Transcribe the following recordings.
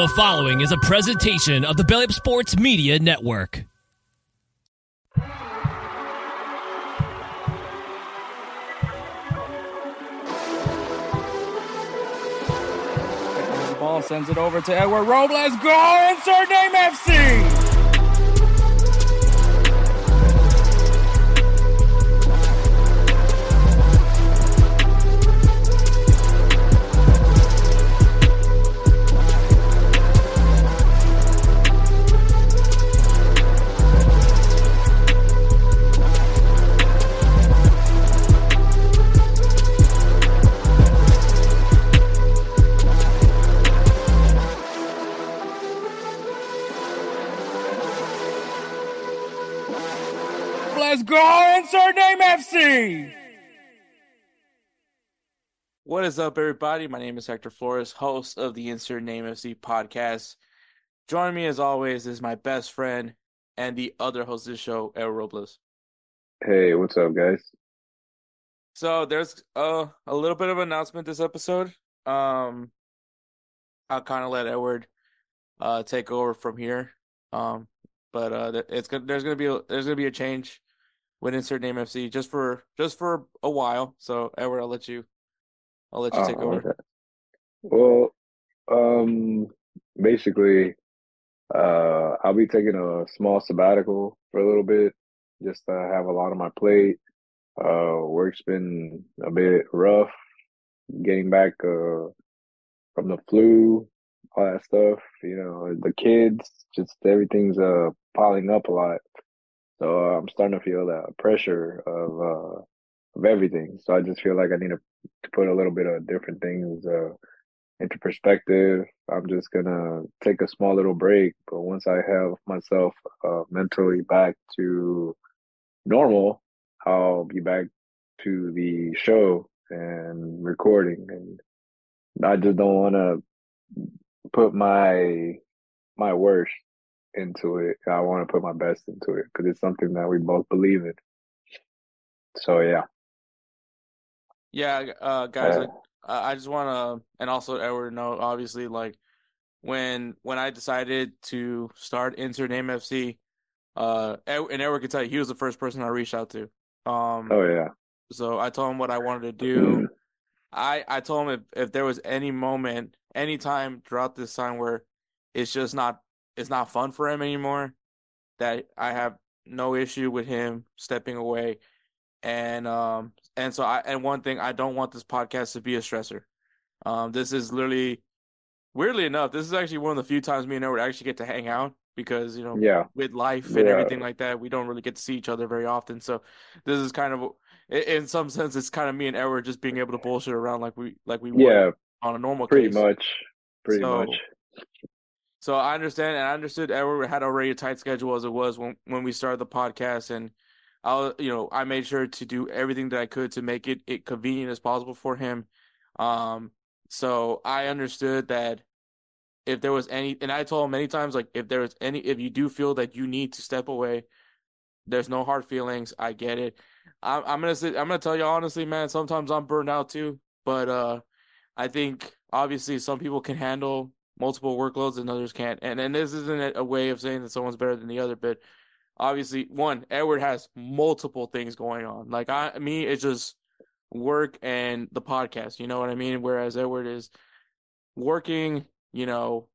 The following is a presentation of the Belly Up Sports Media Network. Ball sends it over to Edward Robles. Go! Insert name FC! Let's go! Insert name FC! What is up, everybody? My name is Hector Flores, host of the Insert Name FC podcast. Joining me, as always, is my best friend and the other host of the show, El Robles. Hey, what's up, guys? So there's uh, a little bit of announcement this episode. Um, I'll kind of let Edward uh, take over from here. Um, but uh, it's gonna there's gonna be a, there's gonna be a change with insert name FC just for just for a while. So Edward, I'll let you I'll let you take Oh, over. okay. Well, um, basically, uh, I'll be taking a small sabbatical for a little bit, just to have a lot on my plate. Uh, work's been a bit rough, getting back, uh, from the flu, all that stuff. You know, the kids, just everything's, uh, piling up a lot. So uh, I'm starting to feel that pressure of, uh, of everything. So I just feel like I need to, to put a little bit of different things uh, into perspective. I'm just gonna take a small little break, but once I have myself uh, mentally back to normal, I'll be back to the show and recording. And I just don't want to put my my worst into it. I want to put my best into it because it's something that we both believe in. So yeah. Yeah, uh, guys, Uh, like, I I just want to, and also Edward know, obviously, like when when I decided to start insert name FC, uh, and Edward can tell you he was the first person I reached out to. Um, Oh yeah. so I told him what I wanted to do. I I told him if if there was any moment, any time throughout this time where it's just not it's not fun for him anymore, that I have no issue with him stepping away. And um and so I and one thing I don't want this podcast to be a stressor. Um this is literally weirdly enough, this is actually one of the few times me and Edward actually get to hang out because, you know, Yeah. with life and Yeah. everything like that, we don't really get to see each other very often. So this is kind of in some sense it's kind of me and Edward just being able to bullshit around like we like we would Yeah, on a normal pretty case. much. Pretty So- much. So I understand, and I understood Edward had already a tight schedule as it was when when we started the podcast, and I'll you know I made sure to do everything that I could to make it, it convenient as possible for him. Um, so I understood that if there was any, and I told him many times like if there was any, if you do feel that you need to step away, there's no hard feelings. I get it. I'm I'm gonna say I'm gonna tell you honestly, man. Sometimes I'm burned out too, but uh, I think obviously some people can handle multiple workloads and others can't. And and this isn't a way of saying that someone's better than the other, but obviously one, Edward has multiple things going on. Like I me, it's just work and the podcast. You know what I mean? Whereas Edward is working, you know,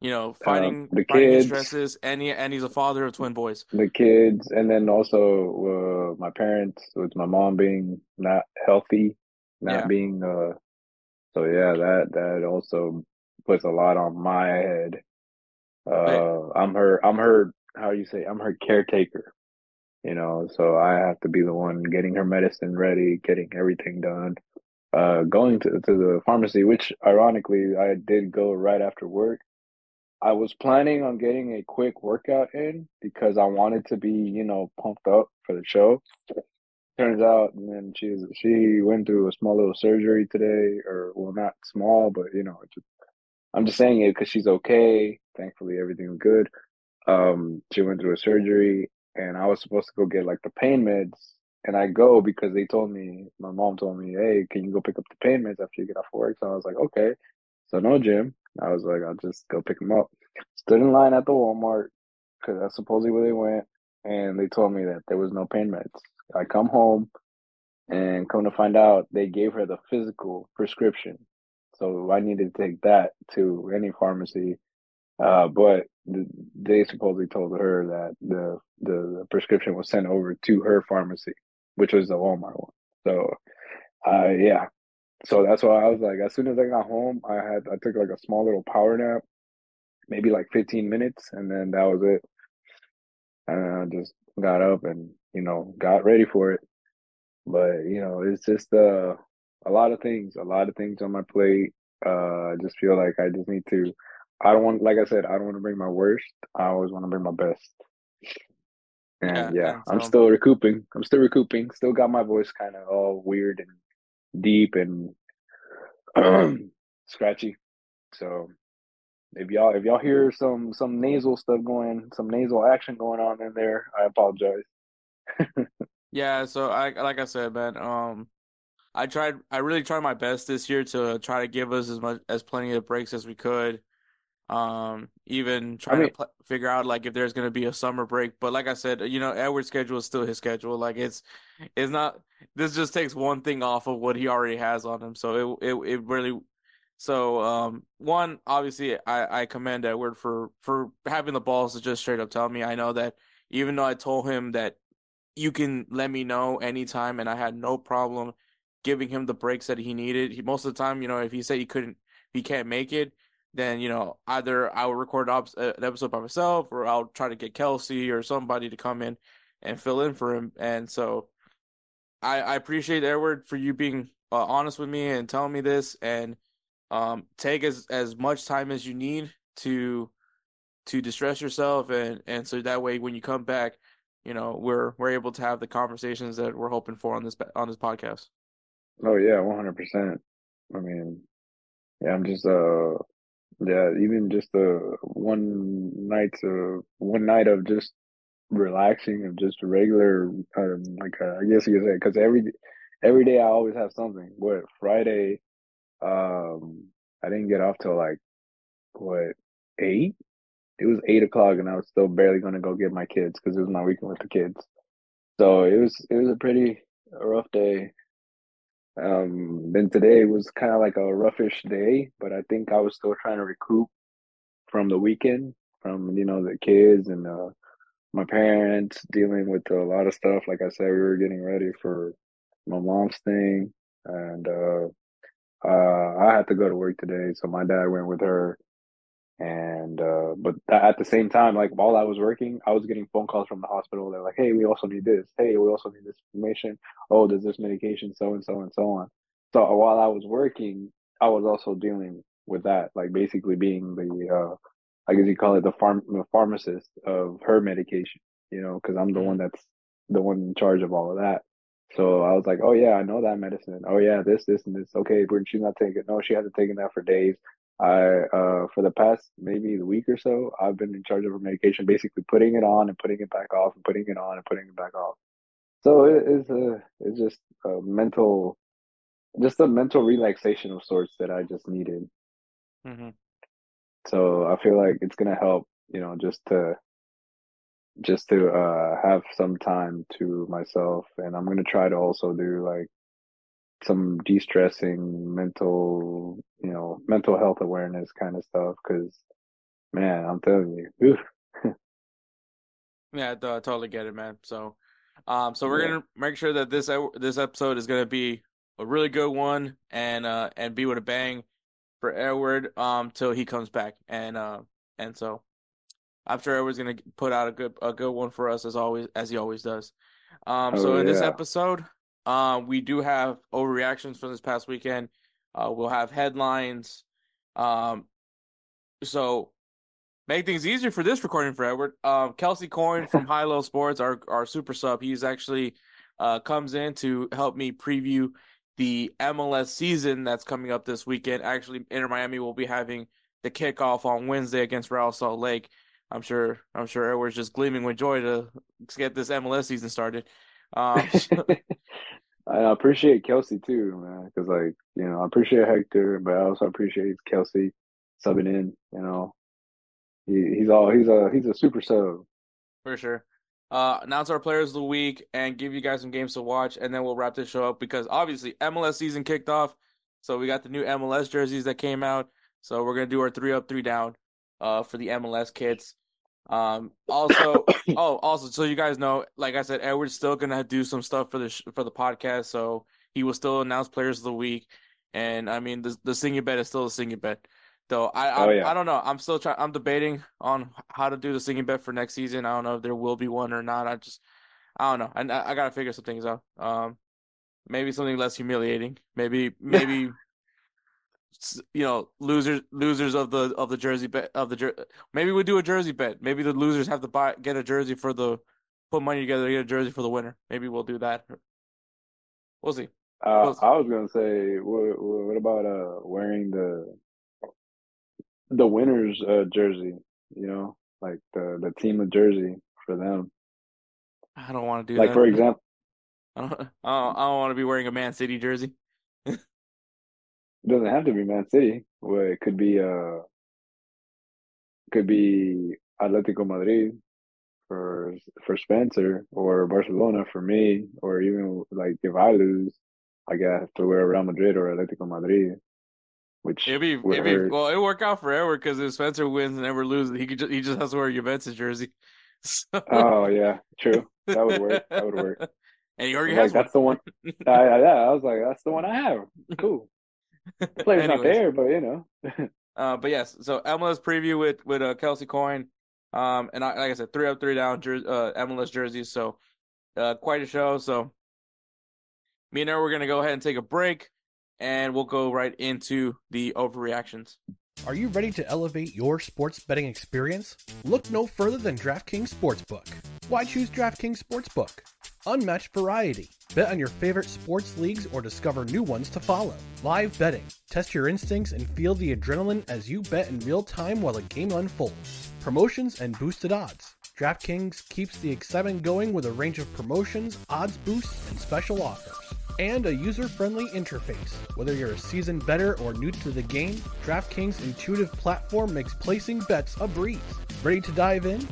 you know, fighting, uh, the fighting kids. stresses, and he and he's a father of twin boys. the kids, and then also uh, my parents, with my mom being not healthy, not Yeah. being uh. So yeah, that that also puts a lot on my head. Uh, I'm her. I'm her. How do you say? I'm her caretaker. You know, so I have to be the one getting her medicine ready, getting everything done. Uh, going to to the pharmacy, which ironically I did go right after work. I was planning on getting a quick workout in because I wanted to be, you know, pumped up for the show. Turns out, and then she's she went through a small little surgery today, or well, not small, but you know, just, I'm just saying it because she's okay. Thankfully, everything's good. Um, she went through a surgery, and I was supposed to go get like the pain meds, and I go because they told me, my mom told me, hey, can you go pick up the pain meds after you get off work? So I was like, okay. So no gym. I was like, I'll just go pick them up. Stood in line at the Walmart because that's supposedly where they went, and they told me that there was no pain meds. I come home, and come to find out, they gave her the physical prescription, so I needed to take that to any pharmacy. Uh, but th- they supposedly told her that the, the the prescription was sent over to her pharmacy, which was the Walmart one. So, uh, yeah. So that's why I was like, as soon as I got home, I had I took like a small little power nap, maybe like 15 minutes, and then that was it. And I just got up and you know got ready for it. But you know, it's just uh, a lot of things, a lot of things on my plate. Uh, I just feel like I just need to. I don't want, like I said, I don't want to bring my worst. I always want to bring my best. And Yeah, yeah, I'm so- still recouping. I'm still recouping. Still got my voice kind of all weird and deep and scratchy. So if y'all if y'all hear some some nasal stuff going, some nasal action going on in there, I apologize. Yeah, so I like I said, man, um I tried I really tried my best this year to try to give us as much as plenty of breaks as we could. Um even trying mean- to pl figure out like if there's going to be a summer break, but like I said, you know, Edward's schedule is still his schedule. Like it's it's not this just takes one thing off of what he already has on him. So it it it really so um one obviously I I commend Edward for for having the balls to just straight up tell me. I know that even though I told him that you can let me know anytime, and I had no problem giving him the breaks that he needed. He, most of the time, you know, if he said he couldn't, he can't make it, then you know either I will record an an episode by myself, or I'll try to get Kelcey or somebody to come in and fill in for him. And so, I I appreciate Edward for you being uh, honest with me and telling me this, and um take as as much time as you need to to distress yourself, and and so that way when you come back you know we're we're able to have the conversations that we're hoping for on this on this podcast. Oh yeah, one hundred percent. I mean, yeah, I'm just uh, yeah, even just uh one night uh one night of just relaxing of just regular um, like uh, I guess you could say because every every day I always have something. What Friday, um, I didn't get off till like what eight. It was eight o'clock, and I was still barely gonna go get my kids because it was my weekend with the kids. So it was it was a pretty rough day. Um, then today was kind of like a roughish day, but I think I was still trying to recoup from the weekend, from you know the kids and uh, my parents dealing with a lot of stuff. Like I said, we were getting ready for my mom's thing, and uh, uh, I had to go to work today, so my dad went with her. And uh, but at the same time, like while I was working, I was getting phone calls from the hospital. They're like, "Hey, we also need this. Hey, we also need this information. Oh, there's this medication, so and so and so on." So while I was working, I was also dealing with that, like basically being the, uh, I guess you call it the farm, the pharmacist of her medication. You know, because I'm the one that's the one in charge of all of that. So I was like, "Oh yeah, I know that medicine. Oh yeah, this, this, and this. Okay, but she's not taking. No, she hasn't taken that for days." I uh for the past maybe the week or so, I've been in charge of her medication, basically putting it on and putting it back off and putting it on and putting it back off. So it is a it's just a mental just a mental relaxation of sorts that I just needed. Mm-hmm. So I feel like it's gonna help, you know, just to just to uh have some time to myself and I'm gonna try to also do like some de-stressing mental you know mental health awareness kind of stuff because man I'm telling you yeah I totally get it man so um so we're Yeah. gonna make sure that this e- this episode is gonna be a really good one and uh and be with a bang for Edward um till he comes back and uh and so I'm sure Edward's gonna put out a good a good one for us as always as he always does. Um so Oh, in this episode, um we do have overreactions from this past weekend. Uh we'll have headlines. Um so make things easier for this recording for Edward. Um Kelcey Coyne from High Low Sports, our our super sub, he's actually uh comes in to help me preview the MLS season that's coming up this weekend. Actually, Inter Miami will be having the kickoff on Wednesday against Real Salt Lake. I'm sure I'm sure Edward's just gleaming with joy to get this MLS season started. Um, I appreciate Kelcey too, man, because like you know I appreciate Hector, but I also appreciate Kelcey subbing in. You know, he he's all he's a he's a super sub. for sure. Uh, announce our players of the week and give you guys some games to watch, and then we'll wrap this show up because obviously MLS season kicked off, so we got the new MLS jerseys that came out. So we're gonna do our three up, three down, uh, for the MLS kits. Um, also, oh, also, so you guys know, like I said, Edward's still gonna do some stuff for the sh- for the podcast, so he will still announce players of the week. And I mean, the the singing bet is still a singing bet. Though I I, Oh, yeah. I don't know. I'm still trying. I'm debating on how to do the singing bet for next season. I don't know if there will be one or not. I just I don't know. I I gotta figure some things out. Um, maybe something less humiliating. Maybe maybe you know losers losers of the of the jersey bet of the jer- maybe we do a jersey bet. Maybe the losers have to buy get a jersey for the put money together to get a jersey for the winner. Maybe we'll do that. We'll see. Uh, Well- I was gonna say, what, what about uh wearing the the winners uh, jersey? You know, like the the team of jersey for them. I don't want to do Like that. for example, I don't, I don't, I don't want to be wearing a Man City jersey. It doesn't have to be Man City. Well, it could be uh could be Atletico Madrid for for Spencer or Barcelona for me, or even like if I lose, I got to wear Real Madrid or Atletico Madrid, which It'd be, it'd be well, it'd work out forever because if Spencer wins and ever loses, he could just, he just has to wear Juventus jersey. So- Oh yeah, true. That would work. That would work. and he already Like has one. that's the one. I, I, yeah, I was like, that's the one I have. Cool. The player's not there, but you know. Uh, but yes, so MLS preview with with uh, Kelcey Coyne, um, and I, like I said, three up, three down, jer- uh, MLS jerseys. So, uh, quite a show. So, me and her, we're gonna go ahead and take a break, and we'll go right into the overreactions. Are you ready to elevate your sports betting experience? Look no further than DraftKings Sportsbook. Why choose DraftKings Sportsbook? Unmatched variety. Bet on your favorite sports leagues or discover new ones to follow. Live betting. Test your instincts and feel the adrenaline as you bet in real time while the game unfolds. Promotions and boosted odds. DraftKings keeps the excitement going with a range of promotions, odds boosts, and special offers and a user-friendly interface. Whether you're a seasoned bettor or new to the game, DraftKings' intuitive platform makes placing bets a breeze. Ready to dive in?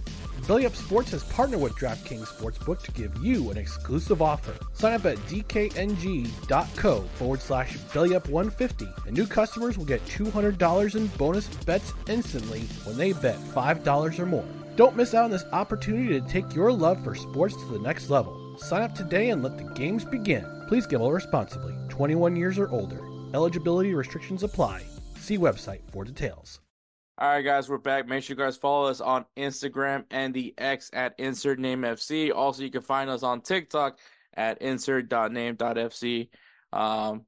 Belly Up Sports has partnered with DraftKings Sportsbook to give you an exclusive offer. Sign up at dkng.co forward slash bellyup150 and new customers will get $200 in bonus bets instantly when they bet $5 or more. Don't miss out on this opportunity to take your love for sports to the next level. Sign up today and let the games begin. Please gamble responsibly. 21 years or older. Eligibility restrictions apply. See website for details. All right, guys, we're back. Make sure you guys follow us on Instagram and the X at insert name FC. Also, you can find us on TikTok at insert.name.fc. Um,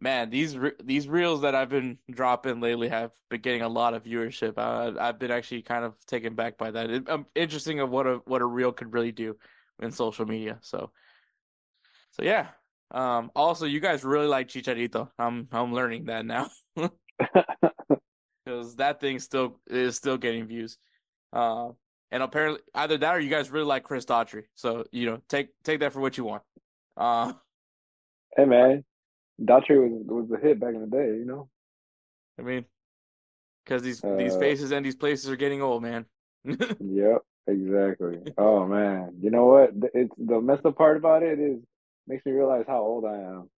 man, these re- these reels that I've been dropping lately have been getting a lot of viewership. Uh, I've been actually kind of taken back by that. It, um, interesting of what a what a reel could really do in social media. So, so yeah. Um, also, you guys really like Chicharito. I'm I'm learning that now. because that thing still is still getting views. Uh, and apparently, either that or you guys really like Chris Daughtry. So you know, take take that for what you want. Uh, hey man, Daughtry was was a hit back in the day. You know. I mean, because these these Uh, faces and these places are getting old, man. Yep. Exactly. Oh man, you know what? It's the messed up part about it is makes me realize how old I am.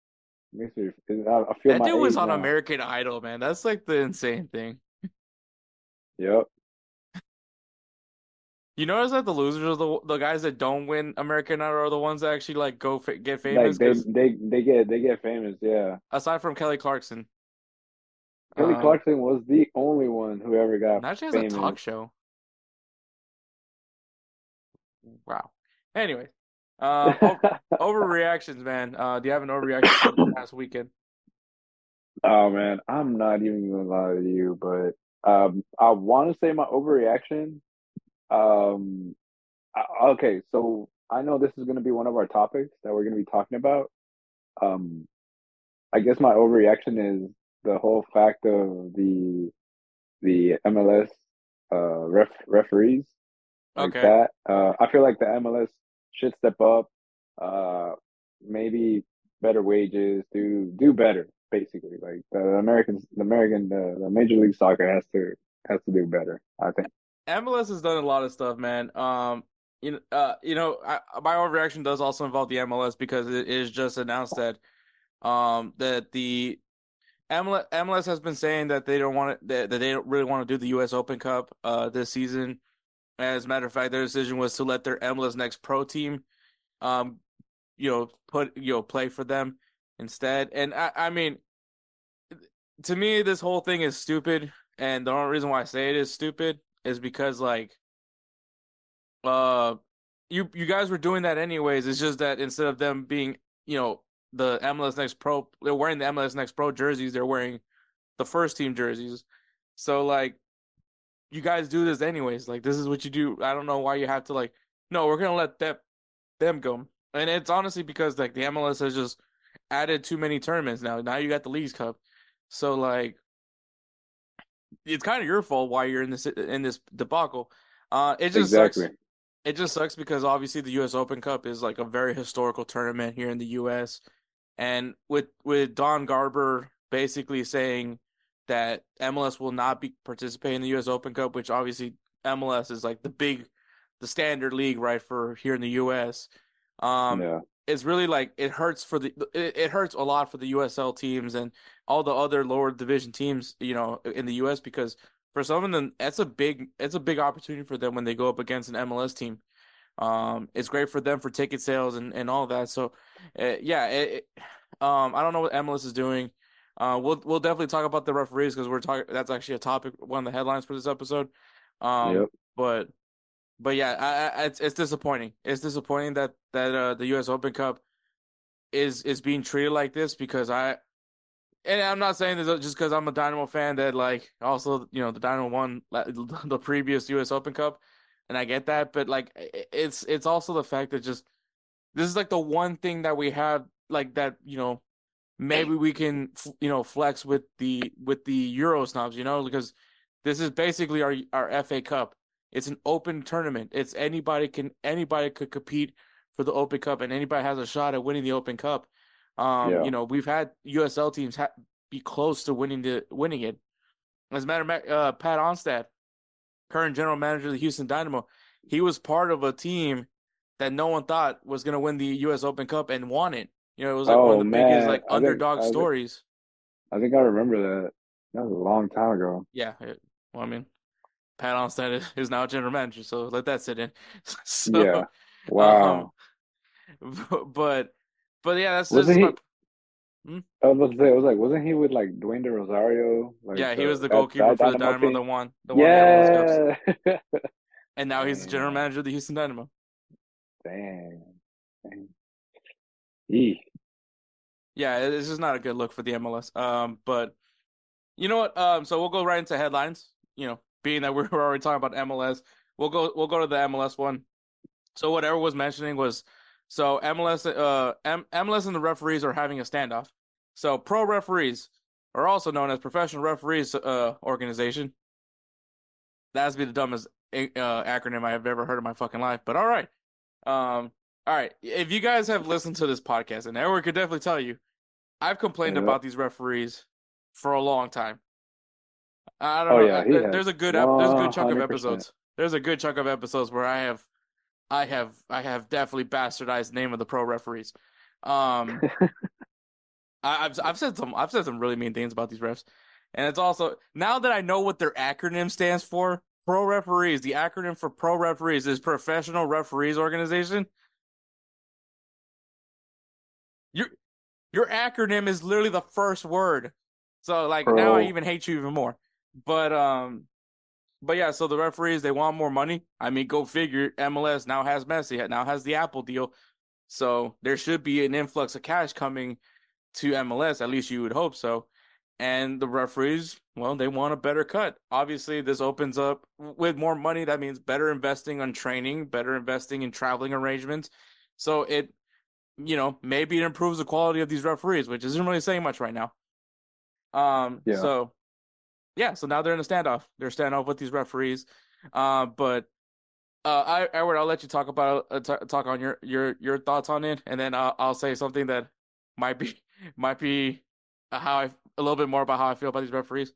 Makes me. I, feel That dude was on now. American Idol, man. That's like the insane thing. Yep. You notice that the losers are the the guys that don't win American Idol are the ones that actually like go fa- get Like famous. they 'cause they they get they get famous. Yeah. aside from Kelly Clarkson, Kelly um, Clarkson was the only one who ever got now she has famous. a talk show. Wow. Anyway, um, o- overreactions, man. Uh, do you have an overreaction from the past weekend? Oh man, I'm not even gonna lie to you, but um, I want to say my overreaction. Um, I- okay, so I know this is gonna be one of our topics that we're gonna be talking about. Um, I guess my overreaction is the whole fact of the the MLS uh ref referees like Okay. that. Uh, I feel like the MLS should step up. Uh, maybe better wages, do do better. Basically, like the Americans, the American, the, the Major League Soccer has to has to do better. I think. MLS has done a lot of stuff, man. Um, you know, uh, you know, I, my overreaction does also involve the MLS because it is just announced that, um, that the MLS, has been saying that they don't want it, that, that they don't really want to do the U.S. Open Cup, uh, this season. As a matter of fact, their decision was to let their MLS Next Pro team, um, you know, put you know play for them instead. And I, I mean, to me, this whole thing is stupid. And the only reason why I say it is stupid is because like uh you you guys were doing that anyways. It's just that instead of them being, you know, the MLS Next Pro, they're wearing the MLS Next Pro jerseys, they're wearing the first team jerseys. So like you guys do this anyways. Like this is what you do. I don't know why you have to like no, we're going to let them them go. And it's honestly because like the MLS has just added too many tournaments now. Now you got the Leagues Cup. So like it's kind of your fault why you're in this in this debacle. Uh, it just Exactly. sucks. It just sucks because obviously the U.S. Open Cup is like a very historical tournament here in the U.S. And with with Don Garber basically saying that MLS will not be participating in the U.S. Open Cup, which obviously MLS is like the big, the standard league right for here in the U.S. Um, yeah. it's really like it hurts for the it, it hurts a lot for the USL teams and all the other lower division teams, you know, in the US because for some of them that's a big it's a big opportunity for them when they go up against an MLS team. Um, it's great for them for ticket sales and, and all that. So, uh, yeah, it, it- um, I don't know what MLS is doing. Uh, we'll we'll definitely talk about the referees because we're talking. That's actually a topic, one of the headlines for this episode. Um, Yep. but but yeah, I, I, it's it's disappointing. It's disappointing that that uh, the U.S. Open Cup is is being treated like this because I, and I'm not saying this just because I'm a Dynamo fan that like also you know the Dynamo won the previous U.S. Open Cup, and I get that, but like it's it's also the fact that just this is like the one thing that we have like that you know maybe we can you know flex with the with the Euro snobs you know because this is basically our our FA Cup. It's an open tournament. It's anybody can anybody could compete for the Open Cup, and anybody has a shot at winning the Open Cup. Um, Yeah. you know, we've had USL teams ha- be close to winning the winning it. As a matter of fact, uh, Pat Onstad, current general manager of the Houston Dynamo, he was part of a team that no one thought was going to win the U.S. Open Cup and won it. You know, it was like one Oh, of the biggest man. like I think- underdog I think- stories. I think I remember that. That was a long time ago. Yeah, it, well, I mean, Pat Onstad is, now general manager, so let that sit in. So, Yeah. Wow. um, but but yeah, that's Wasn't just my, I was say, I was like, wasn't he with like Dwayne De Rosario? Like, yeah, he uh, was the goalkeeper that for the Dynamo Dynamo that the one, the Cups, Yeah. and now he's the general manager of the Houston Dynamo. Damn. Damn. Yeah, this is not a good look for the MLS. Um, but you know what? Um, so we'll go right into headlines. You know, being that we're, already talking about MLS, we'll go we'll go to the MLS one. So whatever was mentioning was so MLS uh M- MLS and the referees are having a standoff. So pro referees are also known as professional referees uh organization. That has to be the dumbest uh, acronym I have ever heard in my fucking life. But all right. Um all right. If you guys have listened to this podcast, and Edward could definitely tell you, I've complained Yeah. about these referees for a long time. I don't Oh, know. yeah, there- there's a good there's a good chunk of 100%. episodes. there's a good chunk of episodes where I have I have I have definitely bastardized the name of the pro referees. Um I, have I've said some I've said some really mean things about these refs. And it's also now that I know what their acronym stands for, pro referees, the acronym for pro referees is professional referees organization. Your your acronym is literally the first word. So like pro. now I even hate you even more. But um but yeah, so the referees they want more money. I mean, go figure. MLS now has Messi, now has the Apple deal, so there should be an influx of cash coming to MLS. At least you would hope so. And the referees, well, they want a better cut. Obviously, this opens up with more money. That means better investing on training, better investing in traveling arrangements. So it, you know, maybe it improves the quality of these referees, which isn't really saying much right now. Um, yeah. so yeah, so now they're in a standoff. They're standoff with these referees. Uh, but uh, I, Edward, I'll let you talk about uh, t- talk on your your your thoughts on it, and then I'll, I'll say something that might be might be how I a little bit more about how I feel about these referees.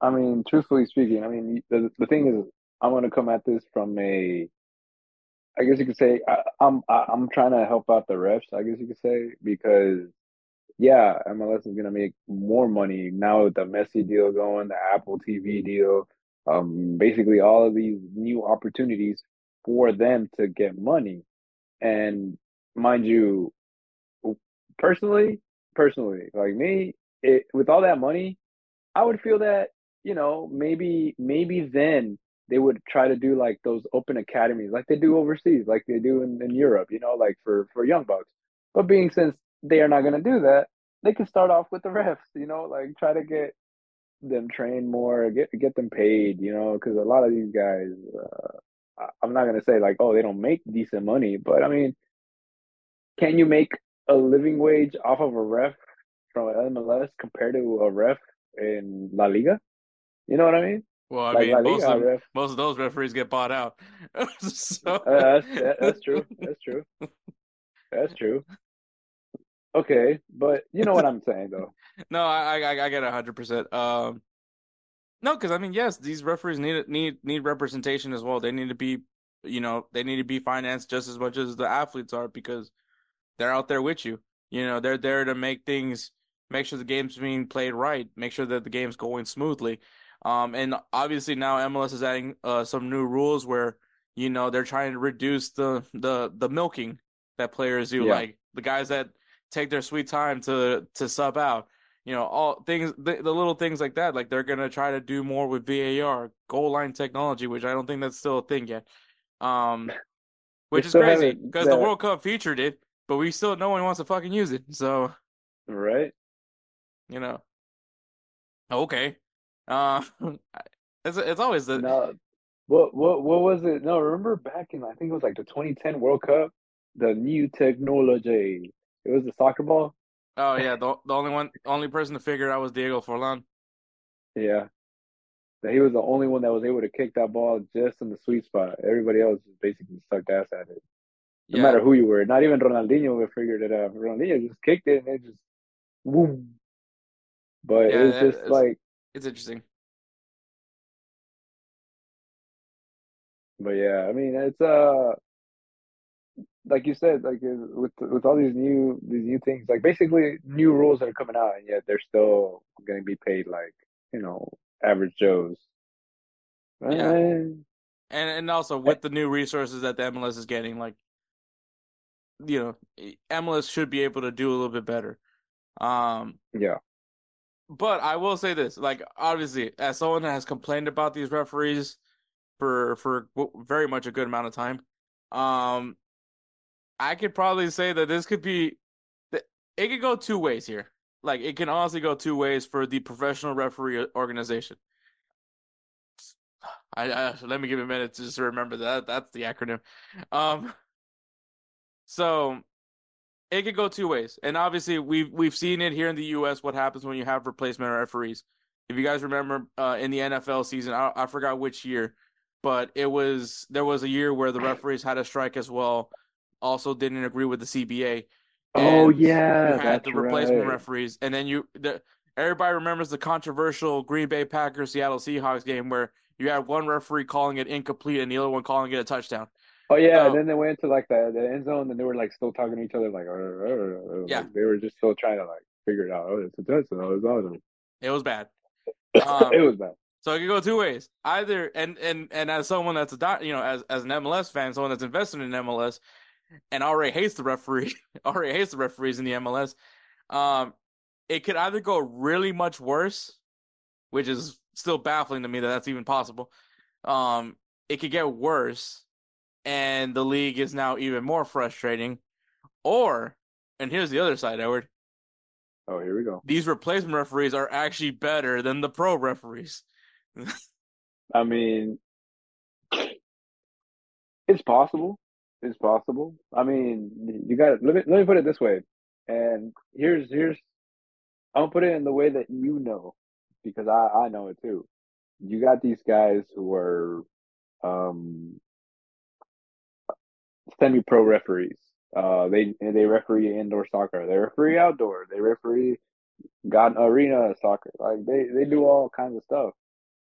I mean, truthfully speaking, I mean the the thing is, I'm gonna come at this from a, I guess you could say I, I'm I'm trying to help out the refs. I guess you could say because yeah, MLS is gonna make more money now with the Messi deal going, the Apple TV deal, um, basically all of these new opportunities for them to get money. And mind you, personally, personally, like me, it, with all that money, I would feel that you know maybe maybe then they would try to do like those open academies like they do overseas, like they do in, in Europe, you know, like for for young bucks. But being since they are not going to do that, they can start off with the refs, you know, like try to get them trained more, get get them paid, you know, because a lot of these guys, uh, I'm not gonna say like, oh, they don't make decent money, but I mean, can you make a living wage off of a ref from MLS compared to a ref in La Liga? You know what I mean? Well, I like mean, most of, them, most of those referees get bought out. so... uh, that's, that's true. That's true. That's true. Okay, but you know what I'm saying though. no, I I, I get hundred percent. Um, no, because I mean, yes, these referees need need need representation as well. They need to be, you know, they need to be financed just as much as the athletes are because they're out there with you. You know, they're there to make things, make sure the game's being played right, make sure that the game's going smoothly. Um, and obviously now MLS is adding uh, some new rules where you know they're trying to reduce the the the milking that players do, yeah. like the guys that take their sweet time to to sub out. You know, all things the, the little things like that. Like they're gonna try to do more with VAR, goal line technology, which I don't think that's still a thing yet. Um, which is crazy because the World Cup featured it, but we still no one wants to fucking use it. So, right? You know, okay. Uh, it's it's always the no. What what what was it? No, remember back in I think it was like the 2010 World Cup, the new technology it was the soccer ball. Oh yeah, the the only one, only person to figure it out was Diego Forlan. Yeah, that he was the only one that was able to kick that ball just in the sweet spot. Everybody else just basically sucked ass at it. No yeah. matter who you were, not even Ronaldinho figured it out. Ronaldinho just kicked it and it just boom. But yeah, it's just it's, like it's interesting. But yeah, I mean, it's uh like you said, like with with all these new these new things, like basically new rules that are coming out, and yet they're still going to be paid like you know average Joes. Yeah. And and also with the new resources that the MLS is getting, like you know, MLS should be able to do a little bit better. Um, yeah. But I will say this, like obviously, as someone that has complained about these referees for for very much a good amount of time, um, I could probably say that this could be it could go two ways here. Like it can honestly go two ways for the professional referee organization. I, I let me give a minute to just remember that that's the acronym. Um so it could go two ways. And obviously we've we've seen it here in the US what happens when you have replacement referees. If you guys remember uh, in the NFL season, I, I forgot which year, but it was there was a year where the referees had a strike as well also didn't agree with the CBA. oh yeah, you had the replacement right. referees, and then you the everybody remembers the controversial Green Bay Packers Seattle Seahawks game where you had one referee calling it incomplete and the other one calling it a touchdown. Oh yeah, So- and then they went to like the, the end zone and they were like still talking to each other like, "Uh, uh, uh," like, Yeah. they were just still trying to like figure it out. Oh, it's a touchdown. Oh, it's awesome. It was bad. Um, it was bad. So it could go two ways. Either and and and as someone that's a you know, as as an MLS fan, someone that's invested in MLS, and already hates the referee, already hates the referees in the MLS. Um, it could either go really much worse, which is still baffling to me that that's even possible. Um, it could get worse, and the league is now even more frustrating. Or, and here's the other side, Edward. Oh, here we go. These replacement referees are actually better than the pro referees. I mean, it's possible. It's possible. I mean, you got to let me let me put it this way. And here's here's I'll put it in the way that you know, because I I know it too. You got these guys who are um semi-pro referees. Uh, they they referee indoor soccer. They referee outdoor. They referee got arena soccer. Like they they do all kinds of stuff.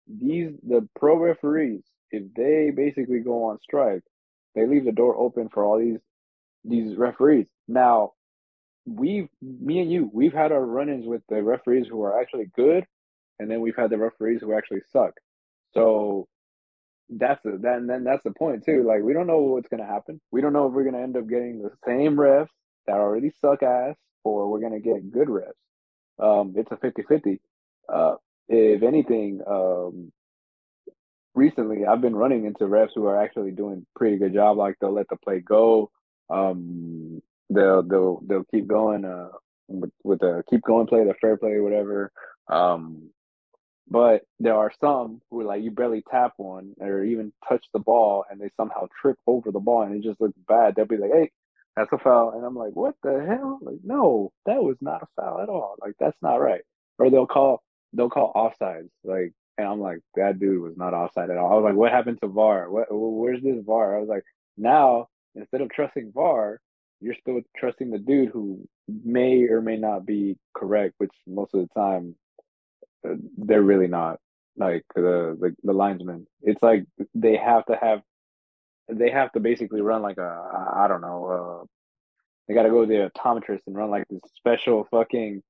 These the pro referees, if they basically go on strike, they leave the door open for all these these referees. Now, we've me and you, we've had our run-ins with the referees who are actually good, and then we've had the referees who actually suck. So that's the, that, and then that's the point too. Like we don't know what's gonna happen. We don't know if we're gonna end up getting the same refs that already suck ass, or we're gonna get good refs. Um, it's a 50-50. Uh, if anything, um, recently I've been running into refs who are actually doing pretty good job. Like they'll let the play go. Um, they'll they'll they'll keep going. Uh, with, with the keep going play, the fair play, whatever. Um, but there are some who like you barely tap one or even touch the ball and they somehow trip over the ball and it just looks bad. They'll be like, "Hey, that's a foul," and I'm like, "What the hell? Like, no, that was not a foul at all. Like, that's not right." Or they'll call they'll call offsides, like, and I'm like, "That dude was not offside at all." I was like, "What happened to VAR? What? Where's this VAR?" I was like, "Now instead of trusting VAR, you're still trusting the dude who may or may not be correct, which most of the time they're really not. Like the, the the linesmen, it's like they have to have, they have to basically run like a I don't know. Uh, they got to go to the optometrist and run like this special fucking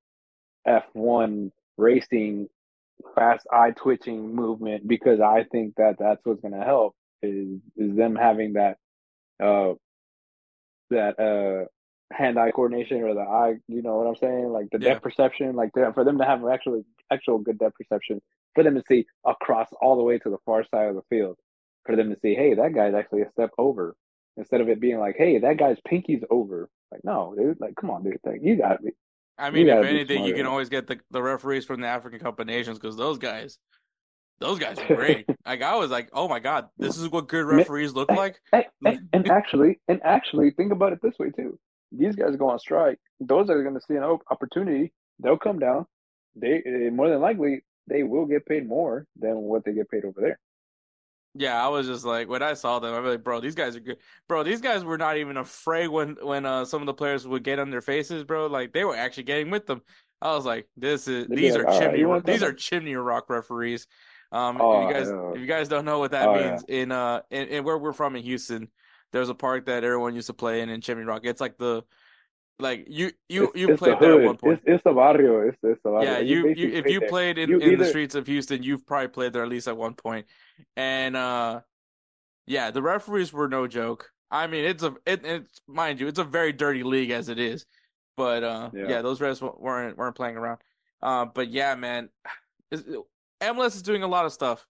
F1 racing fast eye twitching movement because I think that that's what's going to help is is them having that uh that uh hand eye coordination or the eye you know what I'm saying like the Yeah. depth perception like for them to have actually actual good depth perception for them to see across all the way to the far side of the field for them to see hey that guy's actually a step over instead of it being like hey that guy's pinky's over like no dude like come on dude like you got me I mean, if anything, you can always get the, the referees from the African Cup of Nations because those guys, those guys are great. like I was like, oh my god, this is what good referees look like. And, and, and actually, and actually, think about it this way too. These guys go on strike. Those are going to see an opportunity, they'll come down. They eh, more than likely they will get paid more than what they get paid over there. Yeah, I was just like when I saw them, I was like, bro, these guys are good. Bro, these guys were not even afraid when when uh some of the players would get on their faces, bro. Like they were actually getting with them. I was like, this is They'd these like, are chimney want these that?" are chimney rock referees. Um, Oh, if you guys if you guys don't know what that Oh, yeah. means in uh in, in where we're from in Houston, there's a park that everyone used to play in in Chimney Rock. It's like the like you you you it's played the there at one point. It's, it's the barrio. It's, it's the barrio. Yeah, you, you if you there. played in, You in the streets of Houston, you've probably played there at least at one point. And uh yeah, the referees were no joke. I mean, it's a it, it's mind you, it's a very dirty league as it is. But uh yeah, Yeah. those refs weren't weren't playing around. Uh but yeah, man, MLS is doing a lot of stuff.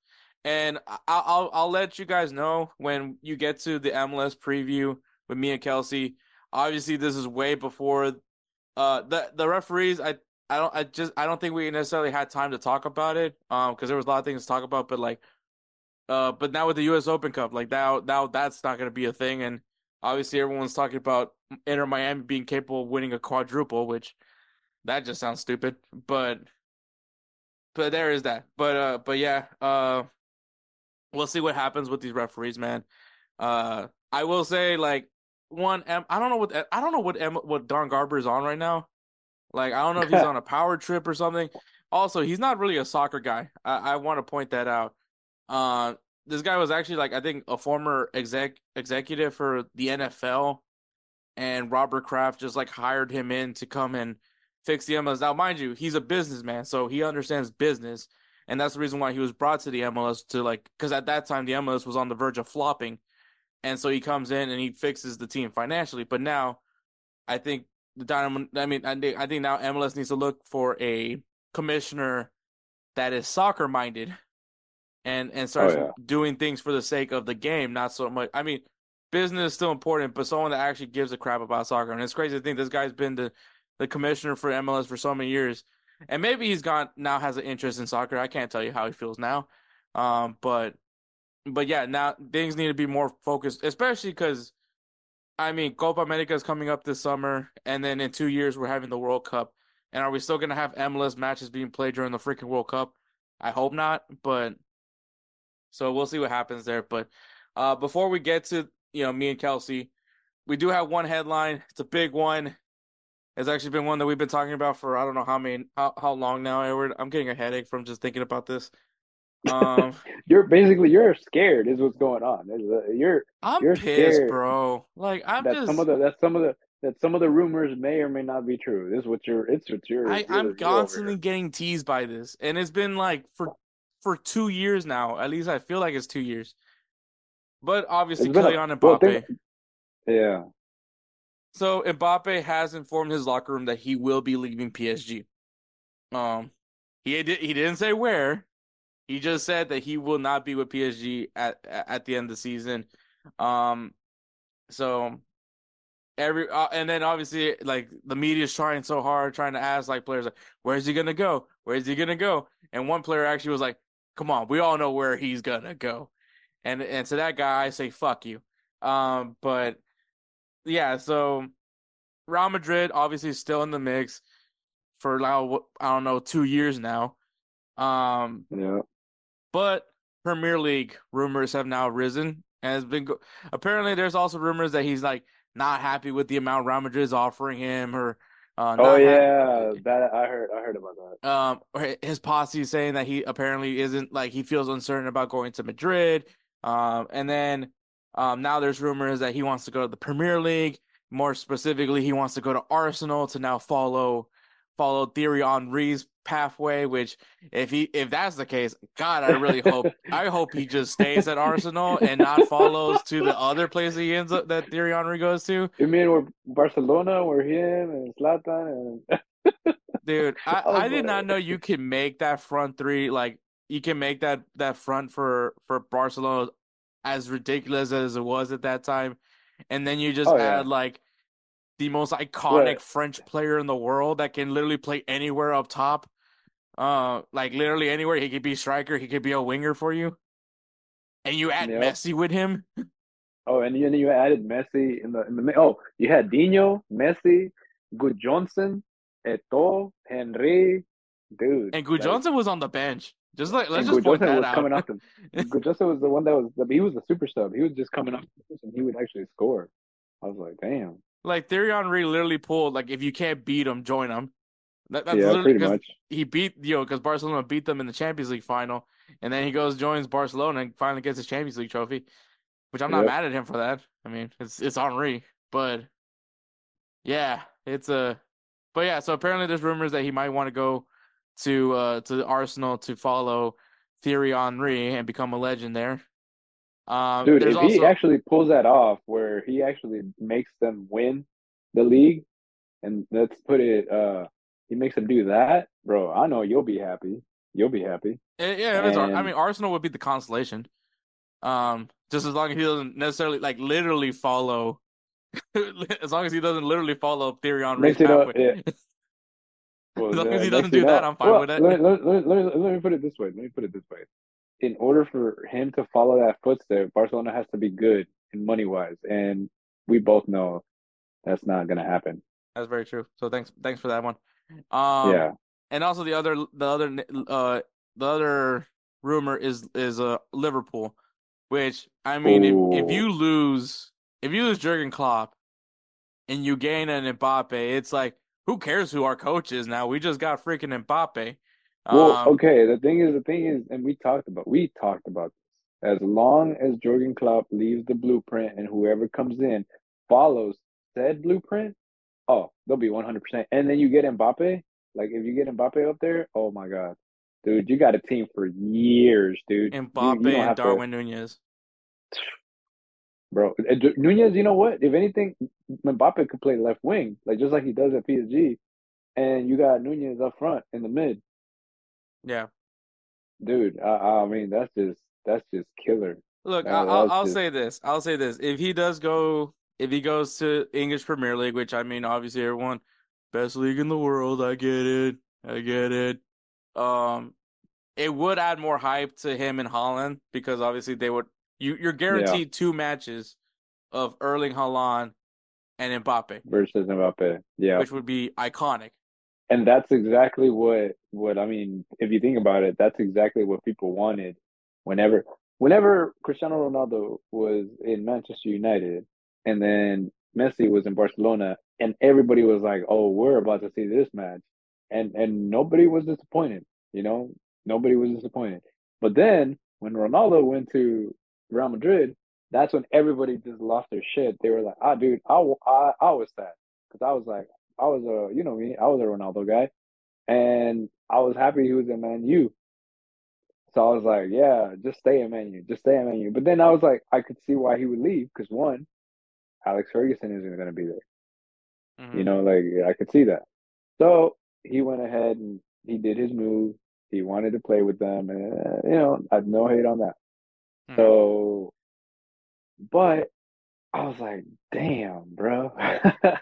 And I'll I'll let you guys know when you get to the MLS preview with me and Kelcey. Obviously, this is way before uh the the referees. I I don't I just I don't think we necessarily had time to talk about it um because there was a lot of things to talk about. But like uh but now with the U.S. Open Cup, like now now that's not going to be a thing. And obviously, everyone's talking about Inter Miami being capable of winning a quadruple, which that just sounds stupid. But but there is that. But uh but yeah uh we'll see what happens with these referees, man. Uh, I will say, like, one, M- I don't know what I don't know what M- what Don Garber is on right now. Like, I don't know if he's on a power trip or something. Also, he's not really a soccer guy. I, I want to point that out. Uh, this guy was actually like I think a former exec executive for the NFL, and Robert Kraft just like hired him in to come and fix the MLS. Now, mind you, he's a businessman, so he understands business, and that's the reason why he was brought to the MLS to like because at that time the MLS was on the verge of flopping, and so he comes in and he fixes the team financially. But now, I think the Dynamo. I mean, I think I think now MLS needs to look for a commissioner that is soccer minded and and starts Oh, yeah. doing things for the sake of the game, not so much. I mean, business is still important, but someone that actually gives a crap about soccer. And it's crazy to think this guy's been the the commissioner for MLS for so many years, and maybe he's gone now has an interest in soccer. I can't tell you how he feels now, um, but but yeah, now things need to be more focused, especially because. I mean, Copa America is coming up this summer, and then in two years we're having the World Cup. And are we still gonna have MLS matches being played during the freaking World Cup? I hope not, but so we'll see what happens there. But uh, before we get to you know me and Kelcey, we do have one headline. It's a big one. It's actually been one that we've been talking about for I don't know how many how, how long now, Edward. I'm getting a headache from just thinking about this. Um, You're basically you're scared is what's going on. Uh, You're I'm You're pissed, scared bro. Like I'm that just some of the that some of the that some of the rumors may or may not be true. This is what you're. It's what you're. I, I'm constantly getting teased by this, and it's been like for for two years now. At least I feel like it's two years. But obviously, It's been a- Kylian well, Yeah. So Mbappe has informed his locker room that he will be leaving PSG. Um, he did, he didn't say where. He just said that he will not be with PSG at at the end of the season. Um, so every uh, and then obviously like the media is trying so hard, trying to ask like players like, where's he gonna go? Where's he gonna go? And one player actually was like, come on, we all know where he's gonna go. And and to that guy, I say fuck you. Um, but yeah, so Real Madrid obviously is still in the mix for now. I don't know, two years now. Um, Yeah. but Premier League rumors have now risen, and has been go- apparently there's also rumors that he's like not happy with the amount Real Madrid is offering him, or uh, Oh yeah, that I heard. I heard about that. um, or his posse is saying that he apparently isn't like he feels uncertain about going to Madrid. Um, and then um, now there's rumors that he wants to go to the Premier League. More specifically, he wants to go to Arsenal to now follow follow Thierry Henry's pathway. Which, if he if that's the case, God, I really hope I hope he just stays at Arsenal and not follows to the other place he ends up that Thierry Henry goes to. You mean we're Barcelona, we're him and Zlatan and Dude, I, Oh, I did not know you can make that front three like you can make that that front for for Barcelona as ridiculous as it was at that time, and then you just Oh, yeah. add like the most iconic Right. French player in the world that can literally play anywhere up top, uh, like literally anywhere. He could be striker, he could be a winger for you, and you add Yep. Messi with him. oh, and then you added Messi in the in the oh, you had Dinho, Messi, Gudjohnsen, Eto'o, Henry, dude. And Good like- Johnson was on the bench. Just like let's and just point that was out. coming the Good was the one that was he was the super sub. He was just coming off and he would actually score. I was like, damn. Like Thierry Henry literally pulled like if you can't beat him, join him. That, that's yeah, literally pretty much. he beat you know because Barcelona beat them in the Champions League final, and then he goes joins Barcelona and finally gets his Champions League trophy, which I'm not Yep. mad at him for that. I mean it's it's Henry, but yeah, it's a but yeah. So apparently there's rumors that he might want to go to uh to Arsenal to follow Thierry Henry and become a legend there. Um, Dude, if he actually pulls that off where he actually makes them win the league and let's put it uh he makes them do that, bro, I know you'll be happy. You'll be happy. Yeah, it is. Ar- I mean, Arsenal would be the consolation. Um, just as long as he doesn't necessarily like literally follow, as long as he doesn't literally follow Thierry Henry's Makes it up. Well, As long as he doesn't do that. I'm fine Well, with it. Let, let, let, let, me- put it this way. Let me put it this way. In order for him to follow that footstep, Barcelona has to be good in money wise, and we both know that's not gonna happen. That's very true. So thanks, thanks for that one. Um, yeah, and also the other, the other, uh, the other rumor is is uh Liverpool, which I mean, if if you lose, if you lose Jurgen Klopp, and you gain an Mbappe, it's like who cares who our coach is now? We just got freaking Mbappe. Well, Um, okay. The thing is, the thing is, and we talked about we talked about this. As long as Jurgen Klopp leaves the blueprint and whoever comes in follows said blueprint, oh, they'll be 100%. And then you get Mbappe. Like, if you get Mbappe up there, oh my God. Dude, you got a team for years, dude. Mbappe you, you and Darwin to, Nunez. Bro, Nunez, you know what? If anything, Mbappe could play left wing, like just like he does at PSG. And you got Nunez up front in the mid. Yeah. Dude, I, I mean, that's just that's just killer. Look, I'll, I'll, I'll just... say this. I'll say this. If he does go, if he goes to English Premier League, which I mean, obviously everyone, best league in the world. I get it. I get it. Um, it would add more hype to him in Haaland because obviously they would. You you're guaranteed yeah. two matches of Erling Haaland and Mbappe versus Mbappe. Yeah, which would be iconic. And that's exactly what what I mean. If you think about it, that's exactly what people wanted. Whenever whenever Cristiano Ronaldo was in Manchester United, and then Messi was in Barcelona, and everybody was like, "Oh, we're about to see this match," and and nobody was disappointed. You know, nobody was disappointed. But then when Ronaldo went to Real Madrid, that's when everybody just lost their shit. They were like, "Ah, dude, I I, I was sad because I was like, I was a you know me, I was a Ronaldo guy, and I was happy he was in Man U. So I was like, yeah, just stay in Man U, just stay in Man U. But then I was like, I could see why he would leave because one, Alex Ferguson isn't going to be there. Mm-hmm. You know, like I could see that. So he went ahead and he did his move. He wanted to play with them, and you know, I had no hate on that. Mm-hmm. So, but I was like, damn, bro. I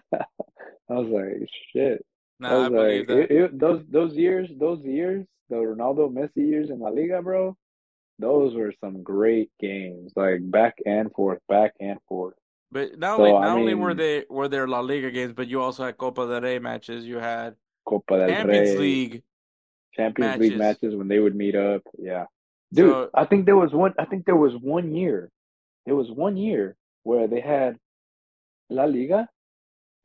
was like, shit. Nah, I, was I like, it, it, those those years, those years, the Ronaldo Messi years in La Liga, bro. Those were some great games, like back and forth, back and forth. But not so, only not I only were they were there La Liga games, but you also had Copa del Rey matches. You had Copa del Champions Rey, League, Champions matches. League matches when they would meet up. Yeah, dude, so, I think there was one. I think there was one year. There was one year where they had La Liga,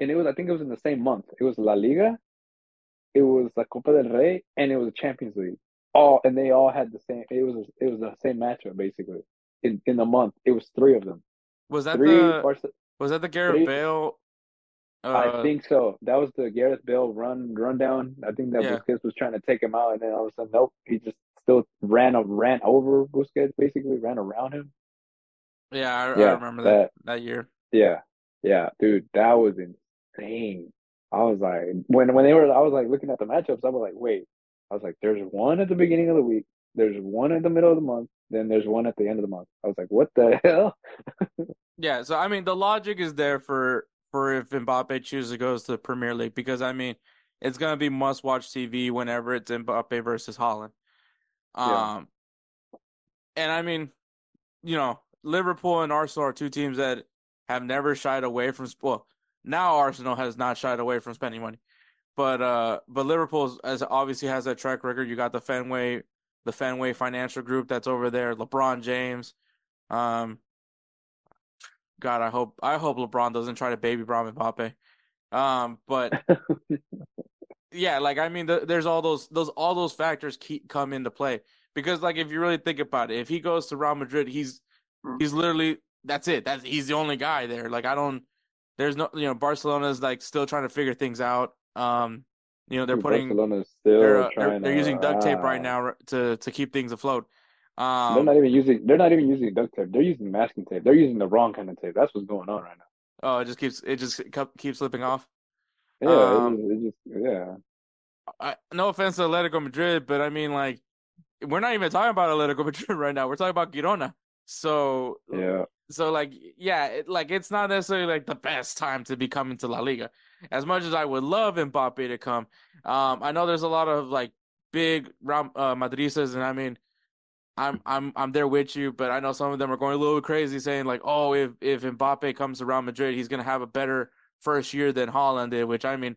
and it was I think it was in the same month. It was La Liga, it was La Copa del Rey, and it was the Champions League. All and they all had the same. It was it was the same matchup basically. In in the month, it was three of them. Was that three the Barca- was that the Gareth three, Bale? Uh, I think so. That was the Gareth Bale run rundown. I think that yeah. Busquets was trying to take him out, and then all of a sudden, nope, he just still ran a, ran over Busquets, basically ran around him. Yeah, I, yeah, I remember that, that that year. Yeah, yeah, dude, that was insane. I was like, when when they were, I was like looking at the matchups. I was like, wait, I was like, there's one at the beginning of the week, there's one in the middle of the month, then there's one at the end of the month. I was like, what the hell? yeah, so I mean, the logic is there for for if Mbappe chooses to go to the Premier League because I mean, it's gonna be must watch TV whenever it's Mbappe versus Haaland. Um, and I mean, you know, Liverpool and Arsenal are two teams that have never shied away from well, now Arsenal has not shied away from spending money. But uh but Liverpool as obviously has that track record. You got the Fenway the Fenway Financial Group that's over there, LeBron James. Um God, I hope I hope LeBron doesn't try to baby Bram Mbappe. Um, but yeah, like I mean, the, there's all those those all those factors keep come into play because like if you really think about it, if he goes to Real Madrid, he's he's literally that's it. That's he's the only guy there. Like I don't there's no you know Barcelona's like still trying to figure things out. Um, you know they're putting Barcelona's still they're, uh, they're, they're, using duct tape right now to to keep things afloat. Um, they're not even using they're not even using duct tape. They're using masking tape. They're using the wrong kind of tape. That's what's going on right now. Oh, it just keeps it just keeps slipping off. Yeah, um, it, just, it just yeah. I, no offense to Atletico Madrid, but I mean like we're not even talking about Atletico Madrid right now. We're talking about Girona. So yeah, so like yeah, it, like it's not necessarily like the best time to be coming to La Liga. As much as I would love Mbappe to come, um, I know there's a lot of like big uh, Madridistas, and I mean, I'm I'm I'm there with you, but I know some of them are going a little crazy, saying like, oh, if if Mbappe comes to Real Madrid, he's gonna have a better first year than Haaland did. Which I mean,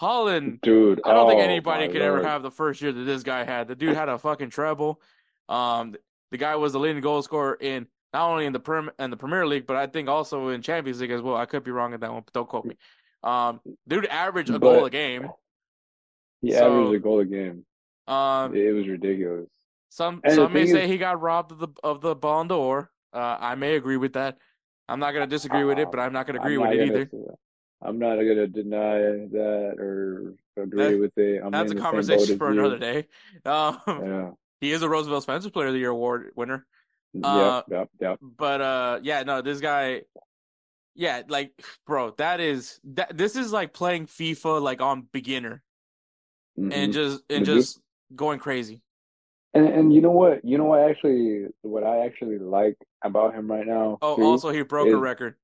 Haaland, dude, I don't oh, think anybody could Lord. ever have the first year that this guy had. The dude had a fucking treble. Um, the guy was the leading goal scorer in not only in the Prem in the Premier League, but I think also in Champions League as well. I could be wrong at that one, but don't quote me. Um, dude averaged a but goal a game. He so, averaged a goal a game. Um, it was ridiculous. Some And some may say is- he got robbed of the of the Ballon d'Or. Uh, I may agree with that. I'm not gonna disagree with it, but I'm not gonna agree with it either. I'm not gonna deny that or agree That- with it. I'm That's a conversation for another day. Um, Yeah. he is a Roosevelt Spencer Player of the Year award winner. Uh, yep. Yep. Yep. But uh, yeah, no, this guy, yeah, like, bro, that is that. This is like playing FIFA like on beginner Mhm. and just and Mhm. just going crazy. And and you know what? You know what? Actually, what I actually like about him right now. Oh, too, also he broke a record.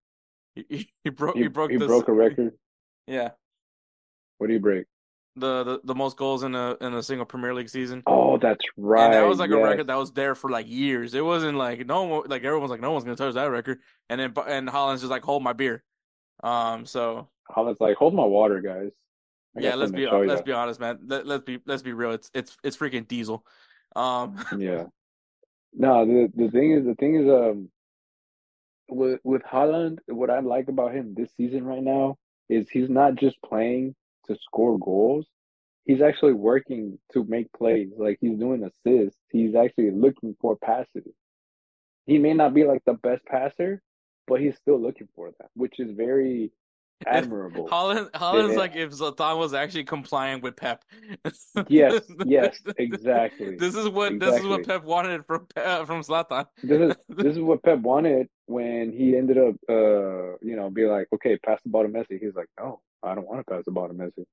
He, he, broke he, he broke he this, broke a record. Yeah, What do you break? the, the the most goals in a in a single Premier League season. Oh, that's right. And that was like a record that was there for like years. It wasn't like no one like everyone's like no one's gonna touch that record. And then and Haaland's just like hold my beer. Um. So Haaland's like, hold my water, guys. I yeah, let's be let's ya." be honest, man. Let, let's be let's be real. It's it's it's freaking Diesel. Um. Yeah. No, the the thing is, the thing is, um, with with Haaland, what I like about him this season right now is he's not just playing to score goals. He's actually working to make plays. Like he's doing assists. He's actually looking for passes. He may not be like the best passer, but he's still looking for that, which is very admirable. Haaland Haaland's Yeah. like if Zlatan was actually compliant with Pep. Yes, yes, exactly. This is what this is what Pep wanted from Pe- from Zlatan. this is this is what Pep wanted when he ended up uh you know be like okay pass the ball to Messi he's like no I don't want to pass the ball to Messi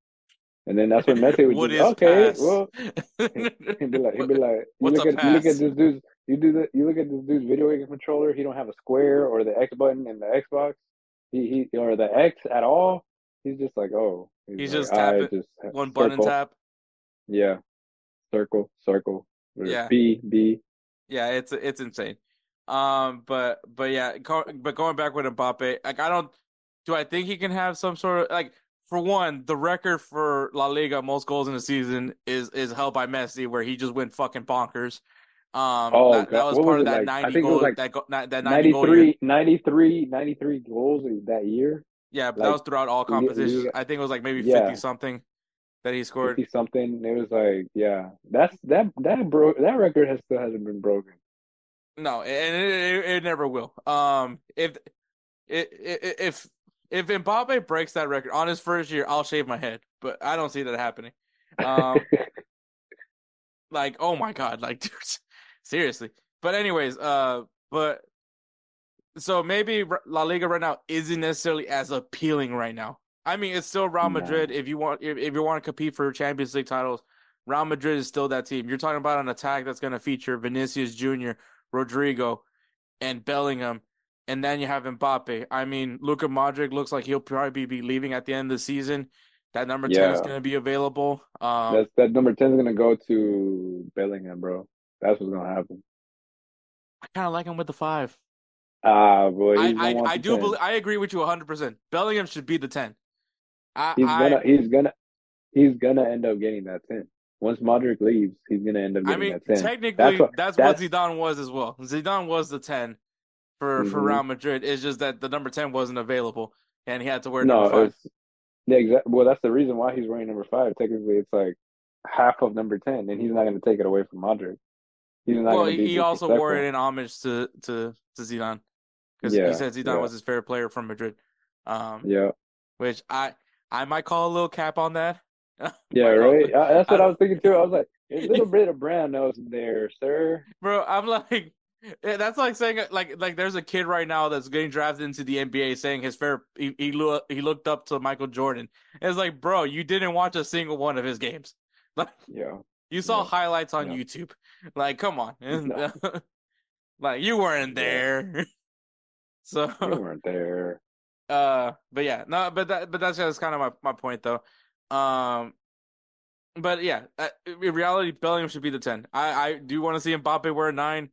and then that's when Messi would just okay pass? well he'd be like he'd be like you look at you look at this dude's you do the you look at this dude's video game controller he don't have a square or the X button in the Xbox he he or the X at all he's just like oh He's like, just tap it, just One button tap. yeah circle circle Yeah. B B Yeah, it's it's insane. Um, but but yeah, but going back with Mbappe, like I don't. Do I think he can have some sort of like? For one, the record for La Liga most goals in a season is is held by Messi, where he just went fucking bonkers. Um, Oh, that, that was What part was of that like- I ninety think it was like that go, that that ninety goal 93, 93, 93 goals that year. Yeah, but like, that was throughout all competitions. I think it was like maybe Yeah. fifty something that he scored. 50 something. It was like, yeah, that's that that broke that record has still hasn't been broken. No, and it, it, it never will. Um, if i- i- if if Mbappe breaks that record on his first year, I'll shave my head. But I don't see that happening. Um, like oh my god, like dude, seriously. But anyways, uh, but so maybe La Liga right now isn't necessarily as appealing right now. I mean, it's still Real No. Madrid. If you want, if, if you want to compete for Champions League titles, Real Madrid is still that team. You're talking about an attack that's going to feature Vinicius Jr., Rodrygo, and Bellingham, and then you have Mbappe. I mean, Luka Modric looks like he'll probably be leaving at the end of the season. That number ten is going to be available. Um, That's that number ten is gonna go to Bellingham, bro. That's what's gonna happen. I kind of like him with the five. Ah, boy, I I, I do 10. believe I agree with you 100. percent Bellingham should be the ten. I, he's I, gonna he's gonna he's gonna end up getting that ten. Once Modric leaves, he's gonna end up I getting mean, that ten. technically, That's that's what- what, Zidane was as well. Zidane was the ten for for Mhm. Real Madrid. It's just that the number ten wasn't available, and he had to wear no, number five. it's yeah, exactly. Well, that's the reason why he's wearing number five. Technically, it's like half of number ten, and he's not gonna take it away from Modric. Well, he also wore it in homage to to to Zidane because Yeah, he said Zidane yeah. was his favorite player from Madrid. Um, Yeah, which I I might call a little cap on that. yeah, right. Uh, that's what I- I was thinking too. I was like, a little bit of brown nose in there, sir. bro. I'm like, eh, that's like saying like like there's a kid right now that's getting drafted into the NBA saying his favorite he he, loo- he looked up to Michael Jordan. It's like, bro, you didn't watch a single one of his games. Like Yeah, you saw Yeah. highlights on Yeah. YouTube. Like, come on, No. like you weren't there. so you weren't there. Uh, but yeah, no, but that, but that's just kind of my, my point though. Um, but yeah, uh, in reality, Bellingham should be the ten. I, I do want to see Mbappe wear a nine.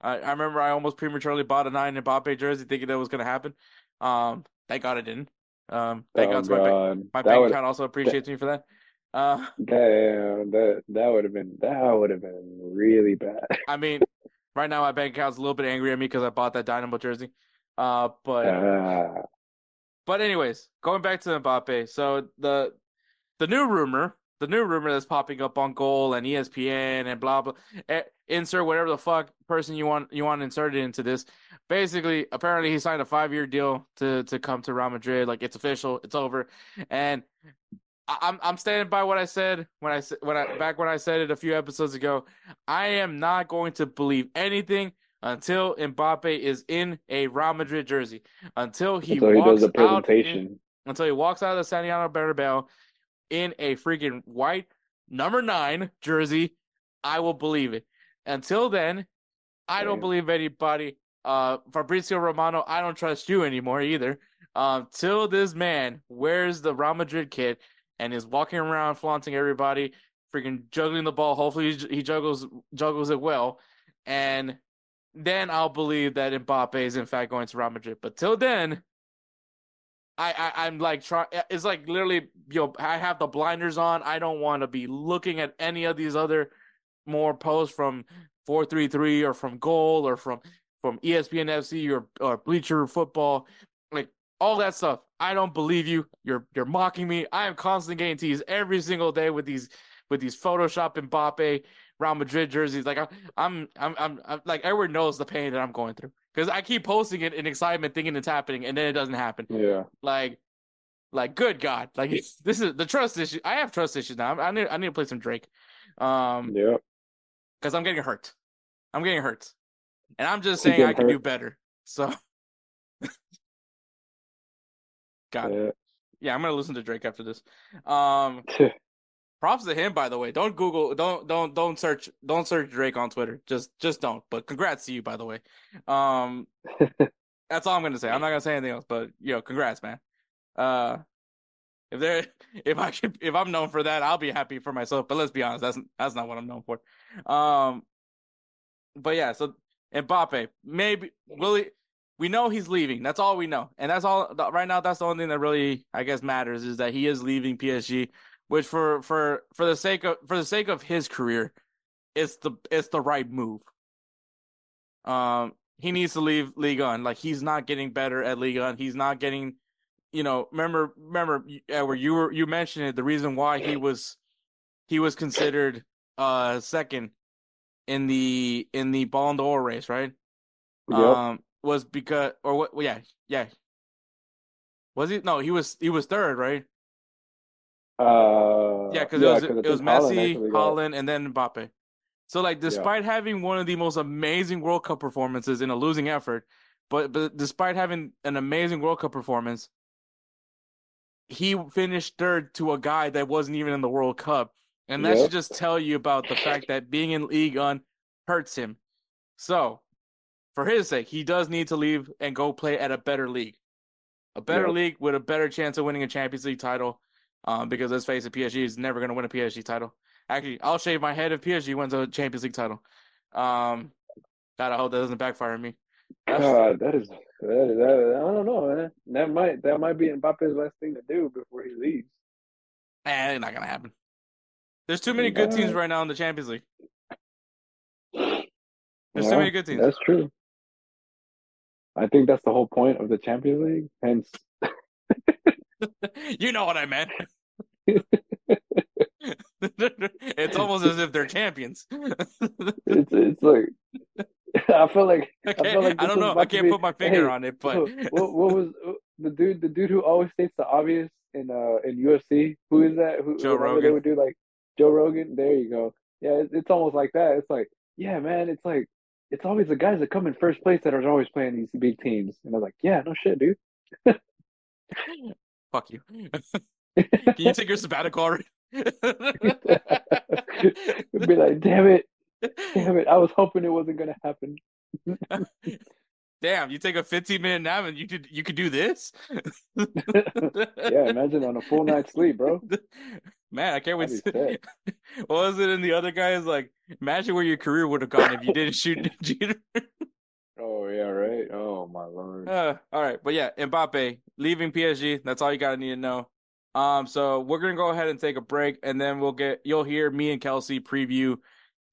I, I remember I almost prematurely bought a nine Mbappe jersey, thinking that was gonna happen. Um, thank God it didn't. Um, thank oh God my bank, my that bank would account also appreciates me for that. Uh, damn that that would have been that would have been really bad. I mean, right now my bank account's a little bit angry at me because I bought that Dynamo jersey. Uh, but Ah, But anyways, going back to Mbappe, so the the new rumor the new rumor that's popping up on Goal and ESPN and blah blah. Eh, insert whatever the fuck person you want you want inserted into this. Basically, apparently he signed a five year deal to to come to Real Madrid. Like it's official, it's over, and I'm I'm standing by what I said when I when I back when I said it a few episodes ago. I am not going to believe anything until Mbappe is in a Real Madrid jersey. Until he until walks he does a out presentation. in- until he walks out of the Santiago Bernabeu in a freaking white number nine jersey, I will believe it. Until then, I don't believe anybody. Uh, Fabrizio Romano, I don't trust you anymore either. Um, till this man wears the Real Madrid kit and is walking around flaunting everybody, freaking juggling the ball. Hopefully, he juggles juggles it well, and then I'll believe that Mbappe is in fact going to Real Madrid. But till then, I, I I'm like trying. Uh, it's like literally, you know, I have the blinders on. I don't want to be looking at any of these other more posts from four three three or from Goal or from from ESPN FC or or Bleacher Football, like all that stuff. I don't believe you. You're you're mocking me. I am constantly getting teased every single day with these with these Photoshop Mbappe Real Madrid jerseys. Like I'm I'm I'm I'm, I'm like everyone knows the pain that I'm going through because I keep posting it in excitement, thinking it's happening, and then it doesn't happen. Yeah. Like, like good God, like it's, this is the trust issue. I have trust issues now. I need I need to play some Drake, um, Yep. because I'm getting hurt. I'm getting hurt, and I'm just saying I can do better. So, God, Yeah. yeah, I'm gonna listen to Drake after this. Um, props to him, by the way. Don't Google, don't don't don't search, don't search Drake on Twitter. Just just don't. But congrats to you, by the way. Um, that's all I'm gonna say. I'm not gonna say anything else. But yo, know, congrats, man. Uh, if there, if I should, if I'm known for that, I'll be happy for myself. But let's be honest, that's that's not what I'm known for. Um, but yeah, so Mbappe, maybe will he? We know he's leaving. That's all we know, and that's all. Right now, that's the only thing that really, I guess, matters is that he is leaving PSG. Which for for for the sake of for the sake of his career, it's the it's the right move. Um, he needs to leave Ligue 1. Like he's not getting better at Ligue 1. He's not getting, you know. Remember, remember, Edward, you were you mentioned it. The reason why he was he was considered uh second in the in the Ballon d'Or race, right? Yep. Um, was because or what? well, Yeah, yeah. Was he? No, he was he was third, right? uh, Yeah, because it was it was Messi, got- Haaland, and then Mbappe. So like, despite having one of the most amazing World Cup performances in a losing effort, but but despite having an amazing World Cup performance, he finished third to a guy that wasn't even in the World Cup, and that Yep. should just tell you about the fact that being in Ligue 1 hurts him. So, for his sake, he does need to leave and go play at a better league, a better league with a better chance of winning a Champions League title. Um, because let's face it, PSG is never going to win a PSG title. Actually, I'll shave my head if PSG wins a Champions League title. Um, God, I hope that doesn't backfire on me. That's- God, that is that is that, I don't know, man. That might that might be Mbappe's last thing to do before he leaves. Eh, not gonna happen. There's too many good teams right now in the Champions League. There's too many good teams. That's true. I think that's the whole point of the Champions League. Hence, you know what I meant. it's almost as if they're champions. it's it's like I feel like I, feel like I don't know. I can't be- put my finger hey, on it, but what, what was the dude? The dude who always states the obvious in uh in UFC. Who is that? Who Joe whenever They Rogan. would do like Joe Rogan. There you go. Yeah, it's, it's almost like that. It's like yeah, man. It's like it's always the guys that come in first place that are always playing these big teams. And I was like, yeah, no shit, dude. fuck you. Can you take your sabbatical already? Be like, damn it, damn it. I was hoping it wasn't gonna happen. Damn, you take a 15 minute nap and you could you could do this? Yeah, imagine on a full night's sleep, bro. Man, I can't wait. To... what was it? And the other guy is like, imagine where your career would have gone if you didn't shoot Jeter. Oh yeah, right. Oh my lord. Uh, all right, but yeah, Mbappe leaving PSG. That's all you gotta need to know. Um, so we're gonna go ahead and take a break, and then we'll get you'll hear me and Kelcey preview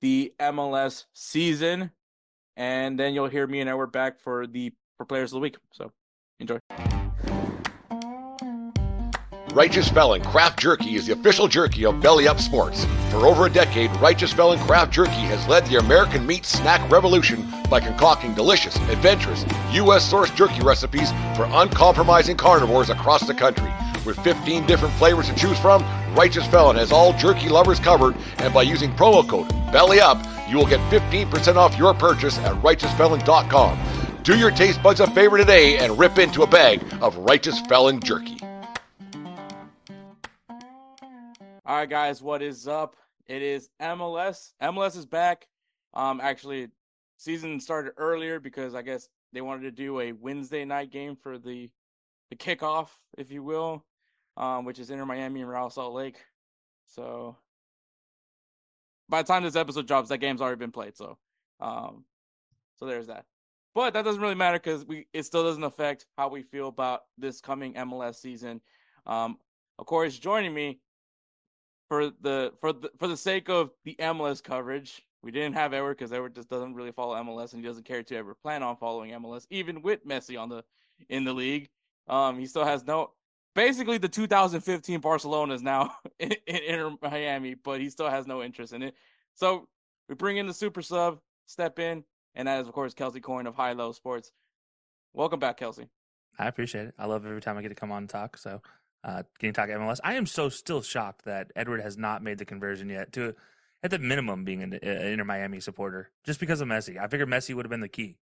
the MLS season, and then you'll hear me and Edward back for the for players of the week. So enjoy. Righteous Felon Craft Jerky is the official jerky of Belly Up Sports. For over a decade, Righteous Felon Craft Jerky has led the American meat snack revolution by concocting delicious, adventurous, U.S. sourced jerky recipes for uncompromising carnivores across the country. With 15 different flavors to choose from, Righteous Felon has all jerky lovers covered, and by using promo code BELLYUP, you will get 15% off your purchase at righteousfelon.com. Do your taste buds a favor today and rip into a bag of Righteous Felon jerky. All right, guys, what is up? It is MLS. MLS is back. Um, actually, season started earlier because I guess they wanted to do a Wednesday night game for the the kickoff, if you will, um, which is Inter Miami and Real Salt Lake. So by the time this episode drops, that game's already been played. So, um, so there's that. But that doesn't really matter because we it still doesn't affect how we feel about this coming MLS season. Um, of course, joining me for the for the for the sake of the MLS coverage, we didn't have Edward because Edward just doesn't really follow MLS and he doesn't care to ever plan on following MLS, even with Messi on the in the league. Um, he still has no. Basically, the 2015 Barcelona is now in, in Miami, but he still has no interest in it. So we bring in the super sub, step in, and that is of course Kelcey Coin of High Low Sports. Welcome back, Kelcey. I appreciate it. I love every time I get to come on and talk. So uh, to talk MLS. I am so still shocked that Edward has not made the conversion yet to, at the minimum, being an, an Inter Miami supporter just because of Messi. I figured Messi would have been the key.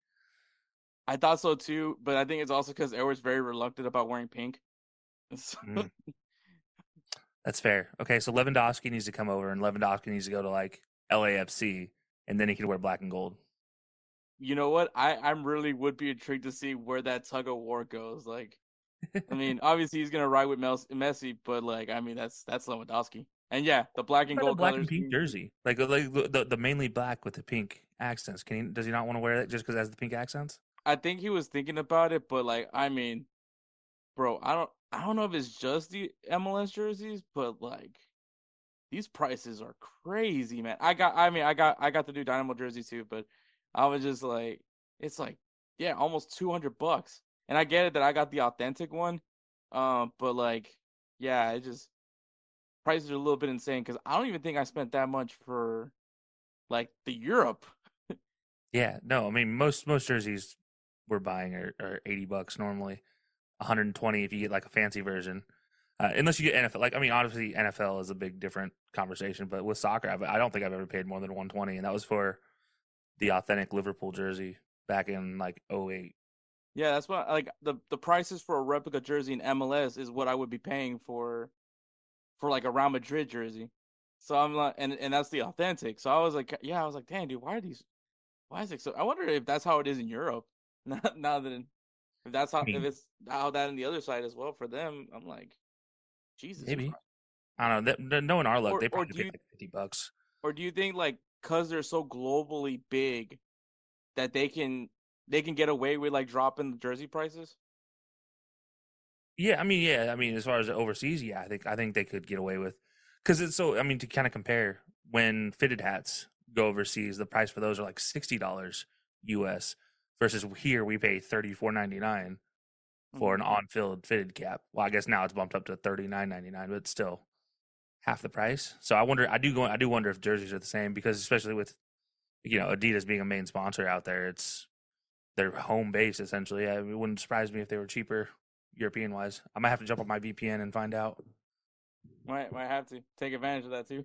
I thought so too, but I think it's also because Edward's very reluctant about wearing pink. mm. That's fair. Okay, so Lewandowski needs to come over, and Lewandowski needs to go to like LAFC, and then he can wear black and gold. You know what? I I'm really would be intrigued to see where that tug of war goes. Like, I mean, obviously he's gonna ride with Messi, but like, I mean, that's that's Lewandowski. And yeah, the black and gold black colors. and pink jersey, like uh, like the, the mainly black with the pink accents. Can he? Does he not want to wear that just because it has the pink accents? I think he was thinking about it, but like, I mean, bro, I don't I don't know if it's just the MLS jerseys, but like, these prices are crazy, man. I got, I mean, I got I got the new Dynamo jersey too, but I was just like, it's like, yeah, almost two hundred bucks. And I get it that I got the authentic one, um, but like, yeah, it just prices are a little bit insane because I don't even think I spent that much for like the Europe. yeah, no, I mean most most jerseys we're buying are, are eighty bucks normally, one hundred and twenty if you get like a fancy version. Uh, unless you get NFL, like I mean, obviously NFL is a big different conversation, but with soccer, I've, I don't think I've ever paid more than one twenty, and that was for the authentic Liverpool jersey back in like 08. Yeah, that's what like the the prices for a replica jersey in MLS is what I would be paying for for like a Real Madrid jersey. So I'm like, and and that's the authentic. So I was like, yeah, I was like, damn, dude, why are these? Why is it so? I wonder if that's how it is in Europe. Now, now that if that's how if it's how that in the other side as well for them, I'm like, Jesus. Maybe. Christ. I don't know. They, knowing our luck, or, they probably pay like fifty bucks. Or do you think like because they're so globally big that they can they can get away with like dropping the jersey prices? Yeah, I mean, yeah, I mean, as far as overseas, yeah, I think I think they could get away with because it's so. I mean, to kind of compare, when fitted hats go overseas, the price for those are like sixty dollars US versus here we pay thirty four ninety nine for an Mm-hmm. on field fitted cap. Well, I guess now it's bumped up to thirty nine ninety nine, but still half the price. So I wonder, I do go, I do wonder if jerseys are the same because especially with you know Adidas being a main sponsor out there, it's their home base essentially. Yeah, it wouldn't surprise me if they were cheaper European wise. I might have to jump on my VPN and find out. Might might have to take advantage of that too.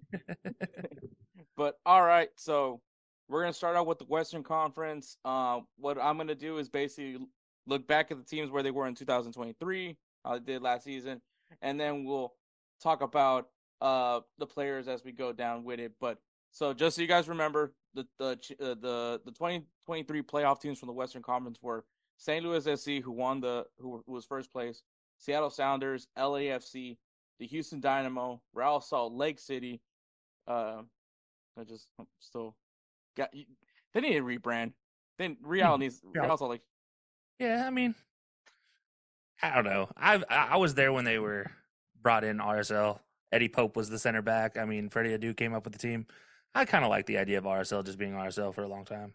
but all right, so we're gonna start out with the Western Conference. Uh, what I'm gonna do is basically look back at the teams where they were in 2023, how they did last season, and then we'll talk about uh the players as we go down with it. But so just so you guys remember, the the uh, the the 2023 playoff teams from the Western Conference were St. Louis SC, who won the who, who was first place, Seattle Sounders, LAFC, the Houston Dynamo, Real Salt Lake City. Uh, I just I'm still got. They need to rebrand. Then Real needs Yeah. Real Salt Lake. Yeah, I mean, I don't know. I I was there when they were brought in RSL. Eddie Pope was the center back. I mean, Freddie Adu came up with the team. I kind of like the idea of RSL just being RSL for a long time.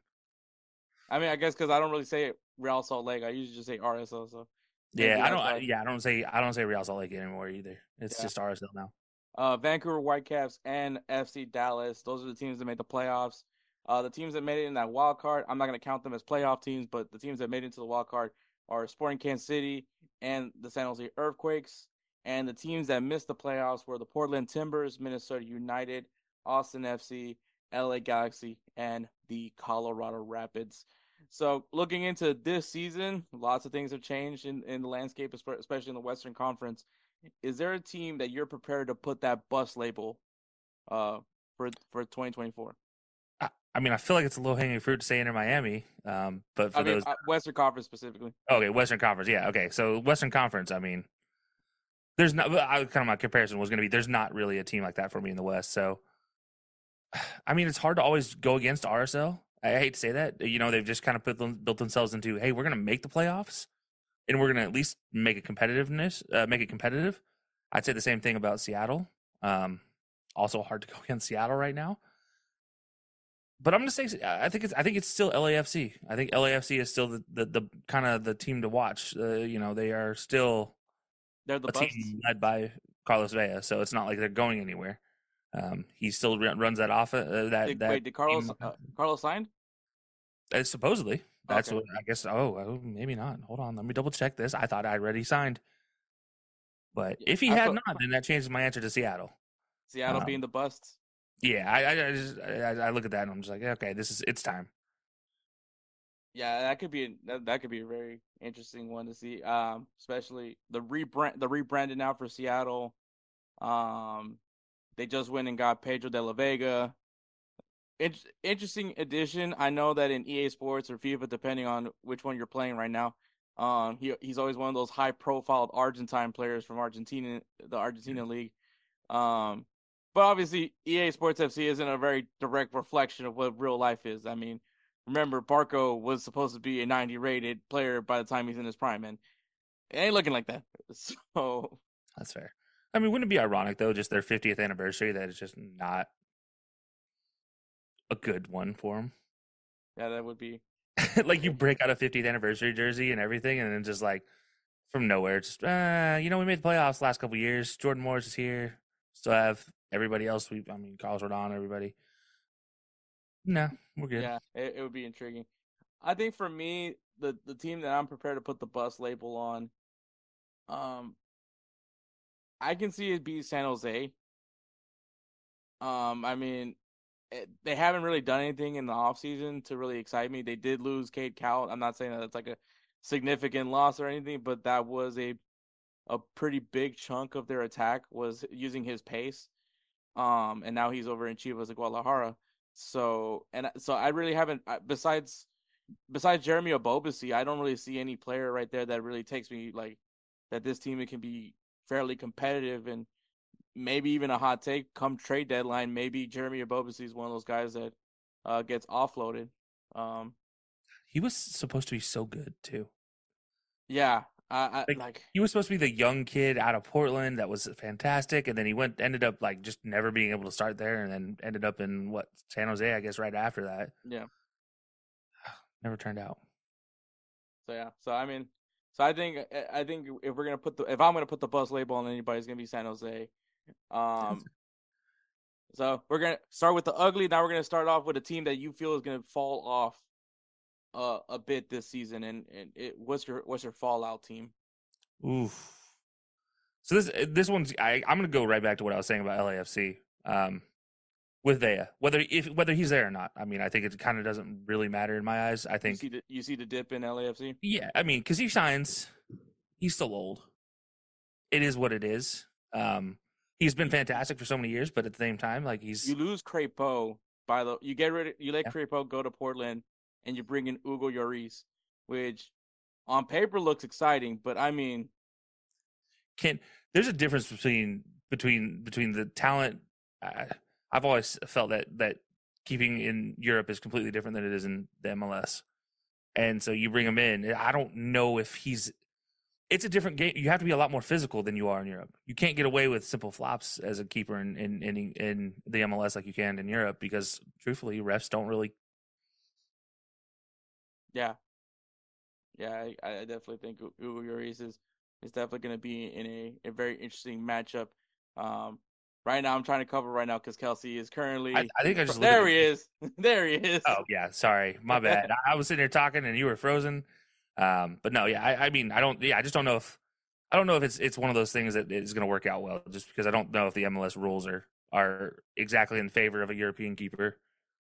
I mean, I guess because I don't really say Real Salt Lake. I usually just say RSL. So Yeah, I don't. I, yeah, I don't say I don't say Real Salt Lake anymore either. It's Yeah. just RSL now. Uh, Vancouver Whitecaps and FC Dallas. Those are the teams that made the playoffs. Uh, the teams that made it in that wild card, I'm not going to count them as playoff teams, but the teams that made it into the wild card are Sporting Kansas City and the San Jose Earthquakes. And the teams that missed the playoffs were the Portland Timbers, Minnesota United, Austin FC, LA Galaxy, and the Colorado Rapids. So, looking into this season, lots of things have changed in, in the landscape, especially in the Western Conference. Is there a team that you're prepared to put that bus label uh, for for 2024? I, I mean, I feel like it's a low hanging fruit to say Inter Miami, um, but for I mean, those uh, Western Conference specifically. Okay, Western Conference. Yeah. Okay. So Western Conference. I mean, there's not. I, kind of my comparison was going to be there's not really a team like that for me in the West. So, I mean, it's hard to always go against RSL. I hate to say that. You know, they've just kind of put them, built themselves into, hey, we're going to make the playoffs, and we're going to at least make it competitiveness, uh, make it competitive. I'd say the same thing about Seattle. Um, also hard to go against Seattle right now. But I'm gonna say I think it's I think it's still LAFC. I think LAFC is still the the, the kind of the team to watch. Uh, you know, they are still They're the a team led by Carlos Vela, so it's not like they're going anywhere. Um, he still run- runs that off uh, that Did, that wait, did Carlos uh, Carlos signed? Uh, supposedly that's Okay. what I guess. Oh, oh, maybe not. Hold on, let me double check this. I thought I'd already signed, but Yeah, if he I had thought- not, then that changes my answer to Seattle. Seattle Um, being the bust. Yeah, I I, I just I, I look at that and I'm just like, okay, this is it's time. Yeah, that could be that, that could be a very interesting one to see. Um, especially the rebrand the rebranding now for Seattle. Um, they just went and got Pedro de la Vega. In- interesting addition. I know that in EA Sports or FIFA, depending on which one you're playing right now, um, he he's always one of those high profile Argentine players from Argentina, the Argentina league. Um, but obviously EA Sports FC isn't a very direct reflection of what real life is. I mean, remember Barco was supposed to be a 90 rated player by the time he's in his prime, and it ain't looking like that. So That's fair. I mean, wouldn't it be ironic though, just their 50th anniversary, that it's just not a good one for them? yeah, that would be like you break out a 50th anniversary jersey and everything, and then just like from nowhere, just uh, you know, we made the playoffs the last couple years. Jordan Morris is here. Still have everybody else. We, I mean, Carlos Rodon, everybody. No, we're good. yeah, it, it would be intriguing. I think for me, the the team that I'm prepared to put the bus label on, um, I can see it be San Jose. Um, I mean, it, they haven't really done anything in the offseason to really excite me. They did lose Cade Cowell. I'm not saying that it's like a significant loss or anything, but that was a a pretty big chunk of their attack was using his pace. Um, and now he's over in Chivas de Guadalajara. So and so I really haven't besides besides Jeremy Ebobisse, I don't really see any player right there that really takes me like that this team it can be fairly competitive and maybe even a hot take come trade deadline. Maybe Jeremy Ebobisse is one of those guys that uh, gets offloaded. Um, He was supposed to be so good too. yeah, I, I Like, like He was supposed to be the young kid out of Portland that was fantastic, and then he went ended up like just never being able to start there, and then ended up in what San Jose, I guess, right after that. yeah. Never turned out. So yeah, so I mean, so I think I- I think if we're gonna put the if I'm gonna put the bus label on anybody, it's gonna be San Jose. Um, so we're gonna start with the ugly. Now we're gonna start off with a team that you feel is gonna fall off uh, a bit this season. And and it, what's your what's your fallout team? Oof. So this this one's I, I'm gonna go right back to what I was saying about LAFC. Um, with Vea, whether if whether he's there or not. I mean, I think it kind of doesn't really matter in my eyes. I think You see the you see the dip in LAFC. Yeah, I mean, because he signs, he's still old. It is what it is. Um, he's been fantastic for so many years, but at the same time, like he's You lose Crepeau by the you get rid of you let Yeah. Crepeau go to Portland, and you bring in Hugo Lloris, which on paper looks exciting, but I mean can. There's a difference between between between the talent. Uh, I've always felt that that keeping in Europe is completely different than it is in the MLS, and so you bring him in. I don't know if he's. It's a different game. You have to be a lot more physical than you are in Europe. You can't get away with simple flops as a keeper in in in, in the MLS like you can in Europe because truthfully, refs don't really Yeah. Yeah, I, I definitely think Hugo Lloris is is definitely going to be in a, a very interesting matchup. Um, right now, I'm trying to cover right now because Kelcey is currently. I, I think I just there. He is. there he is. Oh yeah, sorry, my bad. I was sitting here talking and you were frozen. Um, but no, yeah, I, I mean, I don't. Yeah, I just don't know if I don't know if it's it's one of those things that is going to work out well, just because I don't know if the MLS rules are are exactly in favor of a European keeper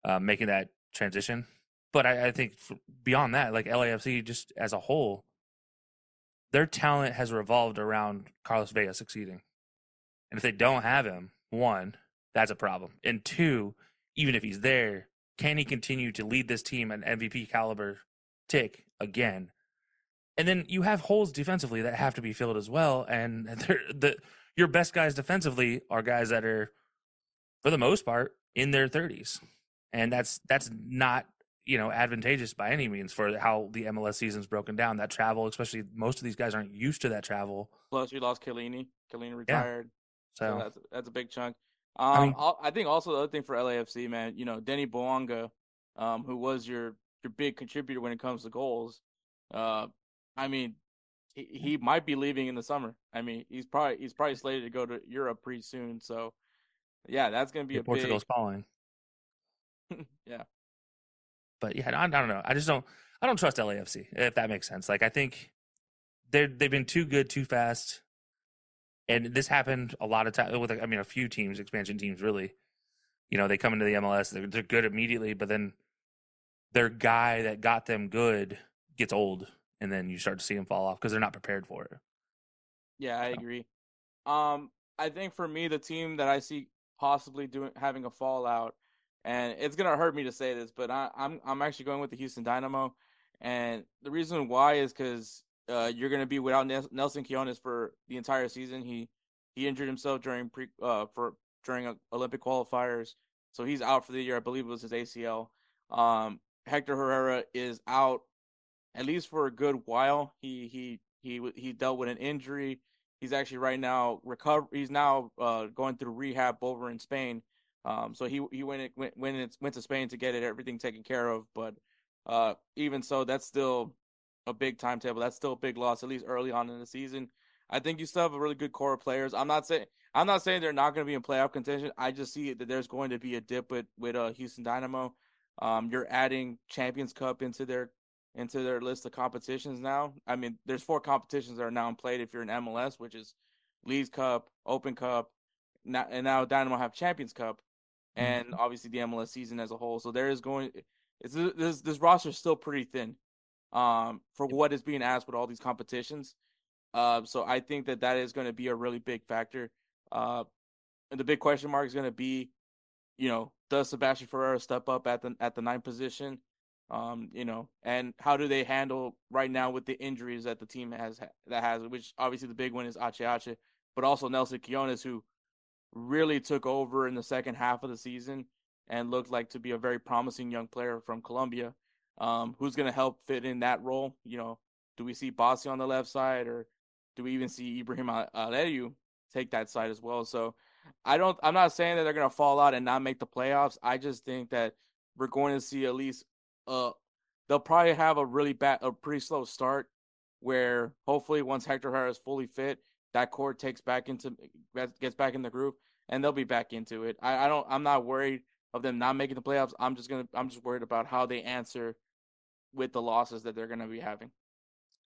uh, making that transition. But I, I think beyond that, like LAFC just as a whole, their talent has revolved around Carlos Vela succeeding. And if they don't have him, one, that's a problem. And two, even if he's there, can he continue to lead this team an MVP caliber tick again? And then you have holes defensively that have to be filled as well. And the your best guys defensively are guys that are, for the most part, in their 30s, and that's that's not you know advantageous by any means for how the MLS season's broken down. That travel, especially most of these guys aren't used to that travel. Plus, we lost Chiellini. Chiellini retired. So, so, that's that's a big chunk. Um, I, mean, I, think also the other thing for LAFC, man, you know, Denny Bouanga, um, who was your your big contributor when it comes to goals. Uh, I mean, he, he might be leaving in the summer. I mean, he's probably he's probably slated to go to Europe pretty soon. So, yeah, that's going to be a Portugal's big... calling. yeah, but yeah, I, I don't know. I just don't. I don't trust LAFC if that makes sense. Like I think they they've been too good too fast, and this happened a lot of times with I mean a few teams, expansion teams, really. You know, they come into the MLS, they're, they're good immediately, but then their guy that got them good gets old, and then you start to see them fall off because they're not prepared for it. Yeah, I agree. Um, I think for me, the team that I see possibly doing having a fallout and it's gonna hurt me to say this, but I, am I'm, I'm actually going with the Houston Dynamo, and the reason why is because uh, you're gonna be without Nelson Quiñones for the entire season. He he injured himself during pre uh for during Olympic qualifiers, so he's out for the year. I believe it was his ACL. Um, Hector Herrera is out at least for a good while. He he he he dealt with an injury. He's actually right now recover. He's now uh, going through rehab over in Spain. Um, so he he went went went, went to Spain to get it everything taken care of. But uh, even so, that's still a big timetable. That's still a big loss, at least early on in the season. I think you still have a really good core of players. I'm not saying I'm not saying they're not going to be in playoff contention. I just see that there's going to be a dip with with uh, Houston Dynamo. Um, you're adding Champions Cup into their into their list of competitions now. I mean, there's four competitions that are now in play if you're in MLS, which is Leagues Cup, Open Cup, now, and now Dynamo have Champions Cup. Mm-hmm. and obviously the MLS season as a whole. So there is going it's this this roster is still pretty thin um for what is being asked with all these competitions. Uh, so I think that that is going to be a really big factor. Uh, and the big question mark is going to be, you know, does Sebastian Ferreira step up at the at the ninth position? Um, you know, and how do they handle right now with the injuries that the team has that has, which obviously the big one is Ache Ache, but also Nelson Quiñones, who really took over in the second half of the season and looked like to be a very promising young player from Colombia. Um, who's going to help fit in that role? You know, do we see Bassi on the left side, or do we even see Ibrahim Aliyu take that side as well? So, I don't. I'm not saying that they're going to fall out and not make the playoffs. I just think that we're going to see at least. Uh, they'll probably have a really bad, a pretty slow start, where hopefully once Hector Herrera is fully fit, that core takes back into gets back in the group and they'll be back into it. I, I don't I'm not worried of them not making the playoffs. I'm just gonna I'm just worried about how they answer with the losses that they're gonna be having.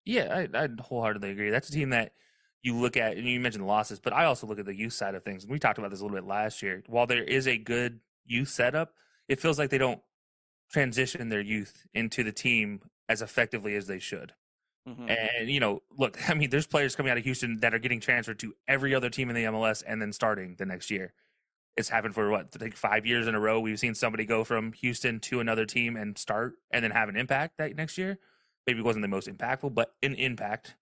Yeah, I, I wholeheartedly agree. That's a team that you look at, and you mentioned the losses, but I also look at the youth side of things. And we talked about this a little bit last year. While there is a good youth setup, it feels like they don't transition their youth into the team as effectively as they should. Mm-hmm. And you know, look, I mean, there's players coming out of Houston that are getting transferred to every other team in the MLS and then starting the next year. It's happened for what, like five years in a row. We've seen somebody go from Houston to another team and start and then have an impact that next year. Maybe it wasn't the most impactful, but an impact.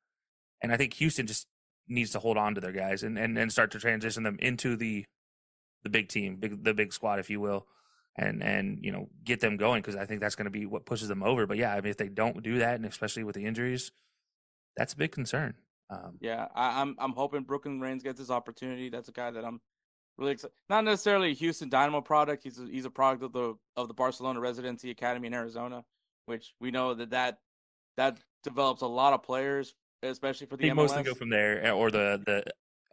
And I think Houston just needs to hold on to their guys and, and, and start to transition them into the the big team, big the big squad, if you will and and you know get them going because I think that's going to be what pushes them over. But yeah, I mean if they don't do that, and especially with the injuries, that's a big concern. Um, yeah, I, am I'm, I'm hoping Brooklyn Raines gets this opportunity. That's a guy that I'm really excited. Not necessarily a Houston Dynamo product. He's a, he's a product of the of the Barcelona Residency Academy in Arizona, which we know that that that develops a lot of players, especially for the think MLS. mostly go from there, eh, or the the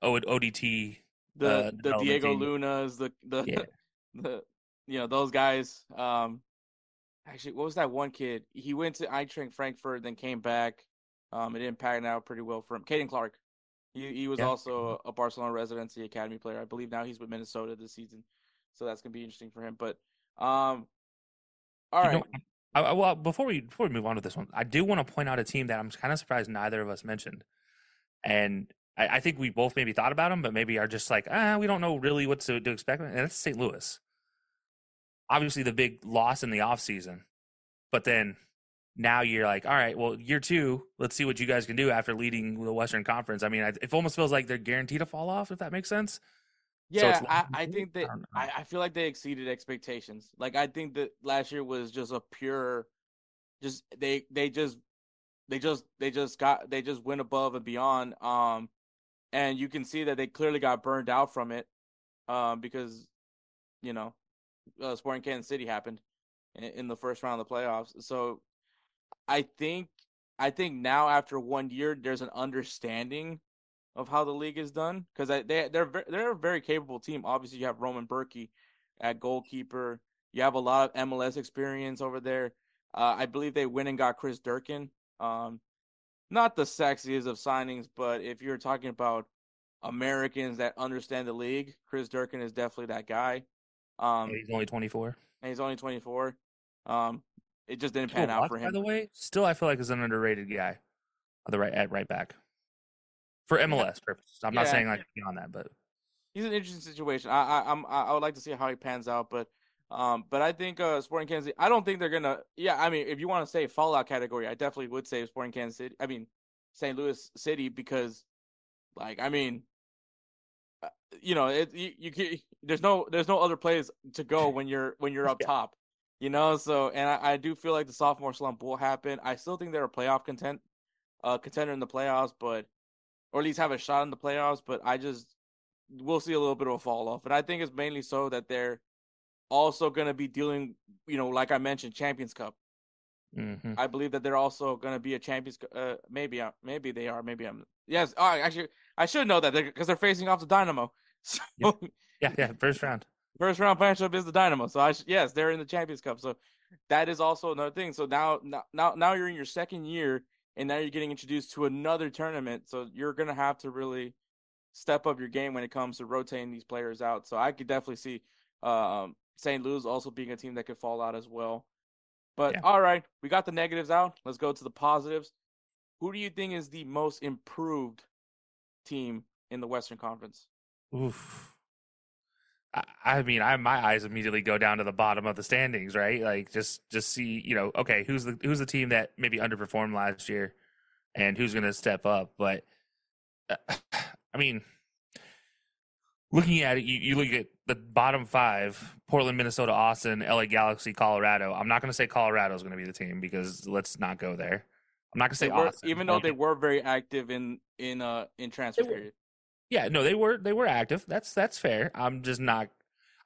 ODT. the uh, the Diego team. Lunas, the the Yeah. the you know those guys. Um, actually, what was that one kid? He went to Eintracht Frankfurt, then came back. Um, it didn't pan out pretty well for him. Caden Clark. He he was Yeah. also a Barcelona residency academy player. I believe now he's with Minnesota this season, so that's gonna be interesting for him. But um, all right, know, I, I- well, before we before we move on to this one, I do want to point out a team that I'm kind of surprised neither of us mentioned, and I, I think we both maybe thought about them, but maybe are just like, ah, we don't know really what to, to expect, and that's St. Louis. Obviously, the big loss in the offseason, but then now you're like, all right, well, year two, let's see what you guys can do after leading the Western Conference. I mean, I, it almost feels like they're guaranteed to fall off, if that makes sense. Yeah, it's I, I think that I. I, I feel like they exceeded expectations. Like I think that last year was just a pure, just they they just they just they just got they just went above and beyond. Um, and you can see that they clearly got burned out from it, um, because you know, uh, Sporting Kansas City happened in, in the first round of the playoffs. So I think I think now after one year, there's an understanding of how the league is done because they they're they're a very capable team. Obviously, you have Roman Bürki at goalkeeper. You have a lot of MLS experience over there. Uh, I believe they went and got Chris Durkin. Um, not the sexiest of signings, but if you're talking about Americans that understand the league, Chris Durkin is definitely that guy. Um, he's only 24. and he's only 24. Um, it just didn't pan out for By the way, still I feel like is an underrated guy. The right at right back. For MLS purposes. I'm not saying like beyond that, but he's an interesting situation. I, I I'm I would like to see how he pans out, but um, but I think uh, Sporting Kansas. City, I don't think they're gonna. Yeah, I mean, if you want to say fallout category, I definitely would say Sporting Kansas City. I mean, St. Louis City because, like, I mean, uh, you know, it you, you there's no there's no other place to go when you're when you're up Yeah. top, you know. So, and I, I do feel like the sophomore slump will happen. I still think they're a playoff content, uh, contender in the playoffs, but or at least have a shot in the playoffs. But I just we'll see a little bit of a fall off. And I think it's mainly so that they're also going to be dealing, you know, like I mentioned, Champions Cup. mhm. I believe that they're also going to be a Champions. Uh, maybe, I, maybe they are. Maybe I'm. Yes. Oh, actually, I should know that because they're, facing off the Dynamo. So Yep. yeah, yeah, first round. First round matchup is the Dynamo. So I sh- yes, they're in the Champions Cup. So that is also another thing. So now, now, now, you're in your second year, and now you're getting introduced to another tournament. So you're gonna have to really step up your game when it comes to rotating these players out. So I could definitely see um, St. Louis also being a team that could fall out as well. But Yeah. all right, we got the negatives out. Let's go to the positives. Who do you think is the most improved team in the Western Conference? Oof. I, I mean, I my eyes immediately go down to the bottom of the standings, right? Like just just see, you know, okay, who's the who's the team that maybe underperformed last year, and who's going to step up? But uh, I mean, looking at it, you, you look at the bottom five: Portland, Minnesota, Austin, LA Galaxy, Colorado. I'm not going to say Colorado is going to be the team because let's not go there. I'm not going to say were- Austin, even though they were very active in in uh in transfer period. Yeah, no, they were they were active. That's that's fair. I'm just not.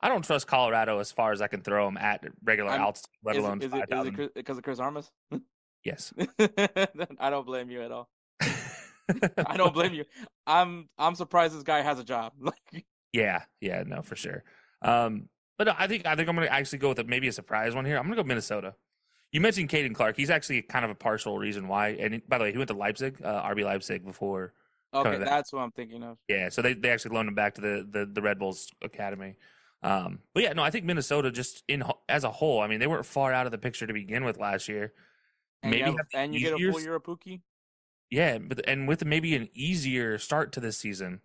I don't trust Colorado as far as I can throw them at regular I'm- altitude, let alone is five it, is it because of Chris Armas? Yes. I don't blame you at all. I don't blame you. I'm I'm surprised this guy has a job. Like yeah, yeah, no, for sure. Um, but no, I think I think I'm gonna actually go with a, maybe a surprise one here. I'm gonna go Minnesota. You mentioned Caden Clark. He's actually kind of a partial reason why. And by the way, he went to Leipzig, uh, RB Leipzig before. Okay, that. that's what I'm thinking of. Yeah, so they, they actually loaned him back to the, the, the Red Bulls academy. Um, but yeah, no, I think Minnesota just in as a whole. I mean, they weren't far out of the picture to begin with last year. And Maybe you, have, and you get a full year of Pukki. Yeah, but and with maybe an easier start to this season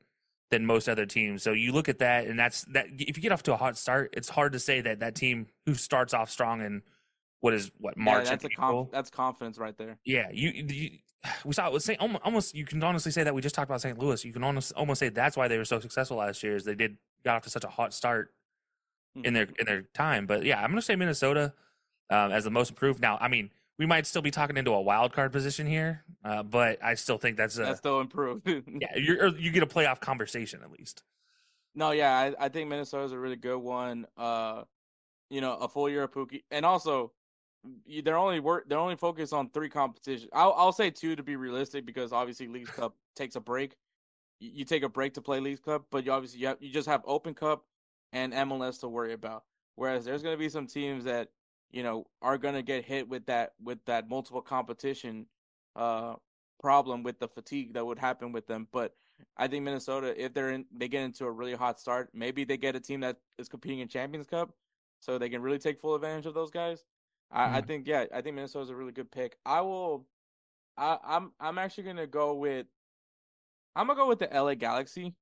than most other teams. So you look at that, and that's that. If you get off to a hot start, it's hard to say that that team who starts off strong in what is what March. yeah, that's conf- that's confidence right there. yeah, you, you we saw it with St. almost. You can honestly say that we just talked about St. Louis. You can almost almost say that's why they were so successful last year. Is they did got off to such a hot start in their in their time. But yeah, I'm gonna say Minnesota um, as the most improved. Now, I mean, we might still be talking into a wild card position here, uh, but I still think that's a That's still improved. yeah. You're, you get a playoff conversation at least. No, yeah, I, I think Minnesota's a really good one. Uh, you know, a full year of Pukki, and also they're only work they're only focused on three competitions. I'll I'll say two to be realistic because obviously Leagues Cup takes a break. You, you take a break to play Leagues Cup, but you obviously you, have, you just have Open Cup and MLS to worry about. Whereas there's going to be some teams that you know are going to get hit with that with that multiple competition uh problem with the fatigue that would happen with them. But I think Minnesota, if they're in, they get into a really hot start, maybe they get a team that is competing in Champions Cup, so they can really take full advantage of those guys. I, mm. I think yeah, I think Minnesota's a really good pick. I will, I, I'm I'm actually gonna go with, I'm gonna go with the LA Galaxy.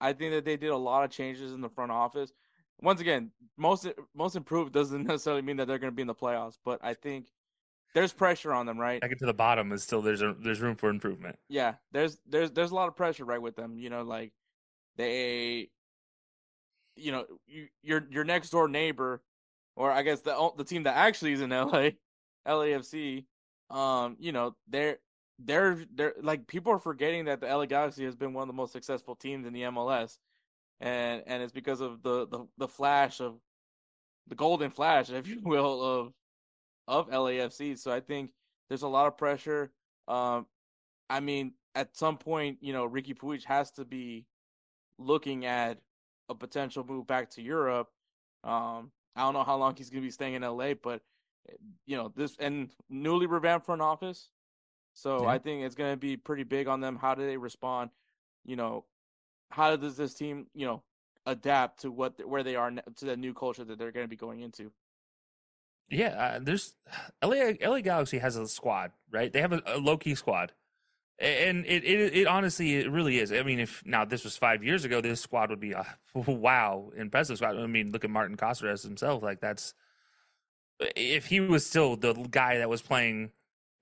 I think that they did a lot of changes in the front office. Once again, most most improved doesn't necessarily mean that they're going to be in the playoffs, but I think there's pressure on them, right? Second to the bottom is still there's a, there's room for improvement. Yeah, there's there's there's a lot of pressure right with them. You know, like they, you know, you, your your next door neighbor, or I guess the the team that actually is in LA, LAFC. Um, you know, they're they're they're like people are forgetting that the LA Galaxy has been one of the most successful teams in the MLS, and and it's because of the the the flash of the golden flash, if you will, of of LAFC. So I think there's a lot of pressure. Um, I mean, at some point, you know, Riqui Puig has to be looking at a potential move back to Europe. Um, I don't know how long he's going to be staying in LA, but you know, this and newly revamped front office. So yeah. I think it's going to be pretty big on them. How do they respond? You know, how does this team, you know, adapt to what where they are to the new culture that they're going to be going into? Yeah, uh, there's LA LA Galaxy has a squad, right? They have a, a low key squad, and it, it it honestly it really is. I mean, if now this was five years ago, this squad would be a wow impressive squad. I mean, look at Martin Caceres himself. Like that's if he was still the guy that was playing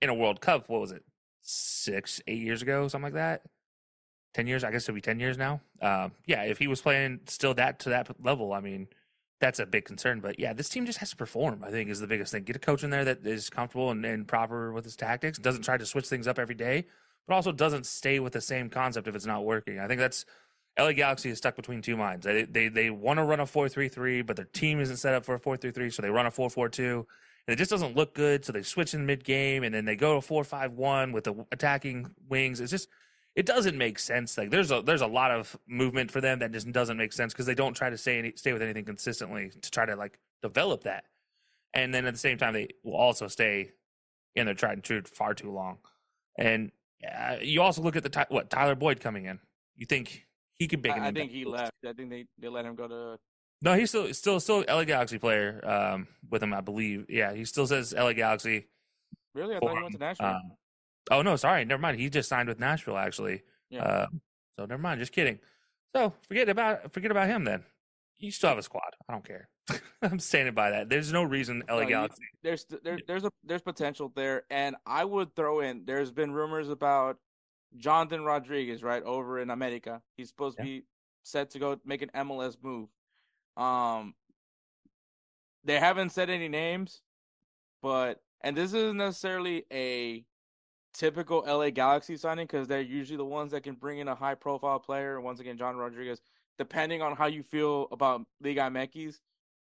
in a World Cup. What was it? Six, eight years ago, something like that. Ten years, I guess it'll be ten years now. Um, yeah, if he was playing still that to that level, I mean that's a big concern. But yeah, this team just has to perform. I think is the biggest thing. Get a coach in there that is comfortable and, and proper with his tactics. Doesn't try to switch things up every day, but also doesn't stay with the same concept if it's not working. I think that's LA Galaxy is stuck between two minds. They they, they want to run a four three three, but their team isn't set up for a four three three, so they run a four four two. And it just doesn't look good, so they switch in mid game, and then they go to four five one with the attacking wings. It's just it doesn't make sense. Like there's a there's a lot of movement for them that just doesn't make sense because they don't try to stay any, stay with anything consistently to try to like develop that, and then at the same time they will also stay in their tried and true far too long. And uh, you also look at the what Tyler Boyd coming in. You think he could make? I, I think he left. I think they they let him go to. No, he's still still still LA Galaxy player um, with him, I believe. Yeah, he still says LA Galaxy. Really, I thought he went to Nashville. Um, Oh no, sorry, never mind. He just signed with Nashville actually. Yeah. Uh, so never mind. Just kidding. So forget about forget about him then. You still have a squad. I don't care. I'm standing by that. There's no reason LA no, Galaxy. There's there, there's a there's potential there, and I would throw in. There's been rumors about Jonathan Rodriguez right over in America. He's supposed yeah. to be set to go make an MLS move. Um, they haven't said any names, but and this isn't necessarily a typical LA Galaxy signing because they're usually the ones that can bring in a high profile player. Once again, John Rodriguez, depending on how you feel about Liga MX.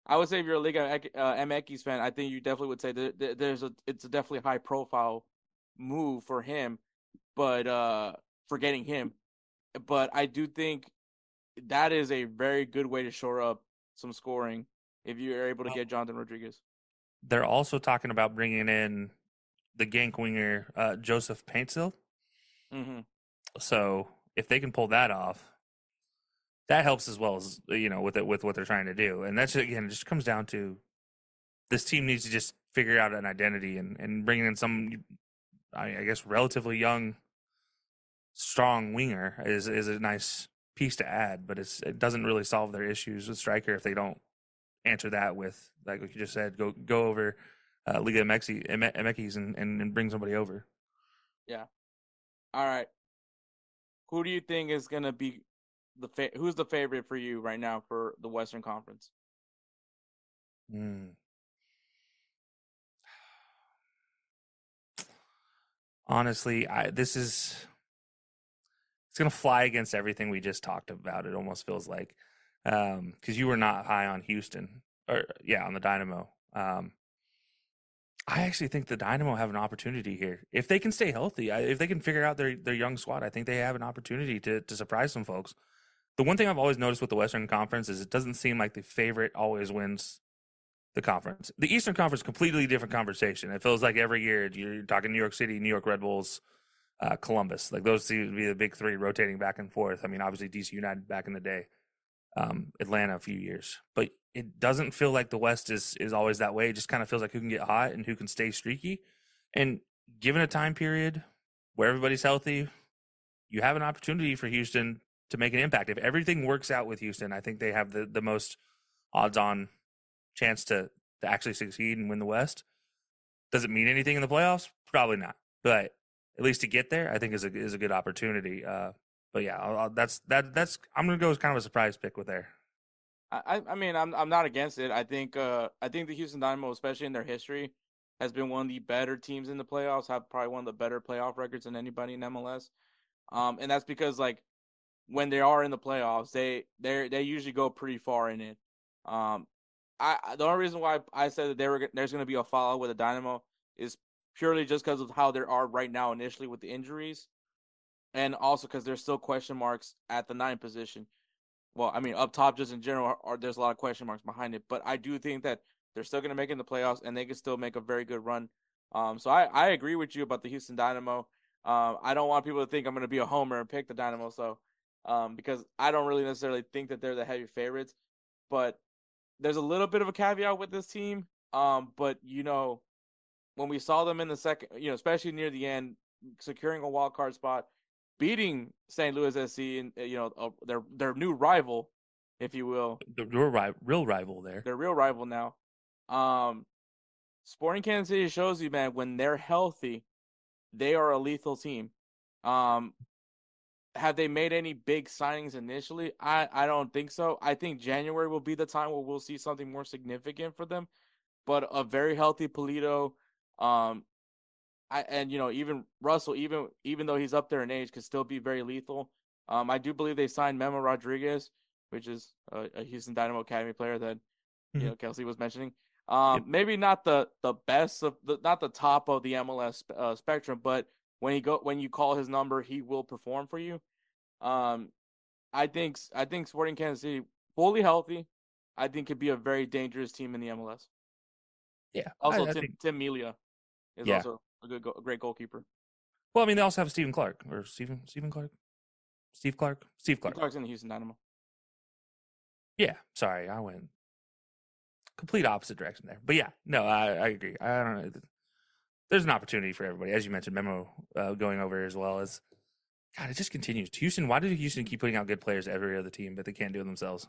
I would say if you're a Liga uh, MX fan, I think you definitely would say that there's a it's a definitely high profile move for him, but uh for getting him. But I do think that is a very good way to shore up some scoring if you are able to get Jonathan Rodriguez. They're also talking about bringing in the gank winger uh, Joseph Paintsil. Mm-hmm. So if they can pull that off, that helps as well as you know with it with what they're trying to do. And that's again, it just comes down to this team needs to just figure out an identity and and bringing in some, I guess, relatively young, strong winger is is a nice piece to add, but it's it doesn't really solve their issues with striker if they don't answer that with like what you just said, go go over uh, Liga MX, MX and, and, and bring somebody over. Yeah. All right. Who do you think is to be the fa- who's the favorite for you right now for the Western Conference? Hmm. Honestly, I this is it's gonna fly against everything we just talked about. It almost feels like because um, you were not high on Houston or yeah on the Dynamo. Um, I actually think the Dynamo have an opportunity here if they can stay healthy. If they can figure out their their young squad, I think they have an opportunity to to surprise some folks. The one thing I've always noticed with the Western Conference is it doesn't seem like the favorite always wins the conference. The Eastern Conference, completely different conversation. It feels like every year you're talking New York City, New York Red Bulls, uh, Columbus. Like those seem to be the big three rotating back and forth. I mean, obviously DC United back in the day, um, Atlanta a few years, but it doesn't feel like the West is is always that way. It just kind of feels like who can get hot and who can stay streaky. And given a time period where everybody's healthy, you have an opportunity for Houston to make an impact. If everything works out with Houston, I think they have the the most odds on chance to to actually succeed and win the West. Does it mean anything in the playoffs? Probably not. But at least to get there, I think is a is a good opportunity. Uh, but yeah, I'll, I'll, that's that that's I'm gonna go as kind of a surprise pick with there. I I mean I'm I'm not against it. I think uh I think the Houston Dynamo, especially in their history, has been one of the better teams in the playoffs. Have probably one of the better playoff records than anybody in MLS. Um, and that's because like when they are in the playoffs, they they they usually go pretty far in it. Um, I the only reason why I said that they were there's going to be a follow with the Dynamo is purely just because of how they are right now initially with the injuries, and also because there's still question marks at the nine position. Well, I mean up top just in general, are, there's a lot of question marks behind it, but I do think that they're still going to make it in the playoffs and they can still make a very good run. Um, so I I agree with you about the Houston Dynamo. Um, I don't want people to think I'm going to be a homer and pick the Dynamo. So um, because I don't really necessarily think that they're the heavy favorites. But there's a little bit of a caveat with this team. Um, but you know, when we saw them in the second, you know, especially near the end, securing a wild card spot, beating St. Louis SC and you know uh, their their new rival, if you will, the real, real rival there, their real rival now. Um, Sporting Kansas City shows you, man, when they're healthy, they are a lethal team. Um, have they made any big signings initially? I, I don't think so. I think January will be the time where we'll see something more significant for them. But a very healthy Pulido, um, I and you know even Russell, even even though he's up there in age, could still be very lethal. Um, I do believe they signed Memo Rodriguez, which is a, a Houston Dynamo Academy player that mm-hmm. you know Kelcey was mentioning. Um, yep. maybe not the the best of the not the top of the MLS uh, spectrum, but when he go when you call his number, he will perform for you. Um, I think I think Sporting Kansas City fully healthy, I think could be a very dangerous team in the MLS. Yeah. Also, I, I Tim, think... Tim Melia is yeah. also a good, a great goalkeeper. Well, I mean, they also have Stephen Clark or Stephen Stephen Clark, Steve Clark, Steve Clark. Steve Clark's in the Houston Dynamo. Yeah, sorry, I went complete opposite direction there. But yeah, no, I, I agree. I don't know. There's an opportunity for everybody, as you mentioned. Memo uh, going over as well as God, it just continues. Houston, why did Houston keep putting out good players every other team, but they can't do it themselves?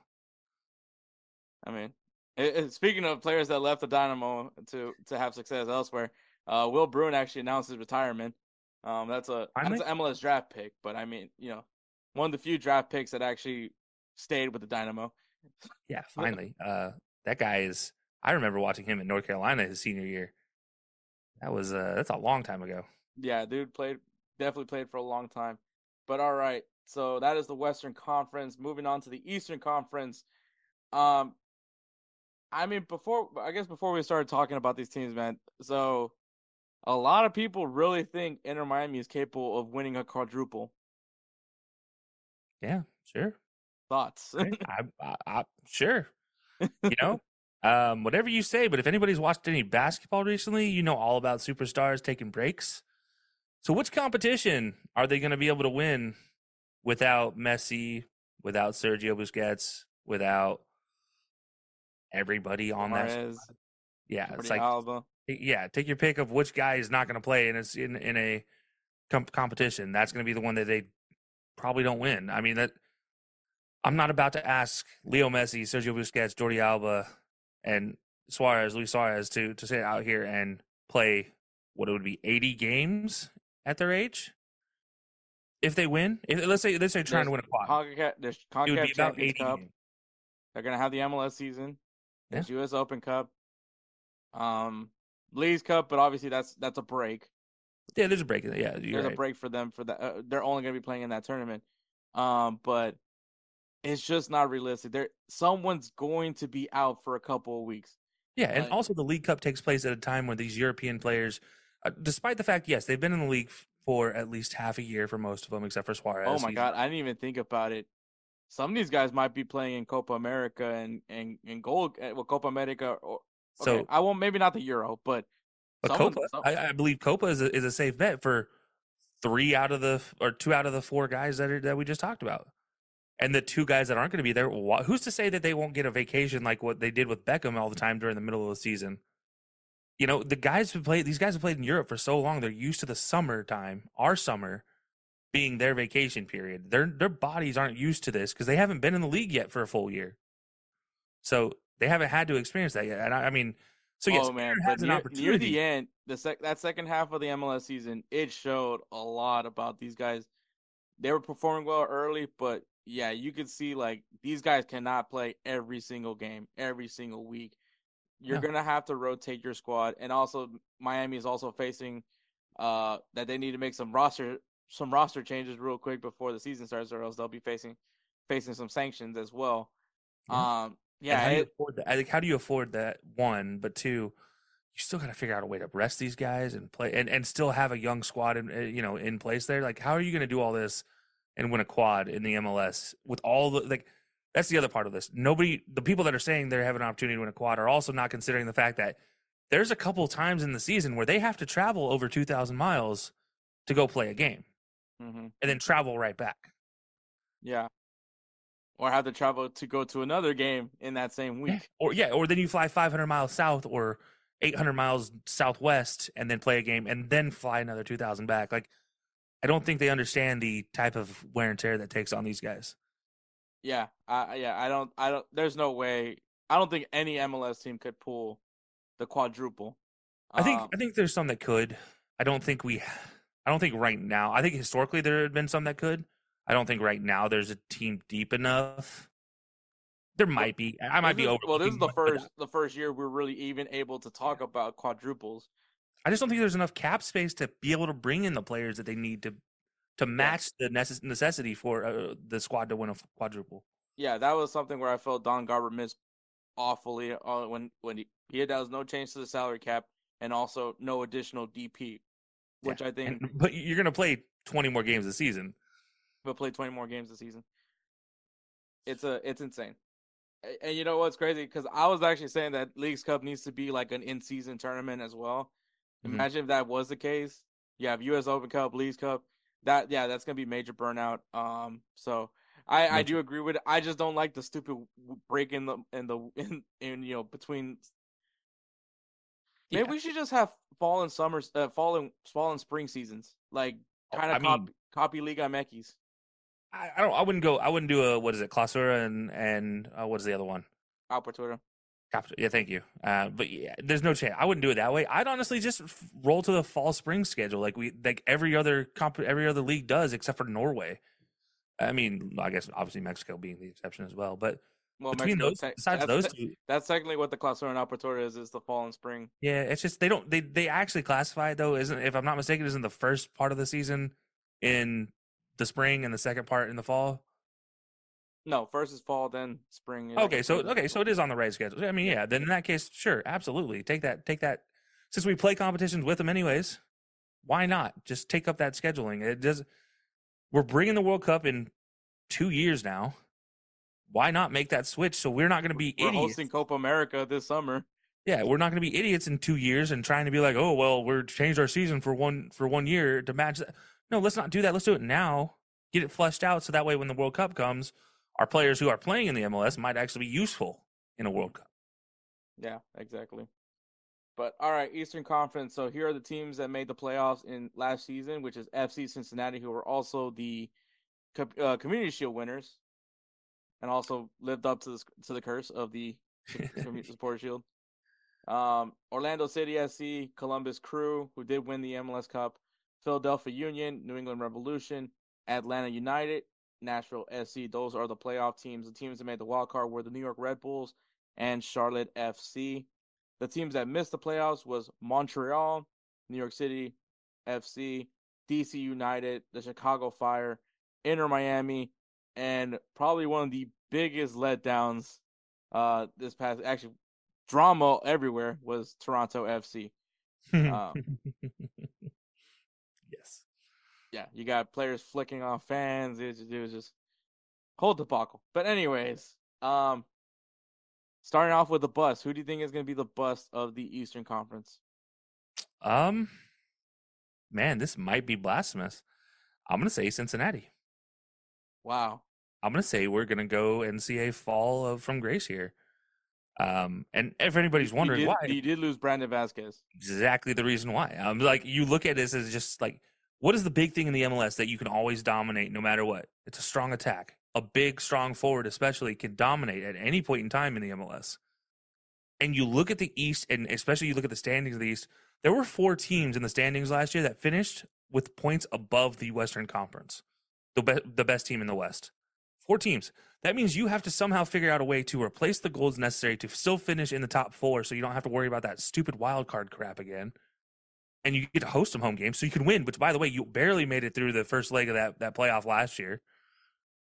I mean, it, it, speaking of players that left the Dynamo to to have success elsewhere, uh, Will Bruin actually announced his retirement. Um, that's a Finally? that's an MLS draft pick, but I mean, you know, one of the few draft picks that actually stayed with the Dynamo. Yeah, finally. uh, that guy is. I remember watching him in North Carolina his senior year. That was uh, that's a long time ago. Yeah, dude played definitely played for a long time. But all right, so that is the Western Conference. Moving on to the Eastern Conference. Um, I mean, before I guess before we started talking about these teams, man. So, a lot of people really think Inter Miami is capable of winning a quadruple. Yeah, sure. Thoughts? I, I, I, sure. You know, um, whatever you say. But if anybody's watched any basketball recently, you know all about superstars taking breaks. So, which competition are they going to be able to win without Messi, without Sergio Busquets, without everybody on that? Yeah, it's like Alba. yeah, take your pick of which guy is not going to play, and it's in in a comp- competition. That's going to be the one that they probably don't win. I mean that. I'm not about to ask Leo Messi, Sergio Busquets, Jordi Alba, and Suarez, Luis Suarez to to sit out here and play what it would be 80 games at their age. If they win, if, let's say let's say trying to win a quad, CONCACAF, there's CONCACAF Champions Cup. Games. They're gonna have the MLS season. Yeah. U.S. Open Cup, um, Leagues Cup, but obviously that's that's a break. Yeah, there's a break. Yeah, there's right. a break for them for that. Uh, they're only gonna be playing in that tournament. Um, but it's just not realistic. There, someone's going to be out for a couple of weeks. Yeah, and Like- also the League Cup takes place at a time when these European players, uh, despite the fact, yes, they've been in the league for at least half a year for most of them, except for Suarez. Oh my god, I didn't even think about it. Some of these guys might be playing in Copa America and and, and gold eh, well Copa America or okay, So, I won't maybe not the Euro, but but someone- Copa, some- I, I believe Copa is a, is a safe bet for three out of the or two out of the four guys that are, that we just talked about, and the two guys that aren't going to be there. wh- Who's to say that they won't get a vacation like what they did with Beckham all the time during the middle of the season? You know, the guys who played these guys have played in Europe for so long; they're used to the summertime, our summer, being their vacation period. Their their bodies aren't used to this because they haven't been in the league yet for a full year, so they haven't had to experience that yet. And I, I mean, so yes, oh man, Aaron but an near, opportunity. near the end, the sec- that second half of the MLS season, it showed a lot about these guys. They were performing well early, but yeah, you could see like these guys cannot play every single game, every single week. You're No. gonna have to rotate your squad, and also Miami is also facing uh that they need to make some roster some roster changes real quick before the season starts, or else they'll be facing facing some sanctions as well. Yeah. Um, And yeah, how do you it- afford that? How do you afford that? One, but two, you still got to figure out a way to rest these guys and play and, and still have a young squad in uh, you know in place there. Like, how are you going to do all this and win a quad in the MLS with all the like? That's the other part of this. Nobody, the people that are saying they have an opportunity to win a quad are also not considering the fact that there's a couple times in the season where they have to travel over two thousand miles to go play a game mhm. and then travel right back. Yeah. Or have to travel to go to another game in that same Yeah. week. Or yeah, or then you fly 500 miles south or 800 miles southwest and then play a game and then fly another 2,000 back. Like, I don't think they understand the type of wear and tear that takes on these guys. Yeah. I yeah, I don't I don't there's no way I don't think any MLS team could pull the quadruple. I think Um, I think there's some that could. I don't think we. I don't think right now. I think historically there had been some that could. I don't think right now there's a team deep enough. There might be. I might be over. Well, this is the first the first year we're really even able to talk about quadruples. I just don't think there's enough cap space to be able to bring in the players that they need to to match the necess- necessity for uh, the squad to win a quadruple. Yeah, that was something where I felt Don Garber missed awfully uh, when when he, he had that was no change to the salary cap and also no additional DP, which Yeah. I think And, but you're going to play 20 more games this season. but play 20 more games this season. It's a it's insane. And you know what's crazy? Because I was actually saying that Leagues Cup needs to be like an in-season tournament as well. Mhm. Imagine if that was the case. You have U.S. Open Cup, Leagues Cup. That yeah, that's gonna be major burnout. Um, so I I do agree with it. I just don't like the stupid break in the in the in, in you know between. Maybe Yeah. we should just have fall and summer, uh, fall and fall and spring seasons, like Oh, kind of mean- copy, copy Liga MX. I, I don't. I wouldn't go. I wouldn't do a what is it, Clausura and and uh, what is the other one? Apertura. Cap- Yeah, thank you. Uh, but yeah, there's no chance. I wouldn't do it that way. I'd honestly just f- roll to the fall spring schedule, like we like every other comp, every other league does, except for Norway. I mean, I guess obviously Mexico being the exception as well. But Well, between Mexico those, te- besides that's, those two, that's technically what the Clausura and Apertura is, is the fall and spring. yeah, it's just they don't they they actually classify it though. Isn't if I'm not mistaken, isn't the first part of the season in the spring and the second part in the fall? No, first is fall, then spring. Okay, so okay, so it is on the right schedule. I mean, yeah. Then in that case, sure, absolutely, take that, take that. Since we play competitions with them anyways, why not just take up that scheduling? It does. We're bringing the World Cup in two years now. Why not make that switch? So we're not going to be we're idiots. hosting Copa America this summer. Yeah, we're not going to be idiots in two years and trying to be like, oh well, we're changed our season for one for one year to match that. No, let's not do that. Let's do it now. Get it fleshed out so that way when the World Cup comes, our players who are playing in the MLS might actually be useful in a World Cup. Yeah, exactly. But all right, Eastern Conference. So here are the teams that made the playoffs in last season, which is FC Cincinnati, who were also the uh, Community Shield winners, and also lived up to the to the curse of the Community Support Shield. Um, Orlando City SC, Columbus Crew, who did win the MLS Cup, Philadelphia Union, New England Revolution, Atlanta United, Nashville SC. Those are the playoff teams. The teams that made the wild card were the New York Red Bulls and Charlotte FC. The teams that missed the playoffs was Montreal, New York City FC, DC United, the Chicago Fire, Inter Miami, and probably one of the biggest letdowns uh this past actually drama everywhere was Toronto FC. Um, yes. Yeah, you got players flicking off fans. It was, just, it was just whole debacle. But anyways, um, starting off with the bust. Who do you think is going to be the bust of the Eastern Conference? Um, man, this might be blasphemous. I'm gonna say Cincinnati. Wow. I'm gonna say we're gonna go and see a fall of from grace here. Um, and if anybody's wondering you did, why, you did lose Brandon Vazquez. exactly the reason why. I'm like, you look at this as just like, what is the big thing in the MLS that you can always dominate no matter what? It's a strong attack. A big, strong forward, especially, can dominate at any point in time in the MLS. And you look at the East, and especially you look at the standings of the East. There were four teams in the standings last year that finished with points above the Western Conference, the be- the best team in the West. Four teams. That means you have to somehow figure out a way to replace the goals necessary to still finish in the top four, so you don't have to worry about that stupid wild card crap again. And you get to host some home games, so you can win. Which, by the way, you barely made it through the first leg of that that playoff last year.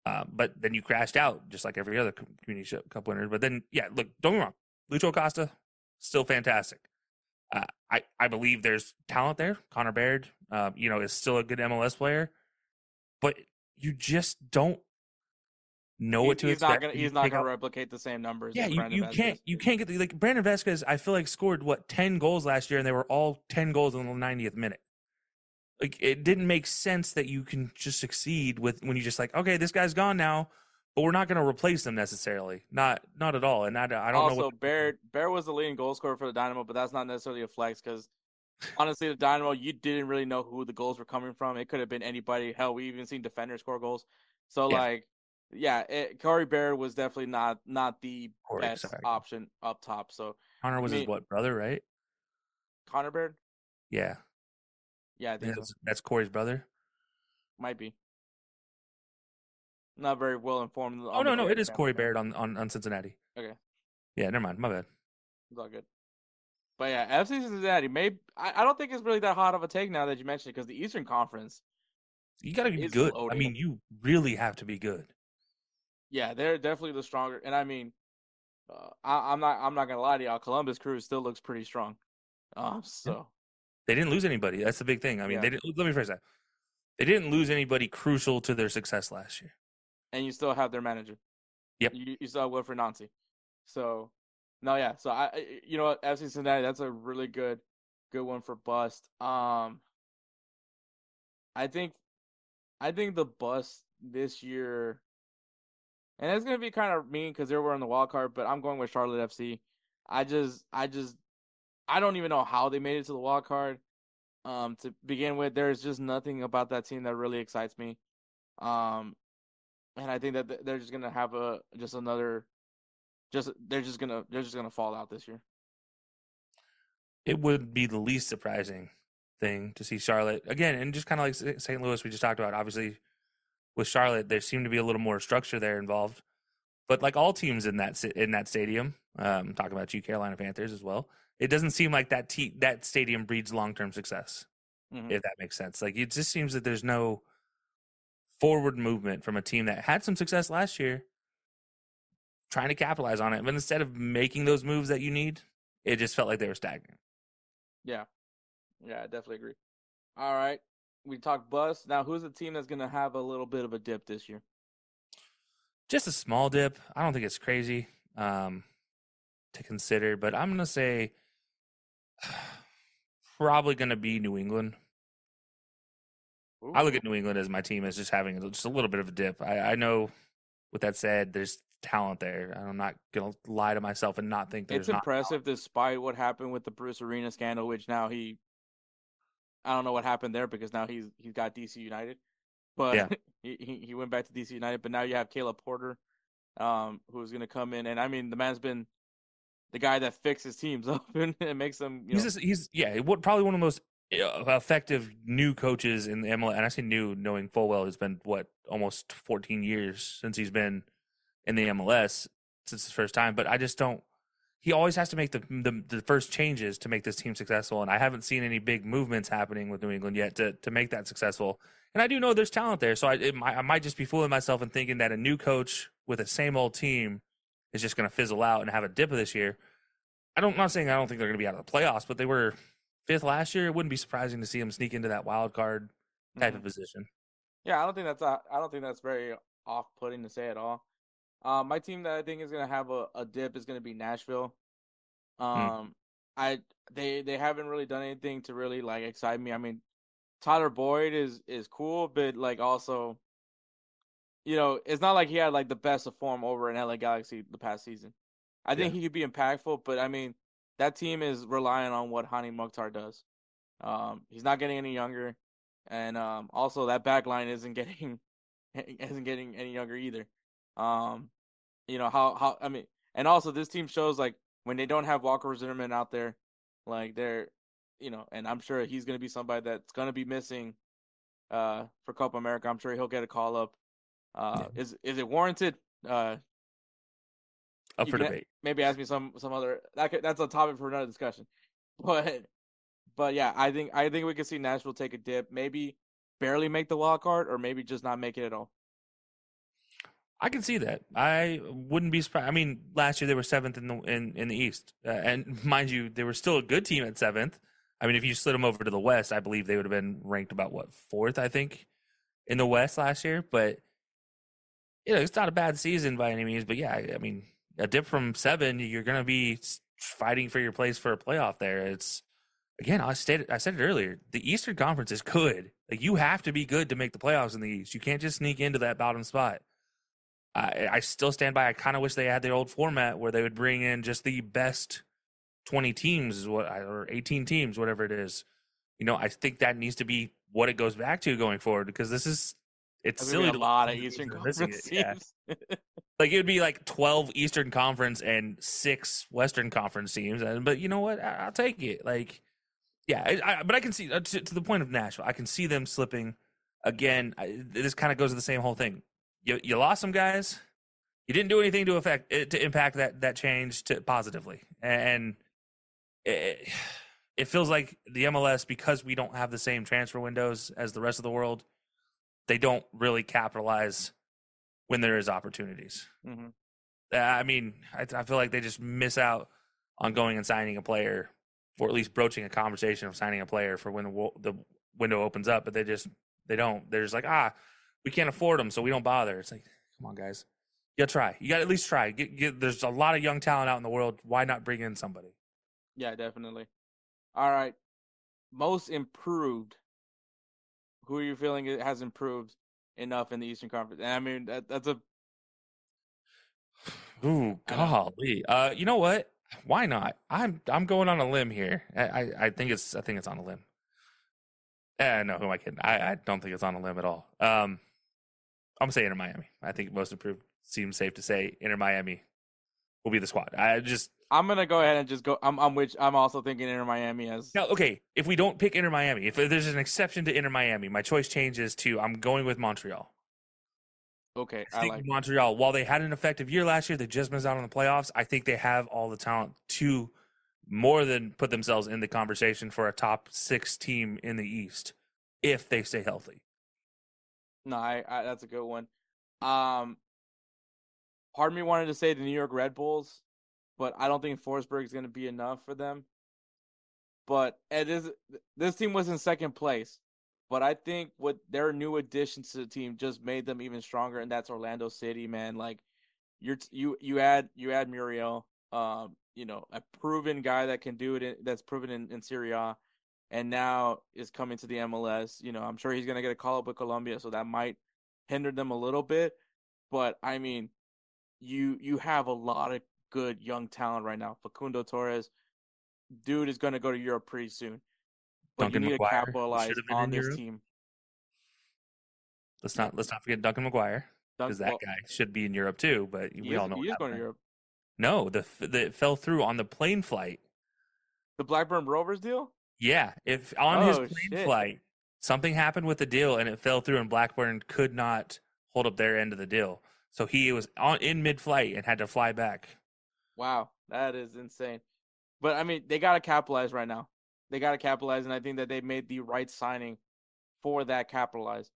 Uh, but then you crashed out, just like every other community cup winner. But then, yeah, look, don't get wrong, Lucho Costa, still fantastic. Uh, I I believe there's talent there. Connor Baird, uh, you know, is still a good MLS player, but you just don't know what to he's expect. not gonna he's not gonna replicate the same numbers. yeah, you, you can't you can't get the, like Brandon Vazquez. I feel like scored what ten goals last year, and they were all ten goals in the 90th minute. Like it didn't make sense that you can just succeed with when you just like okay, this guy's gone now, but we're not going to replace him necessarily. Not not at all. And I, I don't also, know what Bear Bear was the leading goal scorer for the Dynamo, but that's not necessarily a flex because honestly, the Dynamo you didn't really know who the goals were coming from. It could have been anybody. Hell, we even seen defenders score goals. So Yeah. like, yeah, it, Corey Baird was definitely not not the Corey, best sorry. option up top. So Connor was I his what brother, right? Connor Baird, Yeah, yeah, I think so. that's, that's Corey's brother. might be. Not very well informed. Oh no, no, Baird it is Corey. Baird on, on on Cincinnati. Okay. Yeah, never mind. My bad. It's all good. But yeah, FC Cincinnati. Maybe I, I don't think it's really that hot of a take now that you mentioned it because the Eastern Conference. You got to be good. I mean, you really have to be good. Yeah, they're definitely the stronger. And I mean, uh, I, I'm not. I'm not gonna lie to y'all. Columbus Crew still looks pretty strong. Um, so They didn't lose anybody. That's the big thing. I mean, Yeah. they didn't. Let me phrase that. They didn't lose anybody crucial to their success last year. and you still have their manager. Yep. You, you still have Wilfried Nancy. So, no, yeah. So I, I- you know what, FC Cincinnati. That's a really good, good one for bust. Um, I think, I think the bust this year, and it's gonna be kind of mean because they're wearing the wild card, but I'm going with Charlotte FC. I just, I just, I don't even know how they made it to the wild card. Um, to begin with, there's just nothing about that team that really excites me. Um, and I think that they're just gonna have a just another, just they're just gonna they're just gonna fall out this year. It would be the least surprising thing to see Charlotte again, and just kind of like St. Louis we just talked about. Obviously, with Charlotte, there seemed to be a little more structure there involved. But like all teams in that in that stadium, um, talking about you Carolina Panthers as well, it doesn't seem like that te- that stadium breeds long term success. Mhm. if that makes sense. Like it just seems that there's no forward movement from a team that had some success last year, trying to capitalize on it. But instead of making those moves that you need, it just felt like they were stagnant. Yeah, yeah, I definitely agree. All right, we talked bust. Now, who's the team that's gonna have a little bit of a dip this year? Just a small dip. I don't think it's crazy um, to consider, but I'm gonna say probably gonna be New England. I look at New England as my team as just having just a little bit of a dip. I, I know, with that said, there's talent there. I'm not gonna lie to myself and not think there's It's impressive despite what happened with the Bruce Arena scandal, which now he, I don't know what happened there because now he's he's got DC United, but Yeah. he, he went back to DC United. But now you have Caleb Porter, um, who's gonna come in, and I mean the man's been the guy that fixes teams up and, and makes them. You know, he's just, he's yeah, what probably one of the most uh, effective new coaches in the MLS. And I say new, knowing full well, it's been what almost 14 years since he's been in the MLS since his first time. But I just don't. He always has to make the, the the first changes to make this team successful, and I haven't seen any big movements happening with New England yet to to make that successful. And I do know there's talent there, so I it might, I might just be fooling myself and thinking that a new coach with the same old team is just going to fizzle out and have a dip this year. I don't, I'm not saying I don't think they're going to be out of the playoffs, but they were fifth last year. It wouldn't be surprising to see them sneak into that wild card type Mhm. of position. Yeah, I don't think that's I don't think that's very off-putting to say at all. Um, my team that I think is gonna have a, a dip is gonna be Nashville. Um, I they they haven't really done anything to really like excite me. I mean, Tyler Boyd is is cool, but like also, you know, it's not like he had like the best of form over in LA Galaxy the past season. I think he could be impactful, but I mean, that team is relying on what Hani Mukhtar does. Um, he's not getting any younger, and um, also that back line isn't getting isn't getting any younger either. Um, you know how how I mean, and also this team shows like when they don't have Walker Zimmerman out there, like they're you know, and I'm sure he's gonna be somebody that's gonna be missing uh for Copa America. I'm sure he'll get a call up. Uh, is is it warranted? Uh, Up for debate. Maybe ask me some some other that could, that's a topic for another discussion. But but yeah, I think I think we could see Nashville take a dip, maybe barely make the wild card, or maybe just not make it at all. I can see that. I wouldn't be surprised. I mean, last year they were seventh in the in, in the East, uh, and mind you, they were still a good team at seventh. I mean, if you slid them over to the West, I believe they would have been ranked about what fourth, I think, in the West last year. But you know, it's not a bad season by any means. But yeah, I mean, a dip from seven, you're going to be fighting for your place for a playoff. There, it's again, I stated, I said it earlier. The Eastern Conference is good. Like you have to be good to make the playoffs in the East. You can't just sneak into that bottom spot. I, I still stand by. I kind of wish they had the old format where they would bring in just the best twenty teams, is what I- or eighteen teams, whatever it is. You know, I think that needs to be what it goes back to going forward because this is it's silly. a lot of Eastern Conference it, yeah. teams. Like it would be like twelve Eastern Conference and six Western Conference teams, and but you know what? I, I'll take it. Like, yeah, I, I, but I can see uh, to, to the point of Nashville. I can see them slipping again. I, this kind of goes to the same whole thing. You you lost some guys. You didn't do anything to affect to impact that that change to positively, and it, it feels like the MLS because we don't have the same transfer windows as the rest of the world. They don't really capitalize when there is opportunities. Mhm. Uh, I mean, I, I feel like they just miss out on going and signing a player, or at least broaching a conversation of signing a player for when the, the window opens up. But they just they don't. They're just like, ah, we can't afford them, so we don't bother. It's like, come on, guys, you gotta try. You gotta at least try. Get, get, there's a lot of young talent out in the world. Why not bring in somebody? Yeah, definitely. All right. Most improved. Who are you feeling it has improved enough in the Eastern Conference? And I mean that that's a Ooh, golly. Uh, you know what? Why not? I'm I'm going on a limb here. I I, I think it's I think it's on a limb. Eh, no, who am I kidding? I, I don't think it's on a limb at all. Um, I'm gonna say Inter Miami. I think most improved seems safe to say Inter Miami will be the squad. I just I'm gonna go ahead and just go. I'm I'm which I'm also thinking Inter Miami as now okay. If we don't pick Inter Miami, if there's an exception to Inter Miami, my choice changes to I'm going with Montreal. okay. I I think like. Montreal, while they had an effective year last year, they just missed out on the playoffs. I think they have all the talent to more than put themselves in the conversation for a top six team in the East if they stay healthy. No, I, I that's a good one. Um, part of me wanted to say the New York Red Bulls, but I don't think Forsberg is going to be enough for them. But it is this team was in second place, but I think what their new additions to the team just made them even stronger, and that's Orlando City, man. Like you're you you add you add Muriel, um, you know, a proven guy that can do it. In, that's proven in, in Serie A, and now is coming to the MLS. You know, I'm sure he's gonna get a call up with Colombia, so that might hinder them a little bit. But I mean, you you have a lot of good young talent right now. Facundo Torres, dude is gonna go to Europe pretty soon. But Duncan you need McGuire to capitalize should have been on this Europe. team. Let's not let's not forget Duncan McGuire because that well, guy should be in Europe too. But we is, all know he what is going to. Europe. No, the the fell through on the plane flight. The Blackburn Rovers deal? Yeah, if on his Oh, plane shit. flight something happened with the deal and it fell through, and Blackburn could not hold up their end of the deal, so he was on in mid-flight and had to fly back. Wow, that is insane. But I mean, they got to capitalize right now. They got to capitalize, and I think that they made the right signing for that capitalize.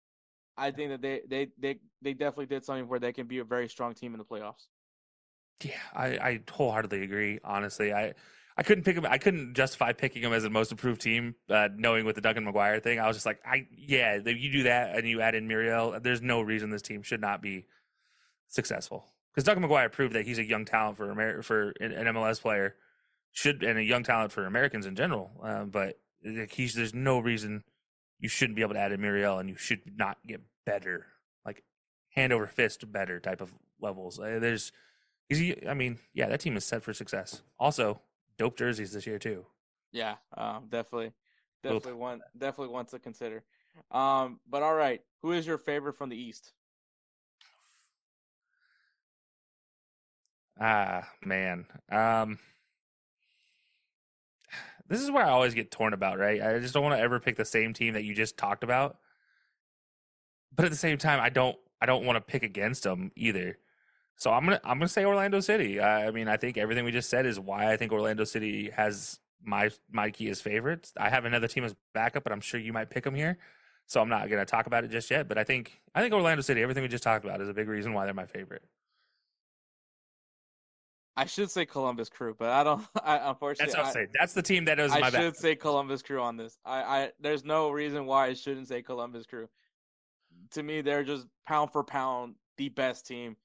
I think that they they they they definitely did something where they can be a very strong team in the playoffs. Yeah, I, I wholeheartedly agree. Honestly, I I couldn't pick him. I couldn't justify picking him as the most improved team, uh, knowing with the Duncan McGuire thing. I was just like, I yeah, you do that and you add in Muriel, there's no reason this team should not be successful. Because Duncan McGuire proved that he's a young talent for Amer- for an MLS player, should and a young talent for Americans in general. Uh, but he's there's no reason you shouldn't be able to add in Muriel, and you should not get better, like hand over fist better type of levels. Uh, there's, he's, I mean, yeah, that team is set for success. Also, dope jerseys this year too. Yeah, um, definitely, definitely one, definitely one to consider. Um, but all right, who is your favorite from the East? Ah, man. Um, this is where I always get torn about, right? I just don't want to ever pick the same team that you just talked about. But at the same time, I don't I don't want to pick against them either. So I'm gonna I'm gonna say Orlando City. I, I mean, I think everything we just said is why I think Orlando City has my my key as favorites. I have another team as backup, but I'm sure you might pick them here. So I'm not gonna talk about it just yet. But I think I think Orlando City. Everything we just talked about is a big reason why they're my favorite. I should say Columbus Crew, but I don't. I unfortunately That's what I. That's the team that is I my should backup. say Columbus Crew on this. I, I there's no reason why I shouldn't say Columbus Crew. To me, they're just pound for pound the best team.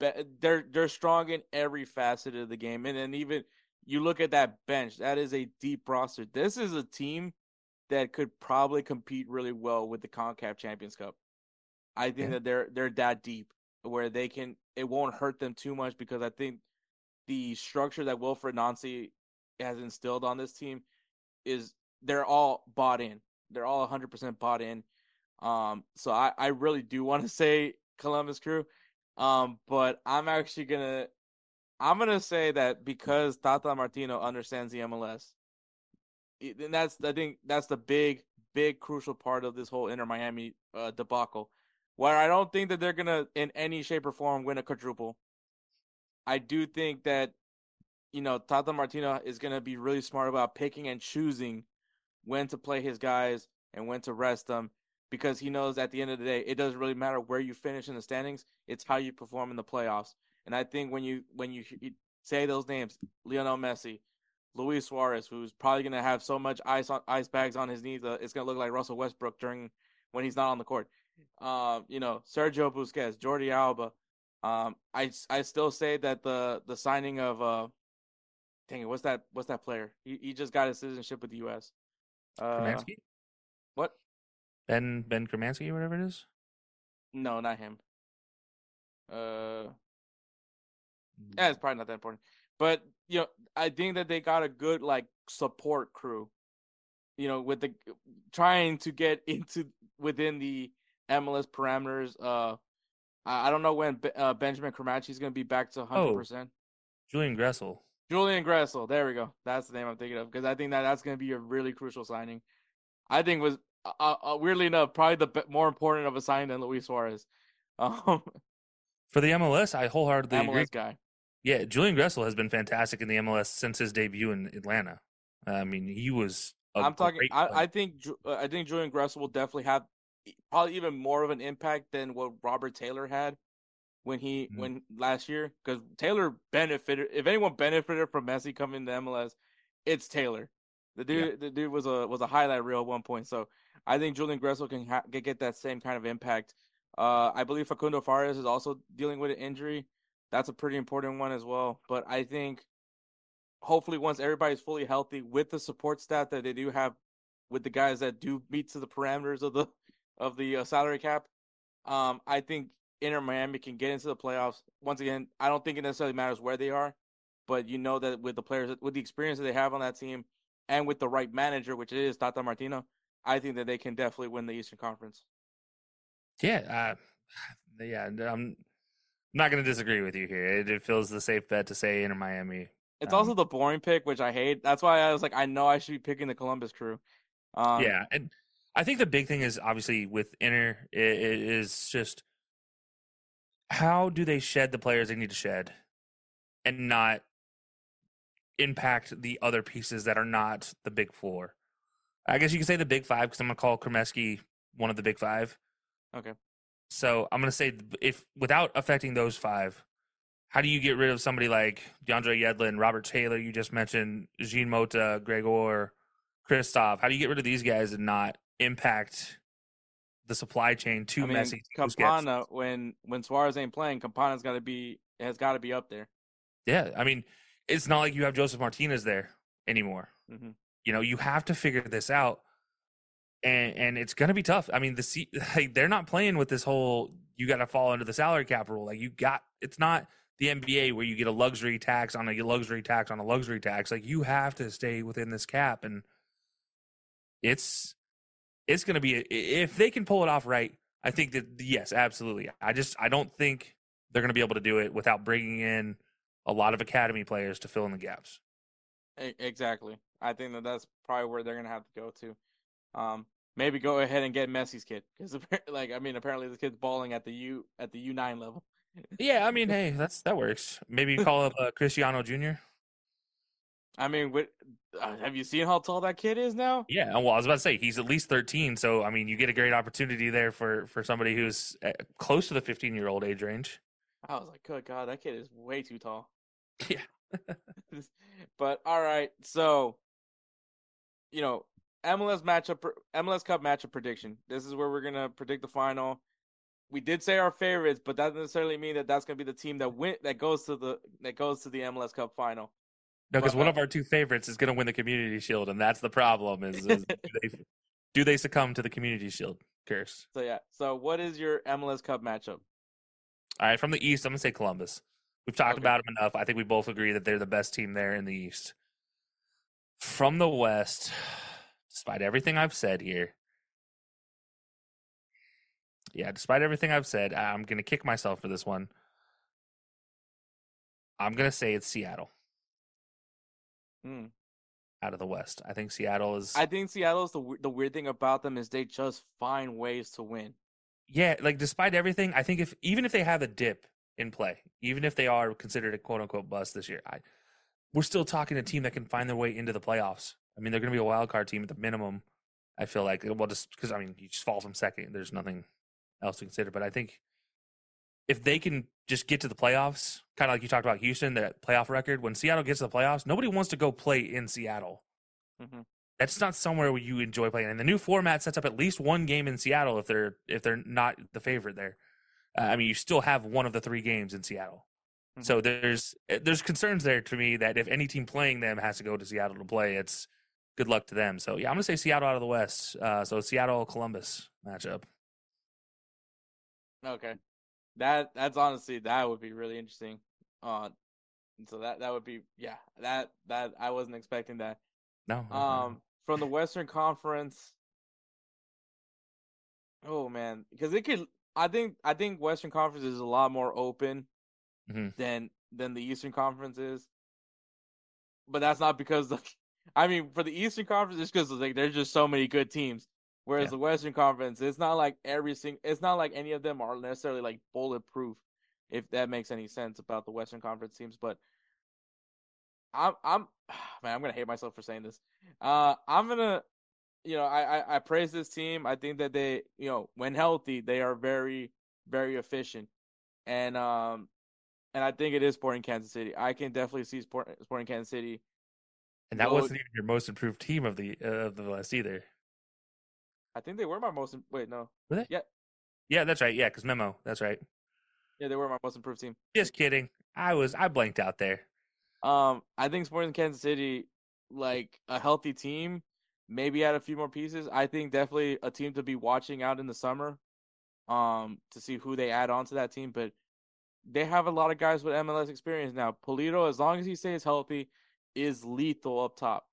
They're they're strong in every facet of the game, and then even you look at that bench. That is a deep roster. This is a team that could probably compete really well with the Concacaf Champions Cup. I think Yeah. that they're they're that deep where they can. It won't hurt them too much because I think the structure that Wilfried Nancy has instilled on this team is they're all bought in. They're all 100% bought in. Um, so I, I really do want to say Columbus Crew. Um, but I'm actually gonna I'm gonna say that because Tata Martino understands the MLS, and that's I think that's the big big crucial part of this whole Inter Miami uh, debacle, where I don't think that they're gonna in any shape or form win a quadruple. I do think that you know Tata Martino is gonna be really smart about picking and choosing when to play his guys and when to rest them because he knows at the end of the day it doesn't really matter where you finish in the standings it's how you perform in the playoffs. And i think when you when you, say those names lionel messi luis suarez who's probably going to have so much ice on ice bags on his knees uh, it's going to look like russell westbrook during when he's not on the court. Um you know sergio busquets jordi alba um i i still say that the the signing of uh dang it what's that what's that player? He, he just got his citizenship with the us uh, what Ben Ben Kermansky, whatever it is. No, not him. Uh, yeah, it's probably not that important. But you know, I think that they got a good like support crew. You know, with the trying to get into within the MLS parameters. Uh, I, I don't know when Be- uh, Benjamin Cremaschi is going to be back to hundred percent. Julian Gressel. Julian Gressel, there we go. That's the name I'm thinking of because I think that that's going to be a really crucial signing. I think was uh, uh, weirdly enough probably the more important of a sign than Luis Suarez. Um, For the MLS, I wholeheartedly agree. MLS guy. Yeah, Julian Gressel has been fantastic in the MLS since his debut in Atlanta. I mean, he was. i I'm talking. I, I think uh, I think Julian Gressel will definitely have probably even more of an impact than what Robert Taylor had when he Mhm. when last year because Taylor benefited. If anyone benefited from Messi coming to MLS, it's Taylor. The dude, the dude was a was a highlight reel at one point. So I think Julian Gressel can ha- get that same kind of impact. Uh, I believe Facundo Farías is also dealing with an injury. That's a pretty important one as well. But I think hopefully once everybody's fully healthy with the support staff that they do have with the guys that do meet to the parameters of the of the uh, salary cap, um, I think Inter Miami can get into the playoffs. Once again, I don't think it necessarily matters where they are, but you know that with the players, with the experience that they have on that team, and with the right manager, which is Tata Martino, I think that they can definitely win the Eastern Conference. Yeah, uh, yeah. I'm not going to disagree with you here. It, it feels the safe bet to say Inter Miami. It's Um, also the boring pick, which I hate. That's why I was like, I know I should be picking the Columbus Crew. Um, yeah, and I think the big thing is obviously with Inter i- i- is just how do they shed the players they need to shed, and not impact the other pieces that are not the big four. I guess you can say the big five because I'm gonna call Cremaschi one of the big five. Okay. So I'm gonna say if without affecting those five, how do you get rid of somebody like DeAndre Yedlin, Robert Taylor, you just mentioned, Jean Mota, Gregor, Kristoff? How do you get rid of these guys and not impact the supply chain to I mean, Busquets? Campana when when Suarez ain't playing, Campana's got to be has got to be up there. Yeah, I mean, it's not like you have Josef Martinez there anymore. Mhm. You know, you have to figure this out, and and it's gonna be tough. I mean, the like, they're not playing with this whole you got to fall under the salary cap rule. Like you got, it's not the NBA where you get a luxury tax on a luxury tax on a luxury tax. Like you have to stay within this cap, and it's it's gonna be if they can pull it off right. I think that yes, absolutely. I just I don't think they're gonna be able to do it without bringing in a lot of academy players to fill in the gaps. Exactly. I think that that's probably where they're gonna have to go to. Um, maybe go ahead and get Messi's kid because, like, I mean, apparently this kid's balling at the U at the U nine level. Yeah, I mean, hey, that's that works. Maybe call up uh, Cristiano Jr. I mean, what, uh, have you seen how tall that kid is now? Yeah, well, I was about to say he's at least thirteen, so I mean, you get a great opportunity there for for somebody who's uh, close to the fifteen year old age range. I was like, good God, that kid is way too tall. Yeah. but all right, so you know, MLS matchup, MLS Cup matchup prediction. This is where we're gonna predict the final. We did say our favorites, but that doesn't necessarily mean that that's gonna be the team that win that goes to the that goes to the MLS Cup final. No, because one uh, of our two favorites is going to win the Community Shield, and that's the problem. Is, is do, they, do they succumb to the Community Shield curse? So yeah. So what is your MLS Cup matchup? All right, from the East, I'm going to say Columbus. We've talked Okay. about them enough. I think we both agree that they're the best team there in the East. From the West, despite everything I've said here, yeah, despite everything I've said, I'm going to kick myself for this one. I'm going to say it's Seattle Hmm. out of the West. I think Seattle is. I think Seattle's the the weird thing about them is they just find ways to win. yeah, like despite everything, I think if even if they have a dip in play, even if they are considered a quote unquote bust this year, I we're still talking a team that can find their way into the playoffs. I mean, they're going to be a wild card team at the minimum. I feel like well, just because I mean, you just fall from second. There's nothing else to consider. But I think if they can just get to the playoffs, kind of like you talked about Houston, that playoff record. When Seattle gets to the playoffs, nobody wants to go play in Seattle. Mhm. That's not somewhere where you enjoy playing. And the new format sets up at least one game in Seattle if they're if they're not the favorite there. Uh, I mean, you still have one of the three games in Seattle. So there's eh, there's concerns there to me that if any team playing them has to go to Seattle to play, it's good luck to them. So yeah, I'm gonna say Seattle out of the West. Uh, so Seattle Columbus matchup. Okay, that that's honestly that would be really interesting. Uh, so that that would be yeah that that I wasn't expecting that. No, Um, from the Western Conference. Oh man, because it could. I think I think Western Conference is a lot more open Mhm. than than the Eastern Conference is. But that's not because the. I mean, for the Eastern Conference, it's because like there's just so many good teams. Whereas Yeah. the Western Conference, it's not like every single. It's not like any of them are necessarily like bulletproof, if that makes any sense about the Western Conference teams. But I'm I'm man, I'm gonna hate myself for saying this. Uh, I'm gonna, you know, I, I I praise this team. I think that they, you know, when healthy, they are very very efficient, and um, and I think it is Sporting Kansas City. I can definitely see Sport, Sporting Kansas City. and that no- wasn't even your most improved team of the uh, of the West either. I think they were my most. Wait, no, Were they? Yeah. Yeah, that's right. Yeah, because Memo. That's right. yeah, they were my most improved team. Just kidding. I was I blanked out there. Um, I think Sporting Kansas City, like a healthy team, maybe add a few more pieces. I think definitely a team to be watching out in the summer, um, to see who they add on to that team. But they have a lot of guys with MLS experience now. Pulido, as long as he stays healthy, is lethal up top.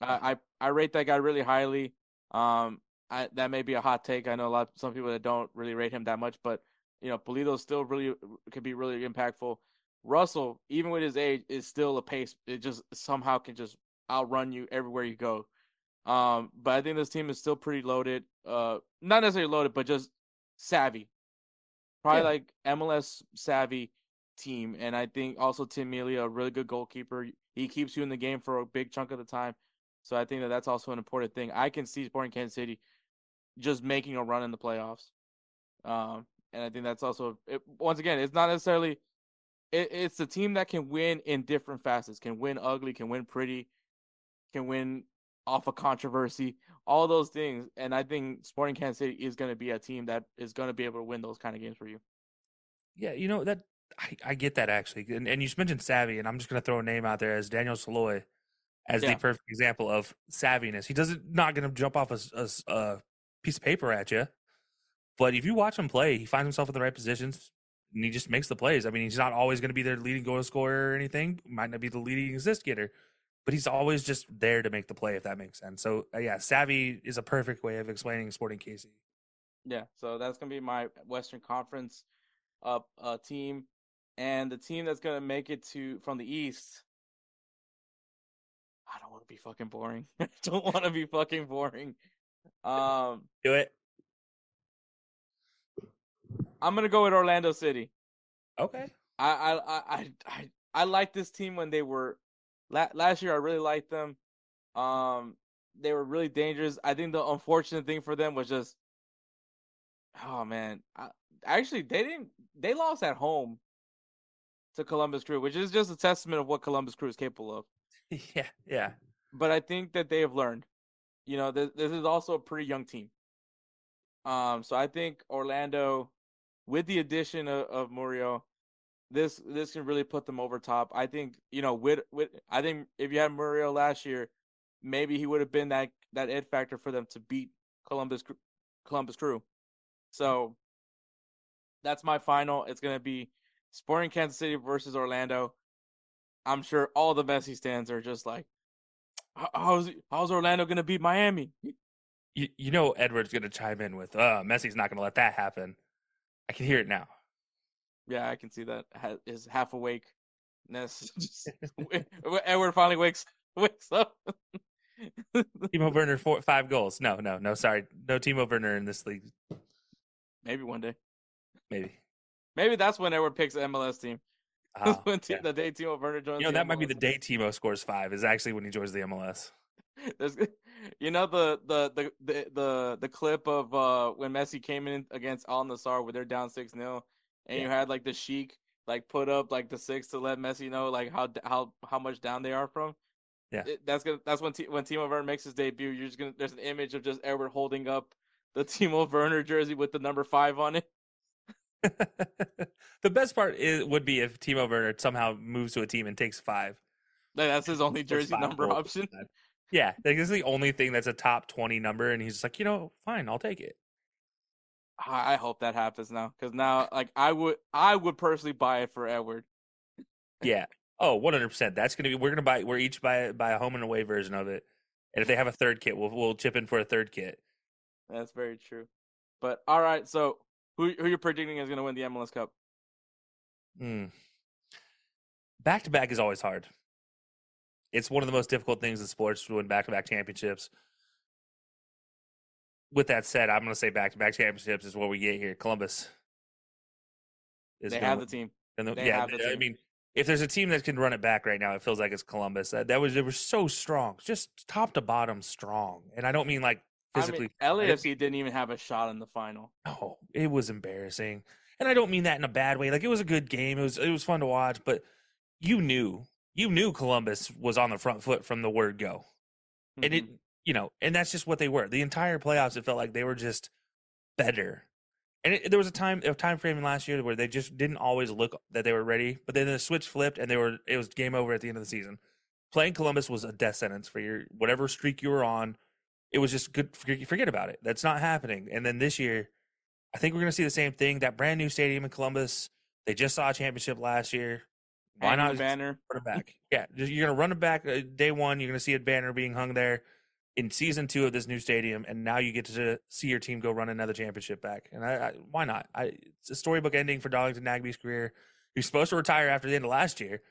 I I, I rate that guy really highly. Um, I, that may be a hot take. I know a lot some people that don't really rate him that much, but you know, Pulido still really can be really impactful. Russell, even with his age, is still a pace. It just somehow can just outrun you everywhere you go. Um, but I think this team is still pretty loaded. Uh, not necessarily loaded, but just savvy. Probably Yeah. like MLS savvy team. And I think also Tim Melia, a really good goalkeeper. He keeps you in the game for a big chunk of the time. So I think that that's also an important thing. I can see Sporting Kansas City just making a run in the playoffs. Um, and I think that's also it, once again, it's not necessarily it, it's a team that can win in different facets. Can win ugly, can win pretty, can win off a of controversy, all those things. And I think Sporting Kansas City is going to be a team that is going to be able to win those kind of games for you. Yeah, you know that I, I get that actually, and, and you mentioned savvy, and I'm just going to throw a name out there as Daniel Salloi as yeah. the perfect example of savviness. He doesn't not going to jump off a, a, a, piece of paper at you, but if you watch him play, he finds himself in the right positions and he just makes the plays. I mean, he's not always going to be their leading goal scorer or anything. Might not be the leading assist getter, but he's always just there to make the play if that makes sense. So uh, yeah, savvy is a perfect way of explaining Sporting KC. Yeah, so that's going to be my Western Conference uh, uh team and the team that's going to make it to from the East I don't want to be fucking boring. I don't want to be fucking boring. Um, do it. I'm gonna go with Orlando City. Okay. I I I I I like this team when they were last year. I really liked them. Um, they were really dangerous. I think the unfortunate thing for them was just, oh man, I, actually they didn't. They lost at home to Columbus Crew, which is just a testament of what Columbus Crew is capable of. Yeah, yeah. But I think that they have learned. You know, this, this is also a pretty young team. Um, so I think Orlando, with the addition of, of Murillo, this this can really put them over top. I think you know with with I think if you had Murillo last year, maybe he would have been that that it factor for them to beat Columbus Columbus Crew. So that's my final. It's gonna be Sporting Kansas City versus Orlando. I'm sure all the Messi stands are just like, how's how's Orlando going to beat Miami? You, you know Edward's going to chime in with, uh, Messi's not going to let that happen. I can hear it now. Yeah, I can see that. His half awake. Ness. Edward finally wakes wakes up. Timo Werner four five goals. No, no, no. Sorry, no Timo Werner in this league. Maybe one day. Maybe. Maybe that's when Edward picks the MLS team. Oh, when yeah. the day Timo Werner joins. You know that MLS. might be the day Timo scores five. Is actually when he joins the MLS. There's, you know the, the the the the the clip of uh when Messi came in against Al Nassr where they're down six 0 and yeah. you had like the Sheik like put up like the six to let Messi know like how how how much down they are from. Yeah, it, that's gonna that's when T, when Timo Werner makes his debut. You're just gonna there's an image of just Edward holding up the Timo Werner jersey with the number five on it. the best part is, would be if Timo Werner somehow moves to a team and takes five. That's his only jersey number option. Yeah, like this is the only thing that's a top twenty number, and he's like, you know, fine, I'll take it. I hope that happens now, because now, like, I would, I would personally buy it for Edward. yeah. Oh, 100 percent. That's gonna be. We're gonna buy. We're each buy buy a home and away version of it, and if they have a third kit, we'll we'll chip in for a third kit. That's very true. But all right, so who who you're predicting is going to win the MLS Cup? Hmm. Back to back is always hard. It's one of the most difficult things in sports to win back to back championships. With that said, I'm going to say back to back championships is what we get here. Columbus. they have the team. The, yeah, the. I mean, if there's a team that can run it back right now, it feels like it's Columbus. That, that was they were so strong, just top to bottom strong. And I don't mean like physically. I mean, LAFC didn't even have a shot in the final. No, it was embarrassing, and I don't mean that in a bad way. Like it was a good game. It was it was fun to watch, but you knew you knew Columbus was on the front foot from the word go, mm-hmm. and it mm-hmm. You know, and that's just what they were. The entire playoffs, it felt like they were just better. And it, there was a time a time frame last year where they just didn't always look that they were ready, but then the switch flipped and they were it was game over at the end of the season. Playing Columbus was a death sentence for your whatever streak you were on it was just good. Forget about it. That's not happening. And then this year, I think we're going to see the same thing. That brand new stadium in Columbus. They just saw a championship last year. Why not banner? Run it back. yeah, you're going to run it back uh, day one. You're going to see a banner being hung there in season two of this new stadium, and now you get to see your team go run another championship back. And I, I why not? I, it's a storybook ending for Darlington Nagbe's career. He's supposed to retire after the end of last year.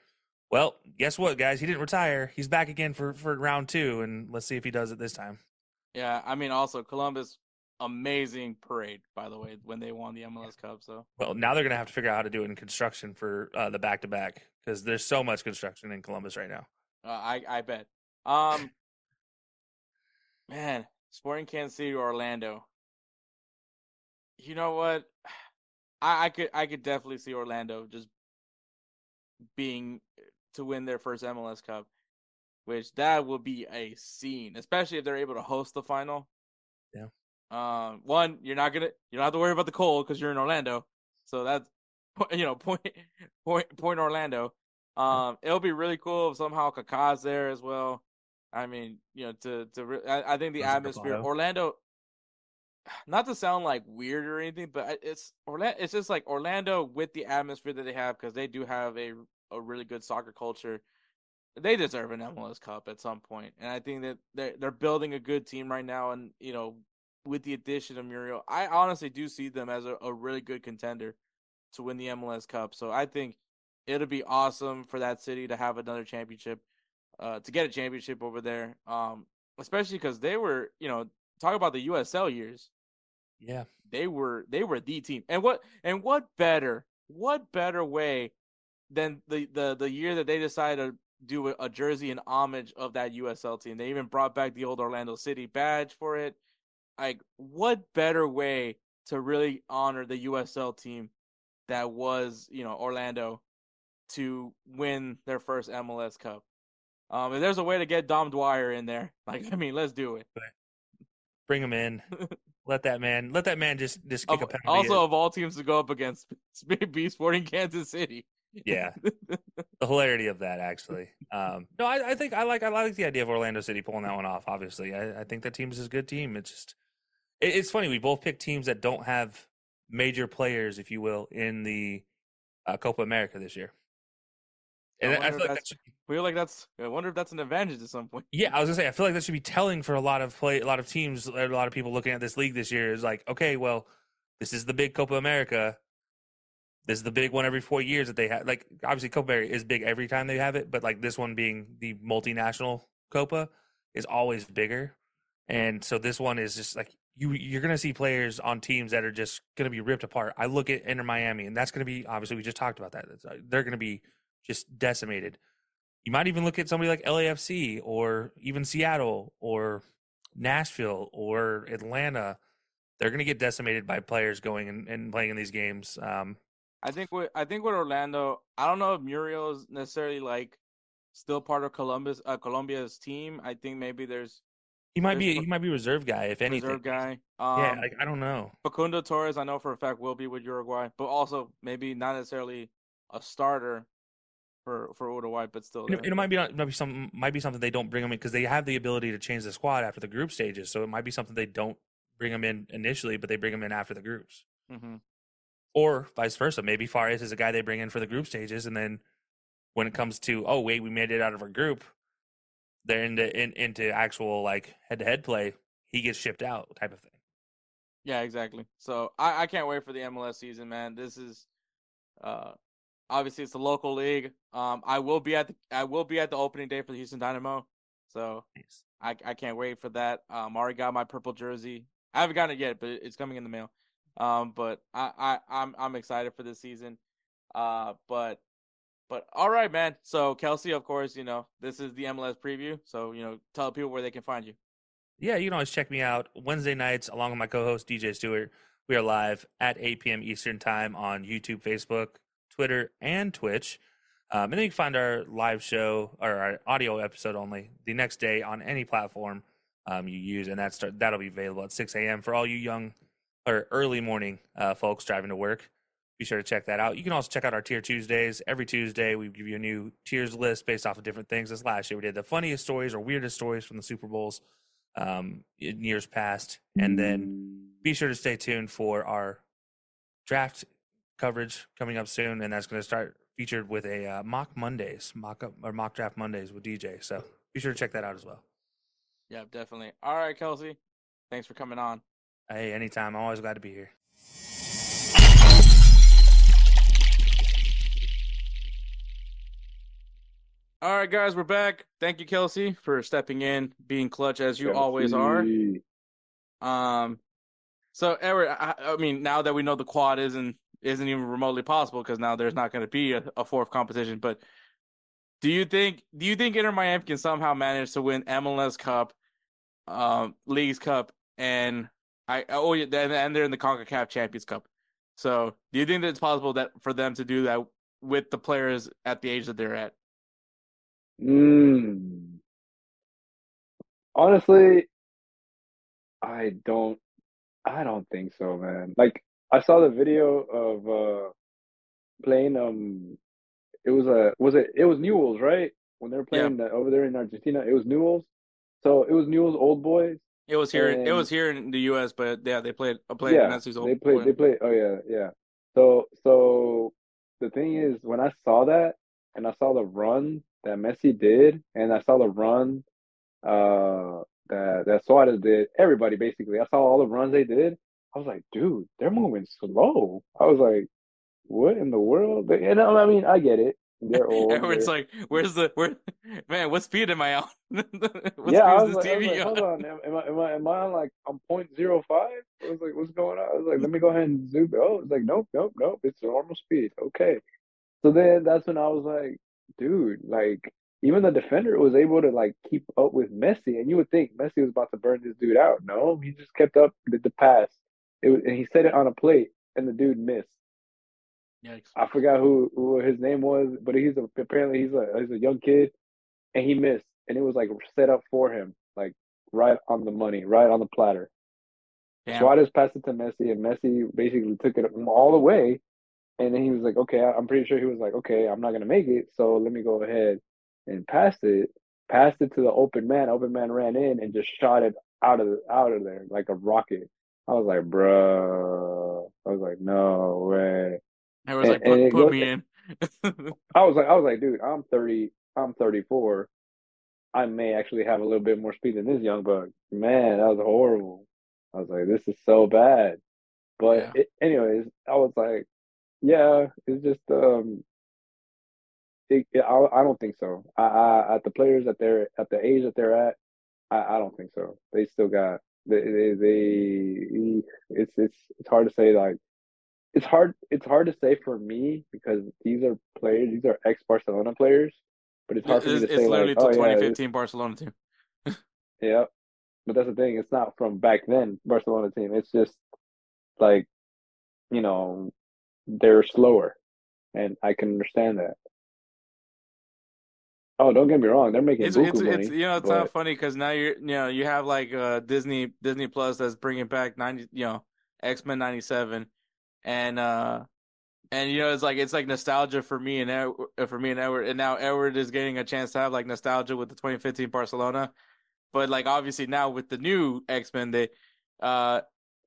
Well, guess what, guys? He didn't retire. He's back again for, for round two, and let's see if he does it this time. Yeah, I mean, also Columbus, amazing parade by the way when they won the MLS Cup. So well, now they're gonna have to figure out how to do it in construction for uh, the back to back because there's so much construction in Columbus right now. Uh, I I bet. Um, man, Sporting Kansas City, Orlando. You know what? I, I could I could definitely see Orlando just being to win their first MLS Cup, which that would be a scene, especially if they're able to host the final. Yeah. Um, one, you're not gonna you don't have to worry about the cold because you're in Orlando, so that's you know point point point Orlando. Um, it'll be really cool if somehow Kaká's there as well. I mean, you know, to to I, I think the atmosphere Orlando. Not to sound like weird or anything, but it's Orlando. It's just like Orlando with the atmosphere that they have because they do have a a really good soccer culture. They deserve an MLS Cup at some point, and I think that they're they're building a good team right now. And you know, with the addition of Muriel, I honestly do see them as a, a really good contender to win the MLS Cup. So I think it'll be awesome for that city to have another championship, uh, to get a championship over there. Um, especially because they were, you know, talk about the USL years. Yeah, they were they were the team, and what and what better what better way than the the the year that they decided to do a, a jersey in homage of that USL team. They even brought back the old Orlando City badge for it. Like, what better way to really honor the USL team that was, you know, Orlando to win their first MLS Cup. Um, if there's a way to get Dom Dwyer in there, like I mean, let's do it. Bring him in. let that man. Let that man just just kick of, a penalty. Also, of all teams to go up against, be Sporting Kansas City. Yeah, the hilarity of that actually. Um, no, I, I, think I like I like the idea of Orlando City pulling that one off. Obviously, I, I think that team is a good team. It's just it, it's funny we both pick teams that don't have major players, if you will, in the uh, Copa America this year. And I, I feel like that's, feel like that's. I wonder if that's an advantage at some point. Yeah, I was gonna say I feel like that should be telling for a lot of play, a lot of teams, a lot of people looking at this league this year. Is like, okay, well, this is the big Copa America. This is the big one every four years that they have. Like, obviously, Copa America is big every time they have it, but like this one being the multinational Copa is always bigger, and so this one is just like you you're to see players on teams that are just to be ripped apart. I look at Inter Miami, and that's to be obviously we just talked about that. Uh, they're to be just decimated. You might even look at somebody like LAFC or even Seattle or Nashville or Atlanta. They're going to get decimated by players going and, and playing in these games. Um, I think with I think with Orlando, I don't know if Muriel is necessarily like still part of Columbus, uh, Colombia's team. I think maybe there's he might be he might be reserve guy if anything. Reserve guy. Um, yeah, like, I don't know. Facundo Torres, I know for a fact will be with Uruguay, but also maybe not necessarily a starter for for Uruguay, but still. It, it, might be might be some might be something they don't bring him in because they have the ability to change the squad after the group stages. So it might be something they don't bring him in initially, but they bring him in after the groups. Mm-hmm. Or vice versa. Maybe Farías is a guy they bring in for the group stages, and then when it comes to oh wait we made it out of our group, they're into in, into actual like head to head play, he gets shipped out type of thing. Yeah, exactly. So I, I can't wait for the MLS season, man. This is uh obviously it's a local league. Um I will be at the I will be at the opening day for the Houston Dynamo. So nice. I I can't wait for that. Um I already got my purple jersey. I haven't gotten it yet, but it's coming in the mail. Um but I, I I'm I'm excited for this season. Uh but but all right, man. So Kelcey, of course, you know this is the MLS preview. So you know, tell people where they can find you. Yeah, you can always check me out Wednesday nights along with my co-host DJ Stewart. We are live at 8 p.m. Eastern time on YouTube, Facebook, Twitter, and Twitch. Um, and then you can find our live show or our audio episode only the next day on any platform um, you use, and that start that'll be available at 6 a.m. for all you young or early morning uh, folks driving to work be sure to check that out. You can also check out our Tier Tuesdays. Every Tuesday, we give you a new tiers list based off of different things. This last year, we did the funniest stories or weirdest stories from the Super Bowls um, in years past. And then be sure to stay tuned for our draft coverage coming up soon. And that's going to start featured with a uh, mock Mondays, mock up or mock draft Mondays with DJ. So be sure to check that out as well. Yeah, definitely. All right, Kelcey. Thanks for coming on. Hey, anytime. I'm always glad to be here. All right, guys, we're back. Thank you, Kelcey, for stepping in, being clutch as you Kelcey. always are. Um, so Edward, I, I, mean, now that we know the quad isn't isn't even remotely possible because now there's not going to be a, a, fourth competition. But do you think do you think Inter Miami can somehow manage to win MLS Cup, um, Leagues Cup, and I oh yeah, and they're in the Concacaf Champions Cup. So do you think that it's possible that for them to do that with the players at the age that they're at? Mm. Honestly, I don't I don't think so, man. Like I saw the video of uh playing um it was a was it it was Newell's, right? When they were Yeah. playing the, over there in Argentina, it was Newell's. So it was Newell's old boys. It was here. it was here in the U.S., but yeah, they played. I played yeah, Messi's old. they played. boy. They played. Oh yeah, yeah. So so the thing is, when I saw that and I saw the run that Messi did, and I saw the run uh that that Suarez did, everybody basically. I saw all the runs they did. I was like, dude, they're moving slow. I was like, what in the world? And I mean, I get it. They're old. They're- like, "Where's the where? Man, what speed am I on? what yeah, I was, is like, I was TV like, hold on, am, am I am I am I on like on point zero five? I was like, what's going on? I was like, let me go ahead and zoom. Oh, it's like, nope, nope, nope. It's normal speed. Okay. So then that's when I was like, dude, like even the defender was able to like keep up with Messi, and you would think Messi was about to burn this dude out. No, he just kept up the, the pass. It was, and he set it on a plate, and the dude missed. Yikes. I forgot who, who his name was, but he's a, apparently he's a he's a young kid, and he missed, and it was like set up for him, like right on the money, right on the platter. Damn. Suarez passed it to Messi, and Messi basically took it all the way, and then he was like, "Okay, I- I'm pretty sure he was like, okay, I'm not gonna make it, so let me go ahead and pass it." Passed it to the open man. Open man ran in and just shot it out of out of there like a rocket. I was like, "Bruh," I was like, "No way." Everyone's like, and- and "Put, put goes- me in." I was like, I was like, dude, I'm 30, I'm 34. I may actually have a little bit more speed than this young buck. Man, that was horrible. I was like, this is so bad. But Yeah. it, anyways, I was like, yeah, it's just um, it, it- I I don't think so. I, I at the players that they're at the age that they're at, I, I don't think so. They still got they they, they it's it's it's hard to say like it's hard it's hard to say for me because these are players these are ex Barcelona players but it's hard It's, for me to it's say literally like oh to yeah 2015 Barcelona team. yeah but that's the thing it's not from back then Barcelona team it's just like you know they're slower and I can understand that oh don't get me wrong. They're making It's it's, money it's you know it's but not funny because now you're you know you have like uh Disney Disney Plus that's bringing back 90 you know X Men 97 and uh and you know it's like it's like nostalgia for me and Ed- uh, for me and Edward and now Edward is getting a chance to have like nostalgia with the 2015 Barcelona. But like obviously now with the new X Men they uh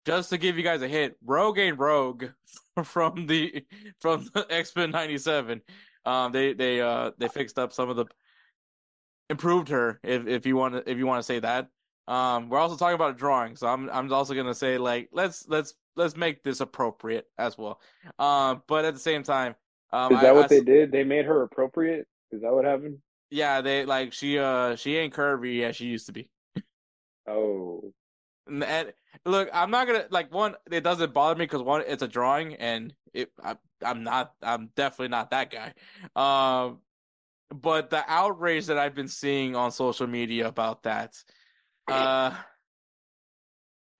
just to give you guys a hint Rogue ain't Rogue from the from the X Men 97 um they they uh they fixed up some of the improved her if if you want to if you want to say that. Um, we're also talking about a drawing, so I'm I'm also gonna say like let's let's let's make this appropriate as well. Um, but at the same time, um, is that I what they did they made her appropriate is that what happened Yeah, they like she uh she ain't curvy as she used to be. oh And, and look, I'm not gonna like one. It doesn't bother me because one, it's a drawing, and it I, I'm not. I'm definitely not that guy. Um, but the outrage that I've been seeing on social media about that, uh,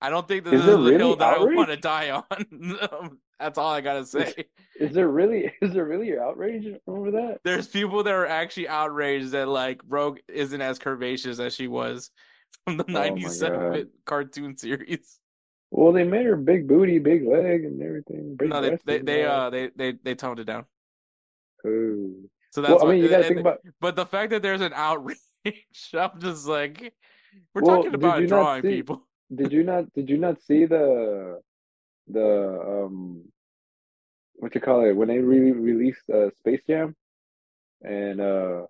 I don't think this Is is, the really hill that I want to die on. That's all I gotta say. is there really is there really outrage over that There's people that are actually outraged that like Rogue isn't as curvaceous as she was from the Oh my '97 cartoon series. Well, they made her big booty, big leg, and everything. No, they they they uh they they they toned it down. Ooh. So that's Well, I what, mean, you got to think about. But the fact that there's an outrage, I'm just like, we're Well, talking about drawing see- people. Did you not? Did you not see the the um what you call it when they re released uh, Space Jam and uh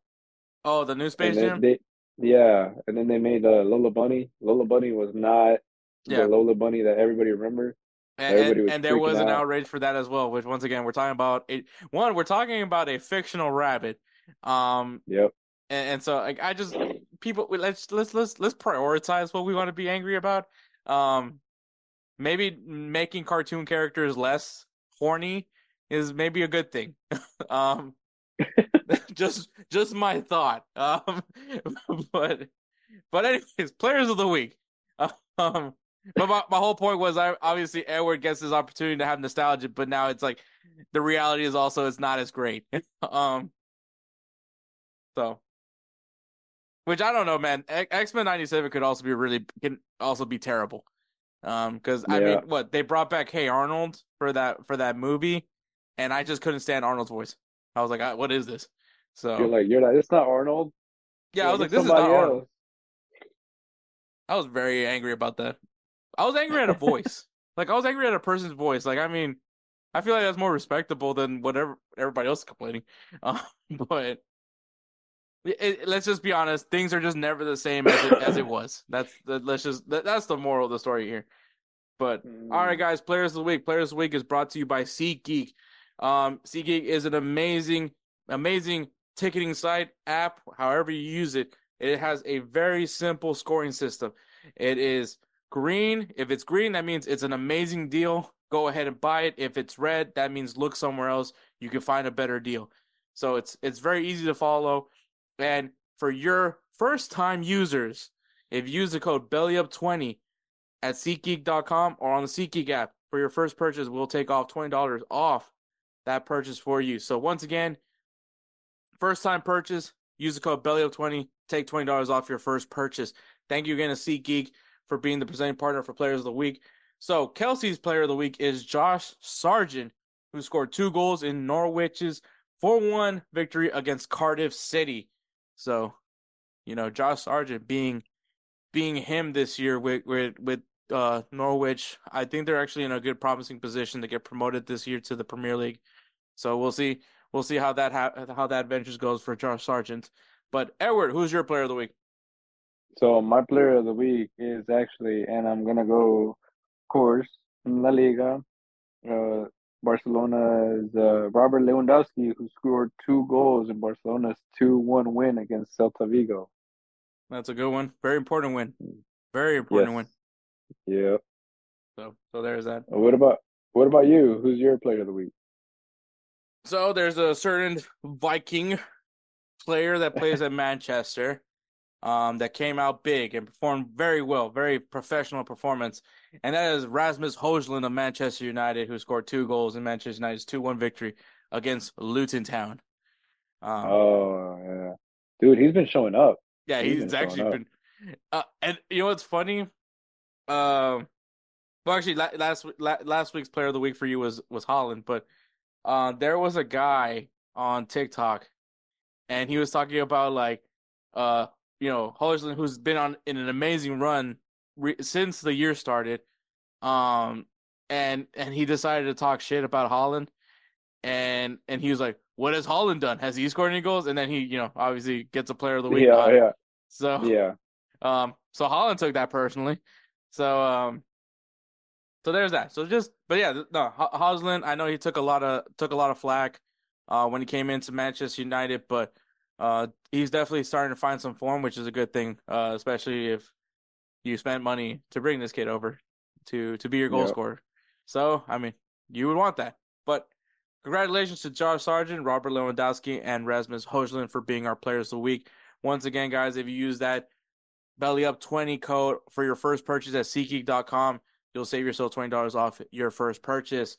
Oh, the new Space Jam. they yeah and then they made uh, Lola Bunny. Lola Bunny was not Yeah. the Lola Bunny that everybody remembered. And, and, and there was an out. outrage for that as well. Which once again, we're talking about a one. We're talking about a fictional rabbit. Um, Yep. and, and so like I just people let's let's let's let's prioritize what we want to be angry about. Um, maybe making cartoon characters less horny is maybe a good thing. um, just just my thought. Um, but but anyways, players of the week. Um, but my, my whole point was I obviously Edward gets his opportunity to have nostalgia, but now it's like the reality is also it's not as great. um so which I don't know, man. X Men '97 could also be really can also be terrible. Um, because I mean, what they brought back Hey Arnold for that for that movie, and I just couldn't stand Arnold's voice. I was like, I, what is this? So You're like, you're like, it's not Arnold. yeah, I was like, this is not somebody Arnold. I was very angry about that. I was angry at a voice. like I was angry at a person's voice. Like I mean, I feel like that's more respectable than whatever everybody else is complaining. Uh, but it, it- let's just be honest, things are just never the same as it, as it was. That's that, let's just that, that's the moral of the story here. But all right, guys, players of the week. Players of the week is brought to you by SeatGeek. Um, SeatGeek is an amazing, amazing ticketing site app. However you use it, it has a very simple scoring system. It is green. If it's green, that means it's an amazing deal. Go ahead and buy it. If it's red, that means look somewhere else. You can find a better deal. So it's it's very easy to follow. And for your first time users, if you use the code BELLYUP20 at SeatGeek.com or on the SeatGeek app for your first purchase, we'll take off $20 off that purchase for you. So once again, first time purchase, use the code BELLYUP20, take $20 off your first purchase. Thank you again to SeatGeek for being the presenting partner for Players of the Week. So Kelcey's Player of the Week is Josh Sargent, who scored two goals in Norwich's 4-1 victory against Cardiff City. So, you know, Josh Sargent being being him this year with with with uh, Norwich, I think they're actually in a good promising position to get promoted this year to the Premier League. So we'll see we'll see how that ha- how that ventures goes for Josh Sargent. But Edward, who's your player of the week? So my player of the week is actually, and I'm gonna go, of course, in La Liga. Uh, Barcelona's uh, Robert Lewandowski, who scored two goals in Barcelona's two-one win against Celta Vigo. That's a good one. Very important win. Very important win. Yeah. So so there's that. What about what about you? Who's your player of the week? So there's a certain Viking player that plays at Manchester um, that came out big and performed very well, very professional performance. And that is Rasmus Højlund of Manchester United, who scored two goals in Manchester United's 2 1 victory against Luton Town. Um, Oh yeah, dude, he's been showing up. yeah, he's he's been actually been. Uh, and you know what's funny? Um, well, actually, la- last la- last week's player of the week for you was was Haaland, but uh, there was a guy on TikTok, and he was talking about like, uh, you know, Haaland, who's been on in an amazing run re- since the year started, um, and and he decided to talk shit about Haaland, and and he was like, "What has Haaland done? Has he scored any goals?" And then he, you know, obviously gets a player of the week. Yeah, it. yeah, So yeah. um, so Haaland took that personally. So um, so there's that. So just, but yeah, no, Ho- I know he took a lot of took a lot of flack uh when he came into Manchester United, but uh he's definitely starting to find some form, which is a good thing. Uh, especially if you spent money to bring this kid over to to be your goal Yep. scorer. So I mean, you would want that. But congratulations to Josh Sargent, Robert Lewandowski, and Rasmus Højlund for being our players of the week. Once again, guys, if you use that belly up 20 code for your first purchase at SeatGeek.com, you'll save yourself $20 off your first purchase.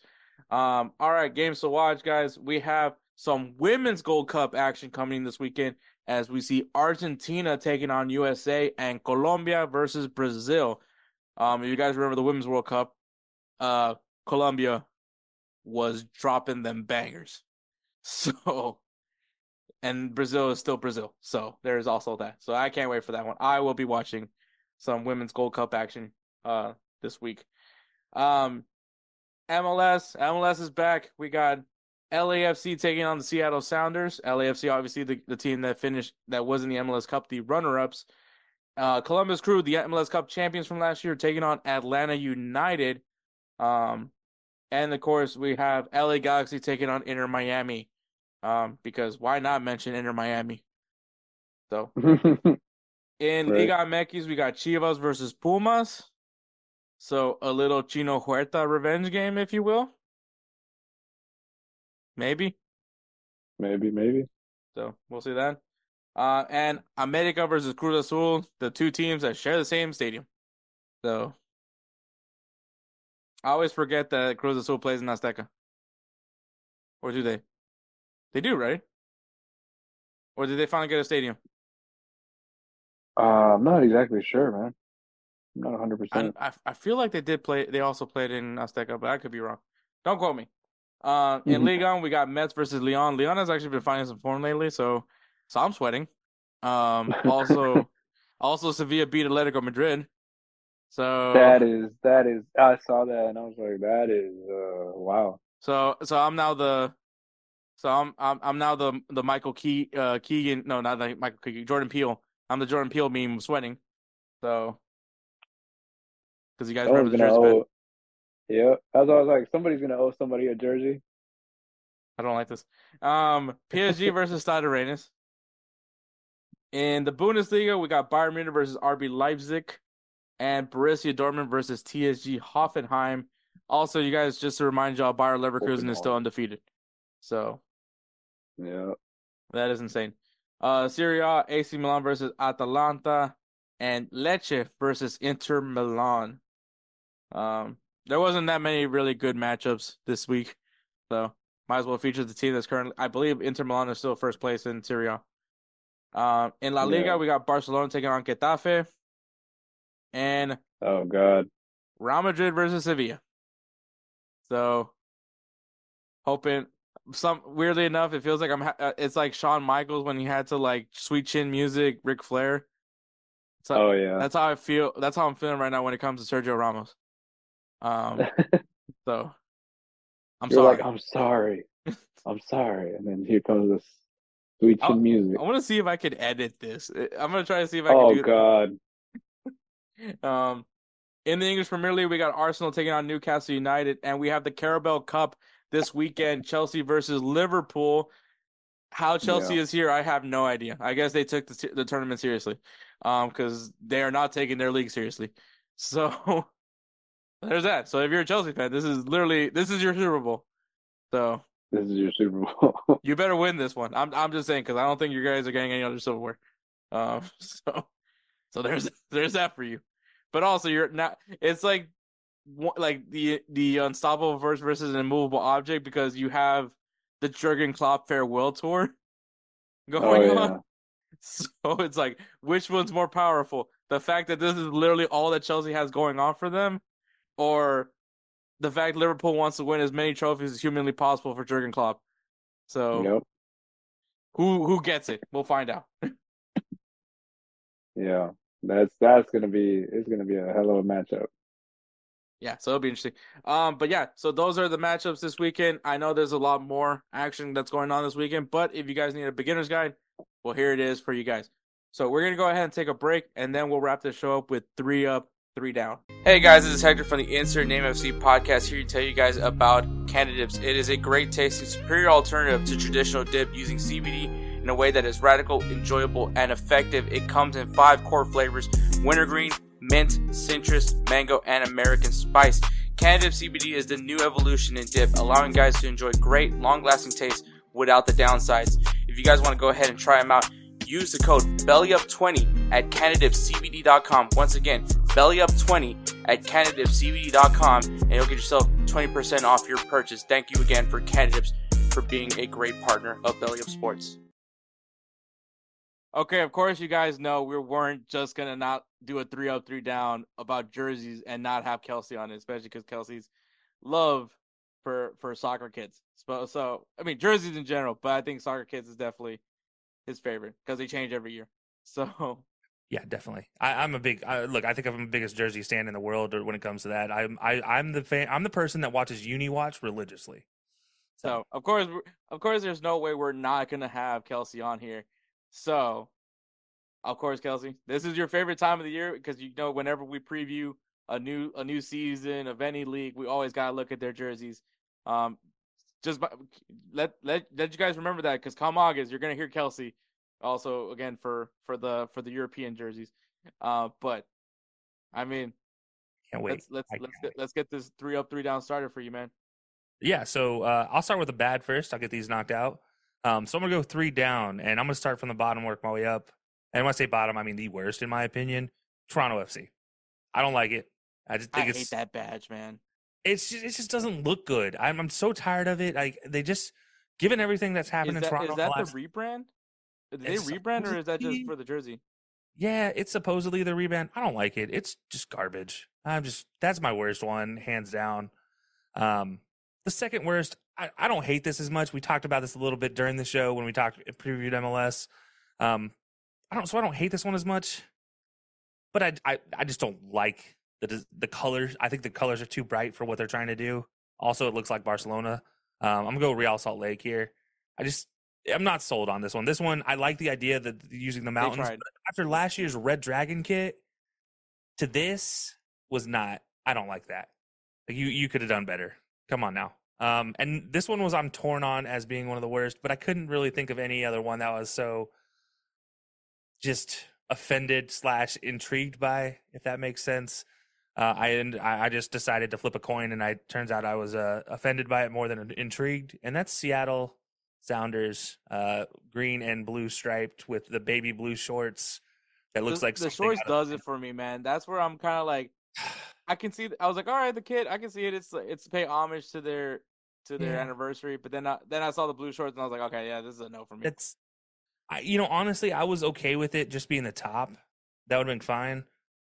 Um, all right, games to watch, guys. We have some women's Gold Cup action coming this weekend as we see Argentina taking on USA and Colombia versus Brazil. Um, if you guys remember the Women's World Cup, uh, Colombia was dropping them bangers. So, and Brazil is still Brazil. So there's also that. So I can't wait for that one. I will be watching some Women's Gold Cup action uh this week. Um, MLS, MLS is back. We got LAFC taking on the Seattle Sounders. LAFC, obviously the, the team that finished that was in the MLS Cup, the runner-ups. Uh, Columbus Crew, the MLS Cup champions from last year, taking on Atlanta United. Um, and of course we have LA Galaxy taking on Inter Miami. Um, because why not mention Inter Miami? So in Right. Liga MX, we got Chivas versus Pumas. So a little Chino Huerta revenge game, if you will. Maybe. maybe, maybe. So we'll see then. Uh, and America versus Cruz Azul, the two teams that share the same stadium. So I always forget that Cruz Azul plays in Azteca. Or do they? They do, right? Or did they finally get a stadium? Uh, I'm not exactly sure, man. I'm not 100. I, percent I I feel like they did play. They also played in Azteca, but I could be wrong. Don't quote me. Uh, in Mhm. Ligue 1, we got Metz versus Lyon. Lyon has actually been finding some form lately, so so I'm sweating. Um, also, also Sevilla beat Atletico Madrid. So That is that is. I saw that and I was like, that is uh wow. so so I'm now the so I'm I'm I'm now the the Michael Key uh Keegan no not like Michael Keegan Jordan Peele. I'm the Jordan Peele meme sweating. So because you guys remember the jersey owe. Yeah, that's why I was like, somebody's gonna owe somebody a jersey. I don't like this. Um, PSG versus Stade Rennes. In the Bundesliga, we got Bayern Munich versus RB Leipzig, and Borussia Dortmund versus TSG Hoffenheim. Also, you guys, just to remind y'all, Bayer Leverkusen is still undefeated. So Yeah. that is insane. Uh, Serie A, AC Milan versus Atalanta, and Lecce versus Inter Milan. Um, there wasn't that many really good matchups this week, so might as well feature the team that's currently. I believe Inter Milan is still first place in Serie A. Um, in La Liga, Yeah. we got Barcelona taking on Getafe, and Oh God. Real Madrid versus Sevilla. So, hoping some weirdly enough, it feels like I'm. Ha- uh, it's like Shawn Michaels when he had to like sweet chin music, Ric Flair. So Oh yeah. that's how I feel. That's how I'm feeling right now when it comes to Sergio Ramos. Um, so I'm You're sorry. like, I'm sorry. I'm sorry. And then here comes this sweet chin music. I want to see if I could edit this. I'm gonna try to see if I Oh can do. God. Um, in the English Premier League, we got Arsenal taking on Newcastle United, and we have the Carabao Cup this weekend. Chelsea versus Liverpool. How Chelsea Yeah. is here, I have no idea. I guess they took the the tournament seriously, um, because they are not taking their league seriously. So there's that. So if you're a Chelsea fan, this is literally this is your Super Bowl. So This is your Super Bowl. you better win this one. I'm I'm just saying because I don't think you guys are getting any other silverware. Um, so so there's there's that for you. But also you're not. It's like like the the unstoppable verse versus an immovable object because you have the Jurgen Klopp farewell tour oh going on. So it's like which one's more powerful? The fact that this is literally all that Chelsea has going on for them, or the fact Liverpool wants to win as many trophies as humanly possible for Jurgen Klopp. So Yep. who who gets it? We'll find out. Yeah. That's that's gonna be it's gonna be a hell of a matchup. Yeah, so it'll be interesting. Um, but yeah, so those are the matchups this weekend. I know there's a lot more action that's going on this weekend, but if you guys need a beginner's guide, well, here it is for you guys. So we're gonna go ahead and take a break, and then we'll wrap this show up with three up, three down. Hey guys, this is Hector from the Insert Name FC podcast here to tell you guys about Cannadips. It is a great tasting, superior alternative to traditional dip using CBD in a way that is radical, enjoyable, and effective. It comes in five core flavors: wintergreen, mint, citrus, mango, and American spice. Canada CBD is the new evolution in dip, allowing guys to enjoy great, long-lasting taste without the downsides. If you guys want to go ahead and try them out, use the code BELLYUP20 at CanadipCBD.com. Once again, BELLYUP20 at CanadipCBD.com, and you'll get yourself 20% off your purchase. Thank you again for Cannadips for being a great partner of Belly Up Sports. Okay, of course, you guys know we weren't just gonna not do a three up, three down about jerseys and not have Kelcey on it, especially because Kelcey's love for for soccer kids. So, so I mean jerseys in general, but I think soccer kids is definitely his favorite because they change every year. So Yeah, definitely. I, I'm a big I, look. I think I'm the biggest jersey stand in the world when it comes to that. I'm I, I'm the fan. I'm the person that watches Uni Watch religiously. So of course, of course, there's no way we're not gonna have Kelcey on here. So, of course, Kelcey, this is your favorite time of the year because you know whenever we preview a new a new season of any league, we always gotta look at their jerseys. Um, just by, let let let you guys remember that because come August, you're gonna hear Kelcey also again for for the for the European jerseys. Uh, but I mean, Can't wait. let's let's I let's get, let's get this three up, three down started for you, man. Yeah, so uh, I'll start with the bad first. I'll get these knocked out. Um, so I'm gonna go three down, and I'm gonna start from the bottom, work my way up. And when I say bottom, I mean the worst in my opinion. Toronto FC. I don't like it. I just I think hate that badge, man. it's just, it just doesn't look good. I'm I'm so tired of it. Like they just given everything that's happened Is in that, Toronto. is that last- the rebrand? Did they It's rebrand or is that just for the jersey? yeah, it's supposedly the rebrand. I don't like it. It's just garbage. I'm just that's my worst one, hands down. Um, the second worst, I, I don't hate this as much. We talked about this a little bit during the show when we talked previewed MLS. Um, I don't, so I don't hate this one as much, but I, I, I just don't like the the colors. I think the colors are too bright for what they're trying to do. Also, it looks like Barcelona. Um, I'm gonna go Real Salt Lake here. I just I'm not sold on this one. This one I like the idea that using the mountains. after last year's Red Dragon kit to this was not. I don't like that. Like you you could have done better. Come on now. Um, and this one was I'm torn on as being one of the worst, but I couldn't really think of any other one that was so just offended slash intrigued by, if that makes sense. Uh, I and I I just decided to flip a coin, and I turns out I was uh, offended by it more than intrigued, and that's Seattle Sounders, uh, green and blue striped with the baby blue shorts. That looks the, like the shorts does it for me, man. That's where I'm kind of like, I can see. I was like, all right, the kid, I can see it. It's it's to pay homage to their to their Yeah. anniversary. But then I, then I saw the blue shorts and I was like, okay, yeah, this is a no for me. It's, I, you know, honestly, I was okay with it just being the top. That would have been fine.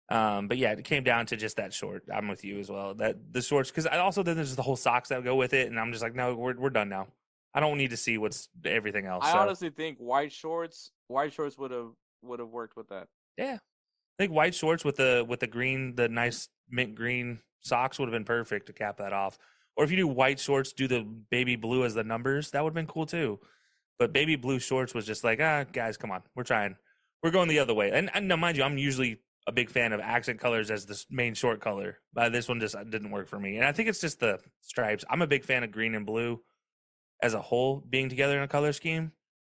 Um, but yeah, it came down to just that short. I'm with you as well. That the shorts, because I also then there's the whole socks that go with it, and I'm just like, no, we're we're done now. I don't need to see what's everything else. I so, honestly think white shorts, white shorts would have would have worked with that. yeah, I think white shorts with the with the green, the nice mint green socks would have been perfect to cap that off. Or if you do white shorts, do the baby blue as the numbers, that would have been cool too. But baby blue shorts was just like, ah, guys, come on, we're trying, we're going the other way. And, and now, mind you, I'm usually a big fan of accent colors as the main short color, but this one just uh, didn't work for me. And I think it's just the stripes. I'm a big fan of green and blue as a whole being together in a color scheme,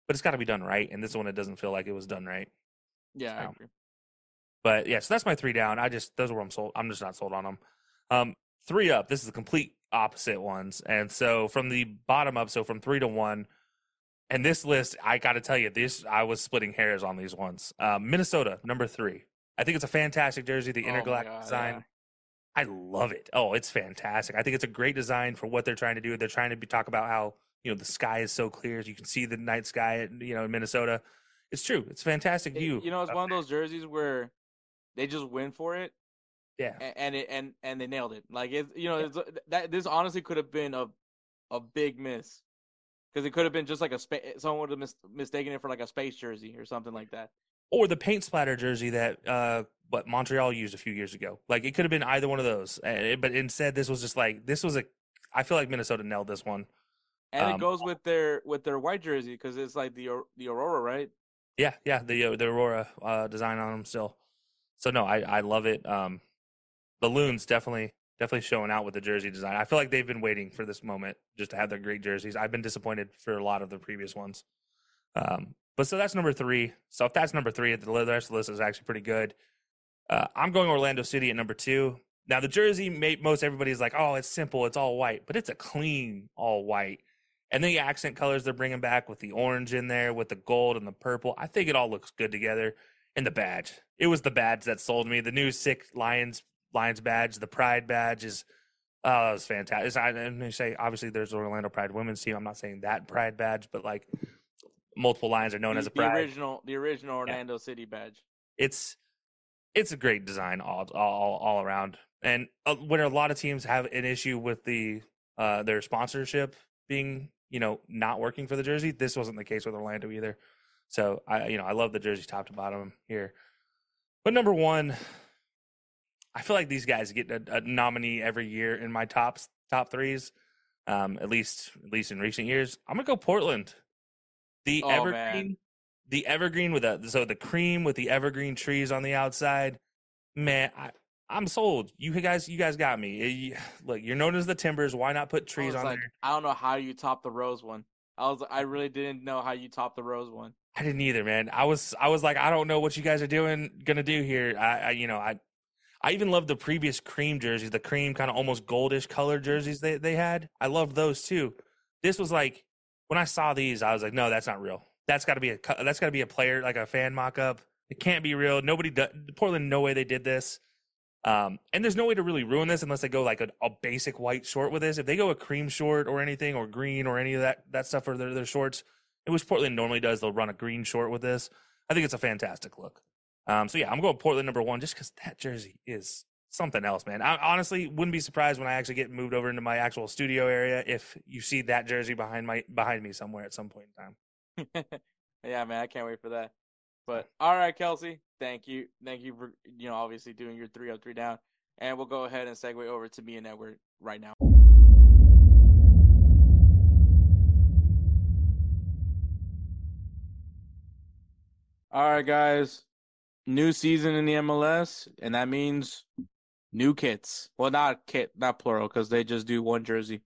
but it's got to be done right. And this one, it doesn't feel like it was done right. Yeah, So. But yeah, so that's my three down. I just those are where I'm sold. I'm just not sold on them. Um, three up. This is the complete opposite ones, and so from the bottom up, so from three to one, and this list, I got to tell you, this I was splitting hairs on these ones. Um, Minnesota number three. I think it's a fantastic jersey. The Oh intergalactic God, design. yeah. I love it. Oh, it's fantastic. I think it's a great design for what they're trying to do. They're trying to be, talk about how you know the sky is so clear. You can see the night sky. At, you know in Minnesota. It's true. It's a fantastic It- view. you know, it's one of those jerseys where they just win for it, Yeah. a- and it and and they nailed it. Like it's you know it's, that this honestly could have been a a big miss because it could have been just like a space. Someone would have mis- mistaken it for like a space jersey or something like that. or the paint splatter jersey that uh what Montreal used a few years ago. Like it could have been either one of those, uh, but instead this was just like this was a. I feel like Minnesota nailed this one. And Um, it goes with their with their white jersey because it's like the the Aurora, right? Yeah, yeah, the uh, the Aurora uh, design on them still. So no, I I love it. Um, the loons definitely definitely showing out with the jersey design. I feel like they've been waiting for this moment just to have their great jerseys. I've been disappointed for a lot of the previous ones. Um, but so that's number three. So if that's number three, the rest of the list is actually pretty good. Uh, I'm going Orlando City at number two. Now the jersey, may, most everybody's like, oh, it's simple, it's all white, but it's a clean all white. And the accent colors they're bringing back with the orange in there, with the gold and the purple, I think it all looks good together. And the badge, it was the badge that sold me. The new sick Lions Lions badge, the Pride badge is, oh, that was fantastic. I, and they say obviously there's the Orlando Pride women's team. I'm not saying that Pride badge, but like multiple Lions are known the, as a the Pride original the original Orlando City badge. it's it's a great design all all all around. And uh, when a lot of teams have an issue with the uh their sponsorship being you know not working for the jersey, this wasn't the case with Orlando either. So I you know I love the jersey top to bottom here. But number one, I feel like these guys get a, a nominee every year in my tops top threes. Um, at least at least in recent years, I'm gonna go Portland. The Oh, evergreen, man. the evergreen with the so the cream with the evergreen trees on the outside. Man, I, I'm sold. You guys, you guys got me. Eh, you- Look, you're known as the Timbers. Why not put trees on like, there? I don't know how you top the rose one. I was I really didn't know how you top the rose one. I didn't either, man. I was I was like, I don't know what you guys are doing gonna do here. I, I you know, I I even loved the previous cream jerseys, the cream kind of almost goldish color jerseys they they had. I loved those too. This was like when I saw these, I was like, no, that's not real. That's got to be a that's got to be a player like a fan mock up. It can't be real. Nobody do, Portland, no way they did this. Um, and there's no way to really ruin this unless they go like a, a, basic white short with this. If they go a cream short or anything or green or any of that that stuff for their, their shorts, which Portland normally does, they'll run a green short with this. I think it's a fantastic look. Um, so yeah, I'm going Portland number one just because that jersey is something else, man. I honestly wouldn't be surprised when I actually get moved over into my actual studio area if you see that jersey behind my behind me somewhere at some point in time. yeah, man, I can't wait for that. But all right, Kelcey, thank you, thank you for you know obviously doing your three up, three down, and we'll go ahead and segue over to me and Edward right now. All right, guys, new season in the MLS, and that means new kits. Well, not kit, not plural, because they just do one jersey.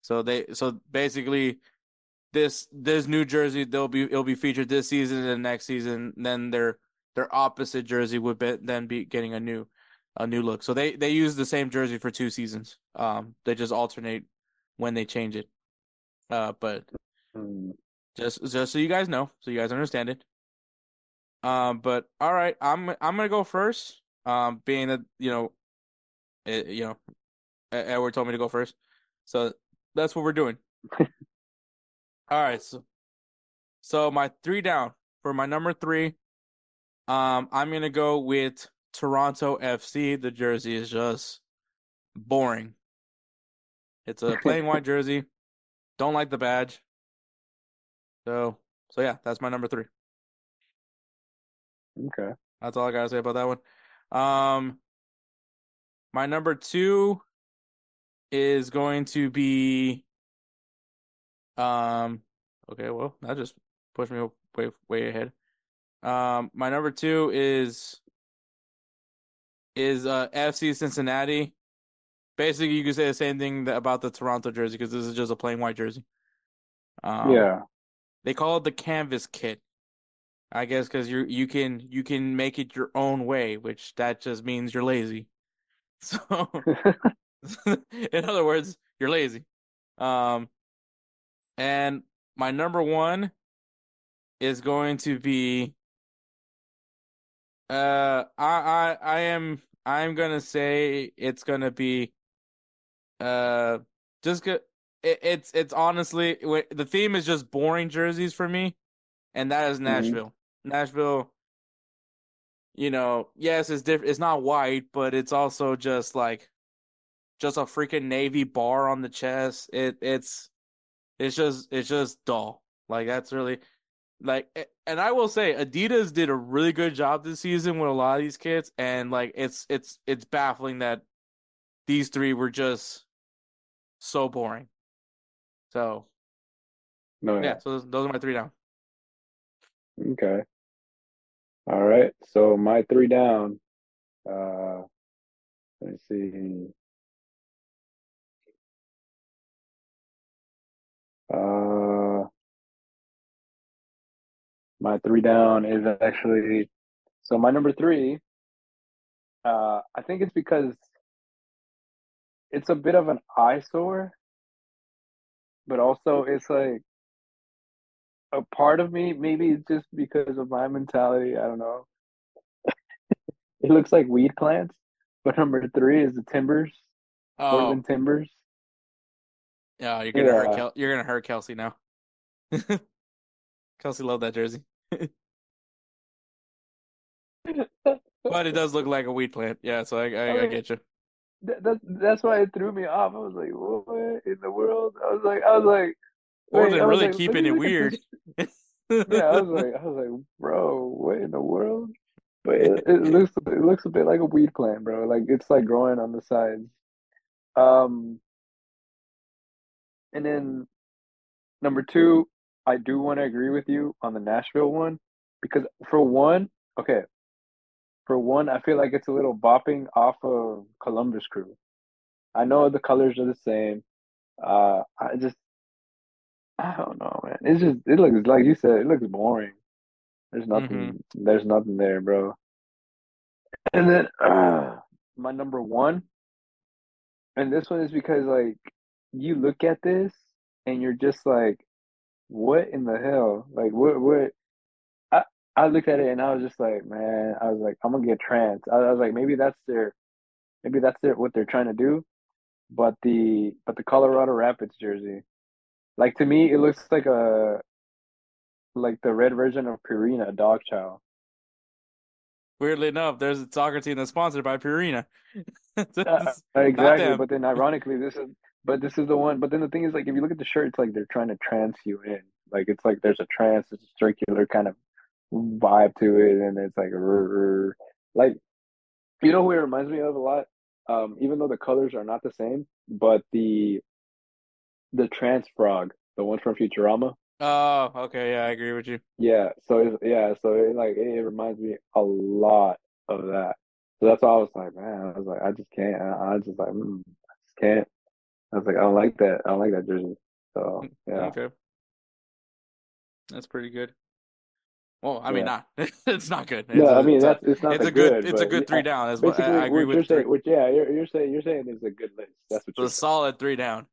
So they, so basically, this this new jersey they'll be it'll be featured this season and next season. Then their their opposite jersey would be, then be getting a new a new look. So they they use the same jersey for two seasons. Um, they just alternate when they change it. Uh, but just just so you guys know, so you guys understand it. Um, but all right, I'm I'm gonna go first. Um, being that you know, it, you know, Edward told me to go first, so that's what we're doing. All right, so so my three down for my number three. Um, I'm gonna go with Toronto FC. The jersey is just boring. It's a plain white jersey. Don't like the badge. So so yeah, that's my number three. Okay. That's all I gotta say about that one. Um my number two is going to be um, okay, well, that just pushed me way way ahead. Um, my number two is is uh FC Cincinnati. Basically, you could say the same thing about the Toronto jersey because this is just a plain white jersey. Um, yeah, they call it the canvas kit. I guess because you you can you can make it your own way, which that just means you're lazy. So, in other words, you're lazy. Um, and my number one is going to be uh I I I am I'm gonna say it's gonna be uh just good it, it's it's honestly the theme is just boring jerseys for me and that is mm-hmm. Nashville. Mm-hmm. Nashville you know, yes, it's different it's not white, but it's also just like just a freaking navy bar on the chest. It it's it's just it's just dull. Like that's really like and I will say Adidas did a really good job this season with a lot of these kids and like it's it's it's baffling that these three were just so boring. So no, yeah. yeah, so those, those are my three down. Okay. All right. So my three down. Uh let me see. Uh, my three down is actually so my number three. Uh, I think it's because it's a bit of an eyesore, but also it's like a part of me. Maybe it's just because of my mentality. I don't know. it looks like weed plants, but number three is the Timbers, oh. Portland Timbers. Yeah, you're gonna yeah. hurt. Kel- you're gonna hurt Kelcey now. Kelcey loved that jersey. but it does look like a weed plant. Yeah, so I I, I, I get you. That, that's why it threw me off. I was like, "What in the world?" I was like, "I was like." Or they're really like, keeping it weird. yeah, I was like, I was like, bro, what in the world? But it, it looks it looks a bit like a weed plant, bro. Like it's like growing on the sides. Um, and then number two, I do want to agree with you on the Nashville one because for one, okay, for one, I feel like it's a little bopping off of Columbus Crew. I know the colors are the same. Uh, I just, I don't know, man. It's just, it looks like you said, it looks boring. There's nothing, mm-hmm. there's nothing there, bro. And then uh, my number one, and this one is because like you look at this and you're just like, what in the hell? Like, what, what? I, I looked at it and I was just like, man, I was like, I'm gonna get trans. I, I was like, maybe that's their, maybe that's their, what they're trying to do. But the but the Colorado Rapids jersey, like to me, it looks like a like the red version of Purina Dog Chow. Weirdly enough, there's a soccer team that's sponsored by Purina. uh, exactly, but then ironically, this is but this is the one. But then the thing is, like, if you look at the shirt, it's like they're trying to trance you in. Like it's like there's a trance, it's a circular kind of vibe to it, and it's like, like you know who it reminds me of a lot. Um, even though the colors are not the same, but the the trance frog, the one from Futurama. Oh, okay, yeah, I agree with you. Yeah, so it's, yeah, so it, like it, it reminds me a lot of that. So that's why I was like, man, I was like, I just can't. I, I just like, mm, I just can't. I was like, I don't like that. I don't like that jersey. So yeah. Okay. That's pretty good. Well, I mean, not it's not good. It's no, a, I mean it's that's a, it's not it's a good. it's a good three down. That's what I, I agree with. You're saying, which, yeah, you're, you're saying you're saying it's a good list. That's what the you're solid three down.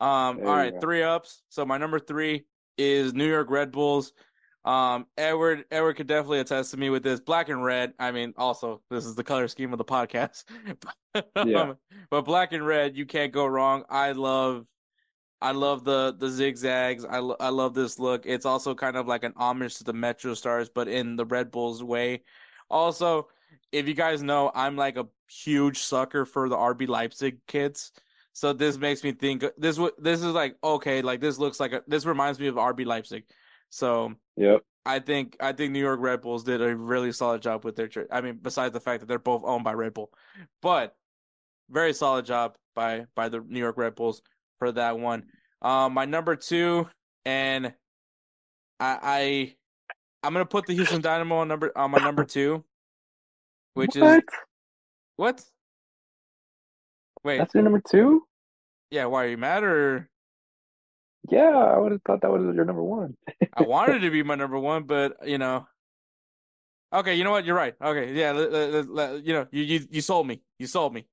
Um, all right, three ups. So my number three is New York Red Bulls. Um, Edward Edward could definitely attest to me with this black and red. I mean, also this is the color scheme of the podcast. yeah. but black and red, you can't go wrong. I love I love the the zigzags. I, lo- I love this look. It's also kind of like an homage to the Metro Stars, but in the Red Bulls way. Also, if you guys know, I'm like a huge sucker for the RB Leipzig kids. So this makes me think this this is like okay, like this looks like a, this reminds me of RB Leipzig. So yep. I think I think New York Red Bulls did a really solid job with their. I mean, besides the fact that they're both owned by Red Bull, but very solid job by by the New York Red Bulls for that one. Um, my number two, and I, I I'm gonna put the Houston Dynamo on number on my number two, which what? is what? Wait, that's your number two? Yeah. Why are you mad or? Yeah, I would have thought that was your number one. I wanted to be my number one, but you know. Okay, you know what? You're right. Okay, yeah, you know, you you you sold me. You sold me.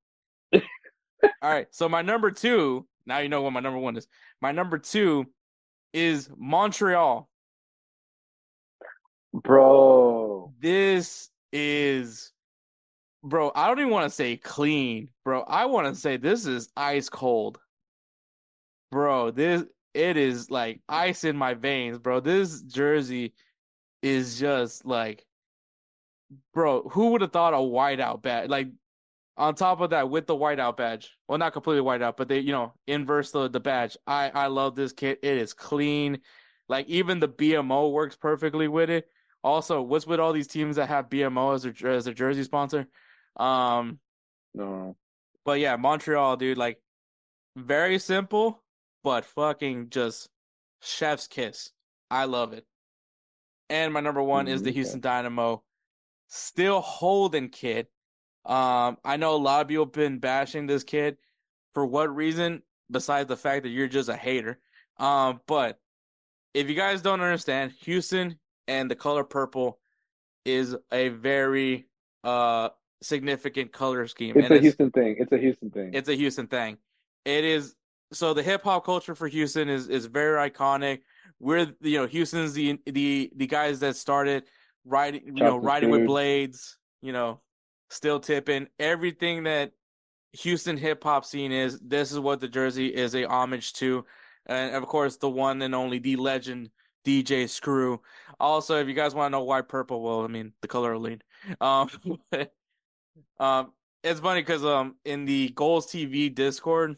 All right, so my number two now you know what my number one is. My number two is Montreal. Bro. This is bro, I don't even want to say clean, bro. I want to say this is ice cold. Bro, this it is like ice in my veins, bro. This jersey is just like bro, who would have thought a whiteout badge? Like on top of that, with the whiteout badge, well, not completely whiteout, but they, you know, inverse the, the badge. I I love this kit. It is clean. Like even the BMO works perfectly with it. Also, what's with all these teams that have BMO as their as their jersey sponsor? Um, no. But yeah, Montreal, dude, like very simple, but fucking just chef's kiss. I love it. And my number one is the Houston Dynamo, still holding kid. um, I know a lot of people have been bashing this kid. For what reason? Besides the fact that you're just a hater. Um, but if you guys don't understand, Houston and the color purple is a very uh significant color scheme. It's and a it's, Houston thing. It's a Houston thing. It's a Houston thing. It is so the hip hop culture for Houston is is very iconic. We're you know Houston's the the the guys that started riding you know riding food. with blades. You know still tipping. Everything that Houston hip hop scene is, this is what the jersey is a homage to. And of course, the one and only, the legend DJ Screw. Also, if you guys want to know why purple, well, I mean, the color of lead. Um, um, it's funny because um, in the Golz TV Discord,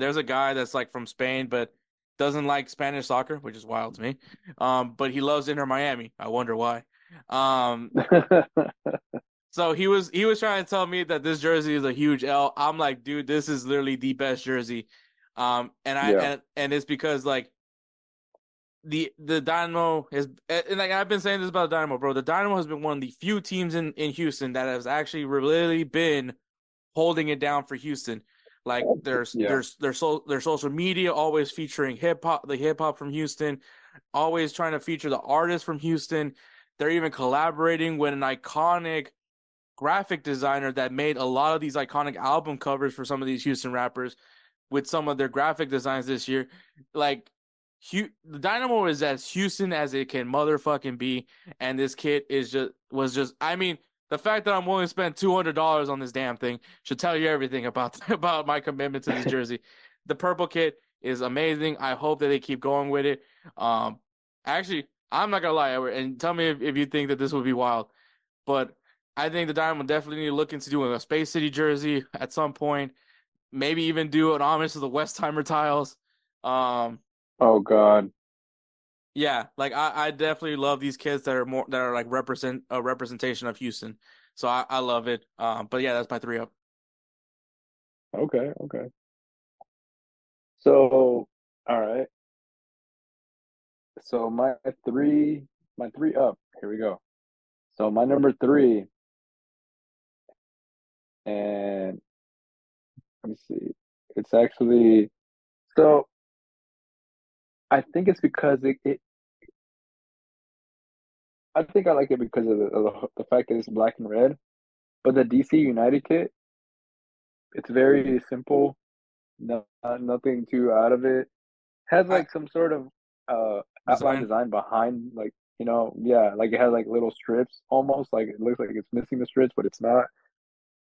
there's a guy that's like from Spain, but doesn't like Spanish soccer, which is wild to me. Um, but he loves Inter Miami. I wonder why. Um, So he was he was trying to tell me that this jersey is a huge L. I'm like, dude, this is literally the best jersey. Um, and I yeah. and, and it's because like the the Dynamo is and like I've been saying this about the Dynamo, bro. The Dynamo has been one of the few teams in in Houston that has actually really been holding it down for Houston. Like there's yeah. there's their so their social media always featuring hip hop, the hip hop from Houston, always trying to feature the artists from Houston. They're even collaborating with an iconic graphic designer that made a lot of these iconic album covers for some of these Houston rappers with some of their graphic designs this year. Like the Dynamo is as Houston as it can motherfucking be, and this kid is just was just. I mean, the fact that I'm willing to spend two hundred dollars on this damn thing should tell you everything about about my commitment to this jersey. the purple kit is amazing. I hope that they keep going with it. Um, actually, I'm not gonna lie, Edward, and tell me if, if you think that this would be wild, but I think the Dynamo definitely need to look into doing a Space City jersey at some point. Maybe even do an homage to the Westheimer tiles. Um, oh God, yeah, like I, I definitely love these kids that are more that are like represent a representation of Houston. So I, I love it. Um, but yeah, that's my three up. Okay, okay. So, all right. So my three, my three up. Here we go. So my number three, and let me see. It's actually so. I think it's because it, it I think I like it because of the, of the the fact that it's black and red. But the DC United kit, it's very simple. No, nothing too out of it. Has like some sort of uh outline design behind, like you know, yeah, like it has like little strips almost. Like it looks like it's missing the strips, but it's not.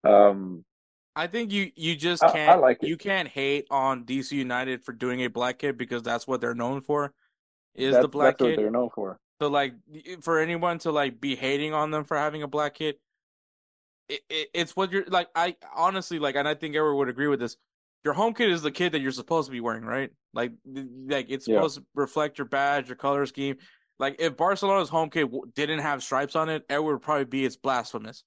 Um, I think you you just can't I, I like you can't hate on DC United for doing a black kit because that's what they're known for. Is that's, the black what they're known for. So like for anyone to like be hating on them for having a black kit, it, it, it's what you're like. I honestly like, and I think everyone would agree with this. Your home kit is the kit that you're supposed to be wearing, right? Like, like it's supposed yeah. to reflect your badge, your color scheme. Like, if Barcelona's home kit didn't have stripes on it, it would probably be it's blasphemous.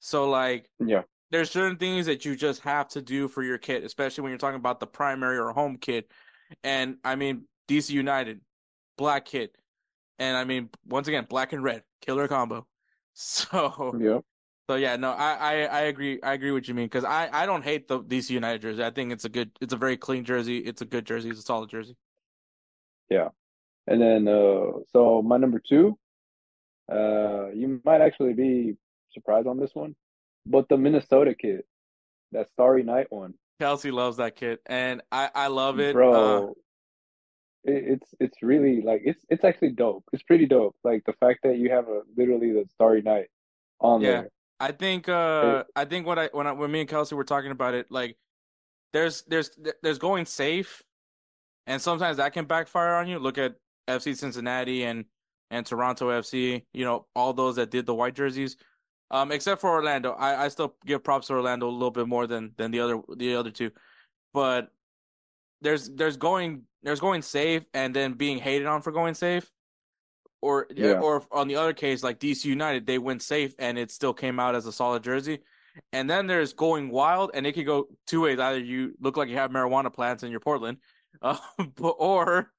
So, like, yeah, there's certain things that you just have to do for your kit, especially when you're talking about the primary or home kit. And I mean, DC United, black kit, and I mean, once again, black and red, killer combo. So yeah. So yeah, no, I, I, I agree. I agree what you mean because I, I don't hate the DC United jersey. I think it's a good, it's a very clean jersey. It's a good jersey. It's a solid jersey. Yeah, and then uh, so my number two, uh, you might actually be surprised on this one, but the Minnesota kid, that Starry Night one. Kelcey loves that kid, and I, I love it, bro. Uh, it's it's really like it's it's actually dope. It's pretty dope. Like the fact that you have a literally the Starry Night on yeah. there. I think uh I think when I when I, when me and Kelcey were talking about it, like there's there's there's going safe, and sometimes that can backfire on you. Look at FC Cincinnati and and Toronto FC. You know all those that did the white jerseys. Um, except for Orlando, I, I still give props to Orlando a little bit more than than the other the other two, but there's there's going there's going safe and then being hated on for going safe, or yeah. or on the other case like DC United, they went safe and it still came out as a solid jersey. And then there's going wild, and it could go two ways. Either you look like you have marijuana plants in your Portland, uh, or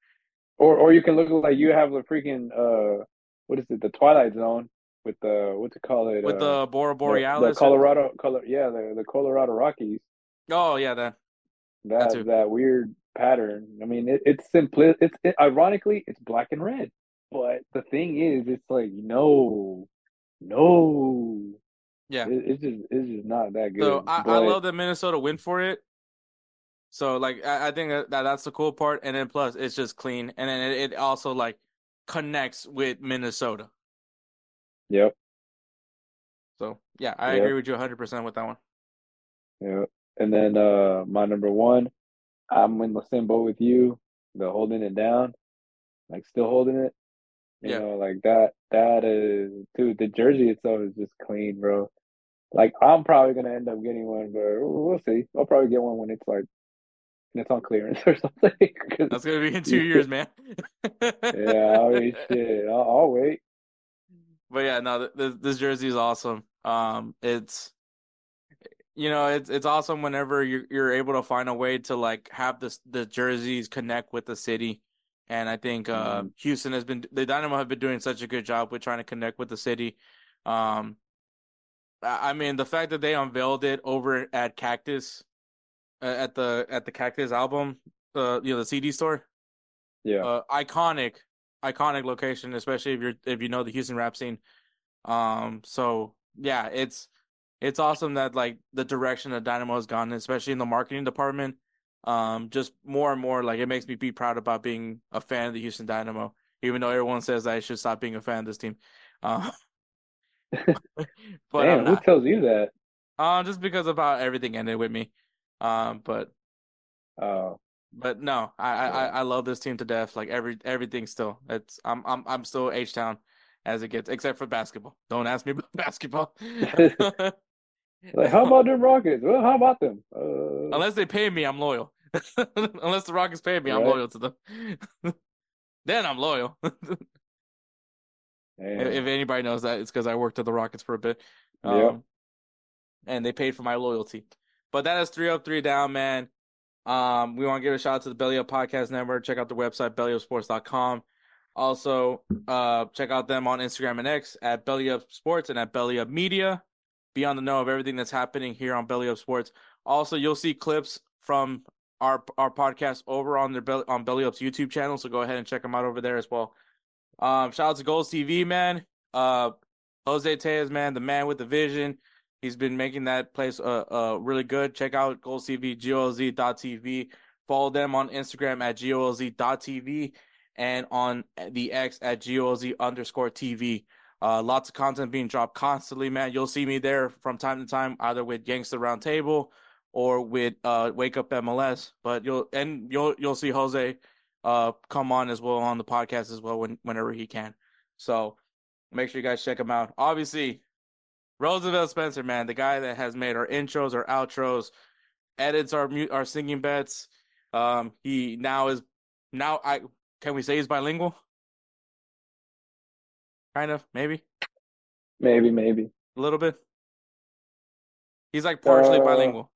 or or you can look like you have the freaking uh, what is it, the Twilight Zone with the what's it call it with uh, the Bora Borealis, the, the Colorado color, yeah, the the Colorado Rockies. Oh yeah, that that that, that weird pattern. I mean, it, it's simply it's it, ironically it's black and red. But the thing is, it's like no, no. Yeah, it, it's just it's just not that good. So I, but... I love that Minnesota went for it. So like I, I think that, that, that's the cool part, and then plus it's just clean, and then it, it also like connects with Minnesota. Yep. So yeah, I yep. agree with you 100 percent with that one. Yeah, and then uh my number one, I'm in the same boat with you. The holding it down, like still holding it. You yeah. know, like that. That is, dude. The jersey itself is just clean, bro. Like I'm probably gonna end up getting one, but we'll see. I'll probably get one when it's like when it's on clearance or something. That's gonna be in two years, man. yeah, I mean, shit. I'll, I'll, wait. But yeah, no, this, this jersey is awesome. Um, it's you know, it's it's awesome whenever you're you're able to find a way to like have this the jerseys connect with the city. And I think uh, mm-hmm. Houston has been the Dynamo have been doing such a good job with trying to connect with the city. Um, I mean, the fact that they unveiled it over at Cactus, uh, at the at the Cactus album, uh, you know, the CD store. Yeah. Uh, iconic, iconic location, especially if you're if you know the Houston rap scene. Um, so yeah, it's it's awesome that like the direction that Dynamo has gone, especially in the marketing department um, just more and more like it makes me be proud about being a fan of the Houston Dynamo, even though everyone says I should stop being a fan of this team. Uh, but Damn, who tells you that? Uh, just because of how everything ended with me. Um, but Uh, but no, I, I, I love this team to death. Like every everything still. It's I'm I'm I'm still H Town as it gets, except for basketball. Don't ask me about basketball. like, how about them Rockets? Well, how about them? Uh, Unless they pay me, I'm loyal. Unless the Rockets pay me, I'm loyal to them. then I'm loyal. If, anybody knows that, it's because I worked at the Rockets for a bit. Um, Yep. And they paid for my loyalty. But that is three up, three down, man. Um, we want to give a shout out to the Belly Up Podcast Network. Check out the website, bellyupsports.com. Also, uh, check out them on Instagram and X at Belly Up Sports and at Belly Up Media. Be on the know of everything that's happening here on Belly Up Sports. Also, you'll see clips from our our podcast over on their on Belly Up's YouTube channel. So go ahead and check them out over there as well. Um, shout out to Golz TV, man. Uh, Jose Tejas, man, the man with the vision. He's been making that place uh, uh really good. Check out Golz golz.tv. Follow them on Instagram at golz.tv and on the X at golz underscore TV. Uh, lots of content being dropped constantly, man. You'll see me there from time to time, either with Gangster Roundtable or with uh Wake Up MLS. But you'll and you'll you'll see Jose uh come on as well on the podcast as well when whenever he can. So make sure you guys check him out. Obviously, Roosevelt Spencer, man, the guy that has made our intros, our outros, edits our our singing bets. Um, he now is now I can we say he's bilingual? Kind of, maybe maybe, maybe. a little bit. He's like partially Uh, bilingual,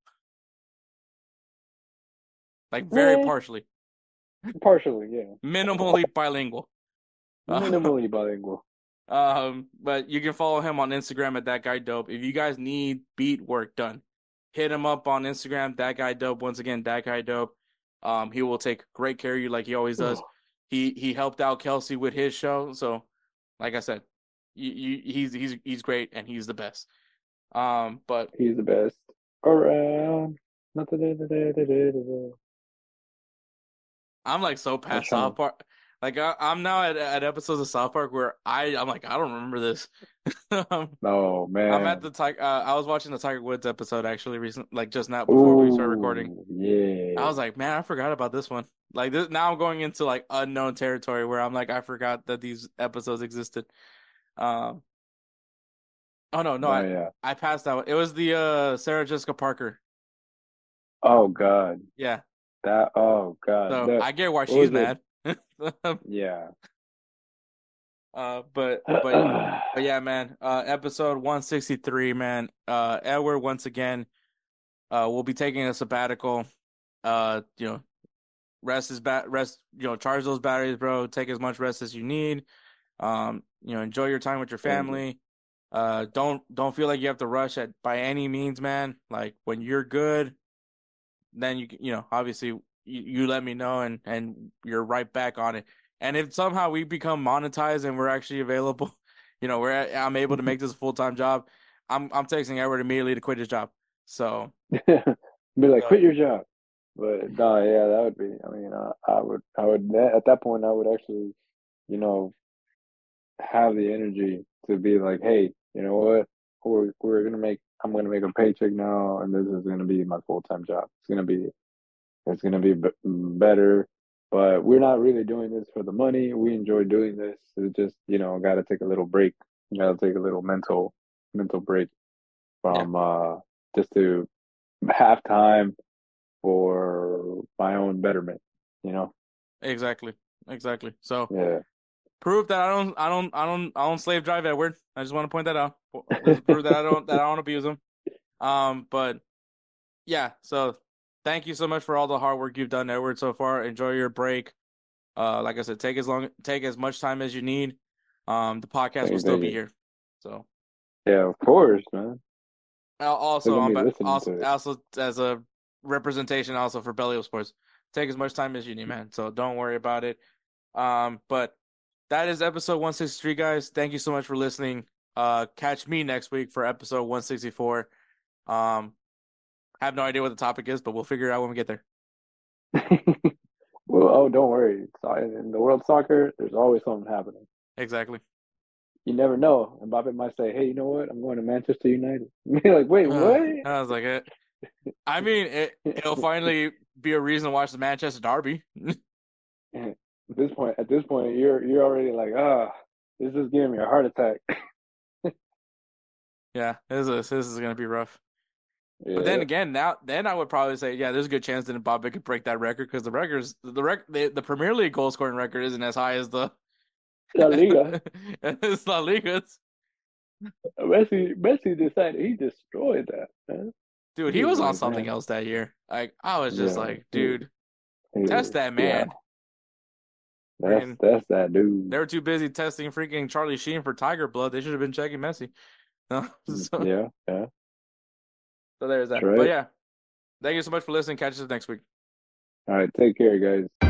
like very eh. partially, Partially, yeah. minimally bilingual. Minimally bilingual. Um, but you can follow him on Instagram at that guy dope. If you guys need beat work done, hit him up on Instagram. That guy dope. Once again, that guy dope. Um, he will take great care of you like he always does. He he helped out Kelcey with his show, so like I said, you, you, he's he's he's great and he's the best. Um, but He's the best around. I'm like so to- South Park. Like I, I'm now at at episodes of South Park where I I'm like I don't remember this. Um, Oh man. I'm at the Tiger. Uh, I was watching the Tiger Woods episode actually recent, like just now before we started recording. Yeah. I was like, man, I forgot about this one. Like this, now I'm going into like unknown territory where I'm like, I forgot that these episodes existed. Um. Oh no, no, oh, I, yeah. I passed that one. It was the uh Sarah Jessica Parker. Oh god. Yeah. That oh god. So That- I get why she's mad. it? mad. yeah. uh, but but But yeah, man. Uh, episode one sixty three, man. Uh, Edward once again. Uh, will be taking a sabbatical. Uh, you know, rest his bat, rest. You know, charge those batteries, bro. Take as much rest as you need. Um, you know, enjoy your time with your family. Uh, don't don't feel like you have to rush at by any means, man. Like when you're good, then you you know obviously you, you let me know and and you're right back on it. And if somehow we become monetized and we're actually available, you know, where I'm able to make this a full time job, I'm I'm texting Edward immediately to quit his job. So be like, quit your job. But no, yeah, that would be. I mean, uh, I would, I would at that point, I would actually, you know, have the energy to be like, hey, you know what, we're we're gonna make, I'm gonna make a paycheck now, and this is gonna be my full time job. It's gonna be, it's gonna be b- better. But we're not really doing this for the money. We enjoy doing this. It's just, you know, got to take a little break. You got to take a little mental, mental break from uh just to have time for my own betterment, you know? exactly, exactly. So Yeah. prove that I don't I don't I don't I don't slave drive Edward. I just want to point that out. Prove that I don't that I don't abuse him. Um, but yeah. So thank you so much for all the hard work you've done, Edward, so far. Enjoy your break. Uh, like I said, take as long take as much time as you need. Um, the podcast Thank will still be you. here. So Yeah, of course, man. Al- also gonna on ba- also also as a representation also for Belly Up Sports. Take as much time as you need, man. So don't worry about it. Um, but that is episode 163, guys. Thank you so much for listening. Uh, catch me next week for episode 164. Um, I have no idea what the topic is, but we'll figure it out when we get there. well, oh, don't worry. In the world of soccer, there's always something happening. Exactly. you never know. And Mbappe might say, "Hey, you know what? I'm going to Manchester United." like, wait, Uh, what? I was like, it. I mean, it, it'll finally be a reason to watch the Manchester Derby. At this point, at this point, you're you're already like, ah, this is giving me a heart attack. yeah, this is this is gonna be rough. Yeah. But then again, now then I would probably say, yeah, there's a good chance that Mbappe could break that record because the records, the rec, the, the Premier League goal scoring record isn't as high as the La Liga, it's La Liga's. Messi, Messi decided he destroyed that. Man. Dude, He he was on something man. else that year. Like I was just Yeah, like, he- dude, test that yeah, man. that's Freaking- that's that dude. They were too busy testing freaking Charlie Sheen for Tiger Blood. They should have been checking Messi. Mm, so, yeah, yeah. So there's that. Right. But yeah, thank you so much for listening. Catch us next week. All right, take care, guys.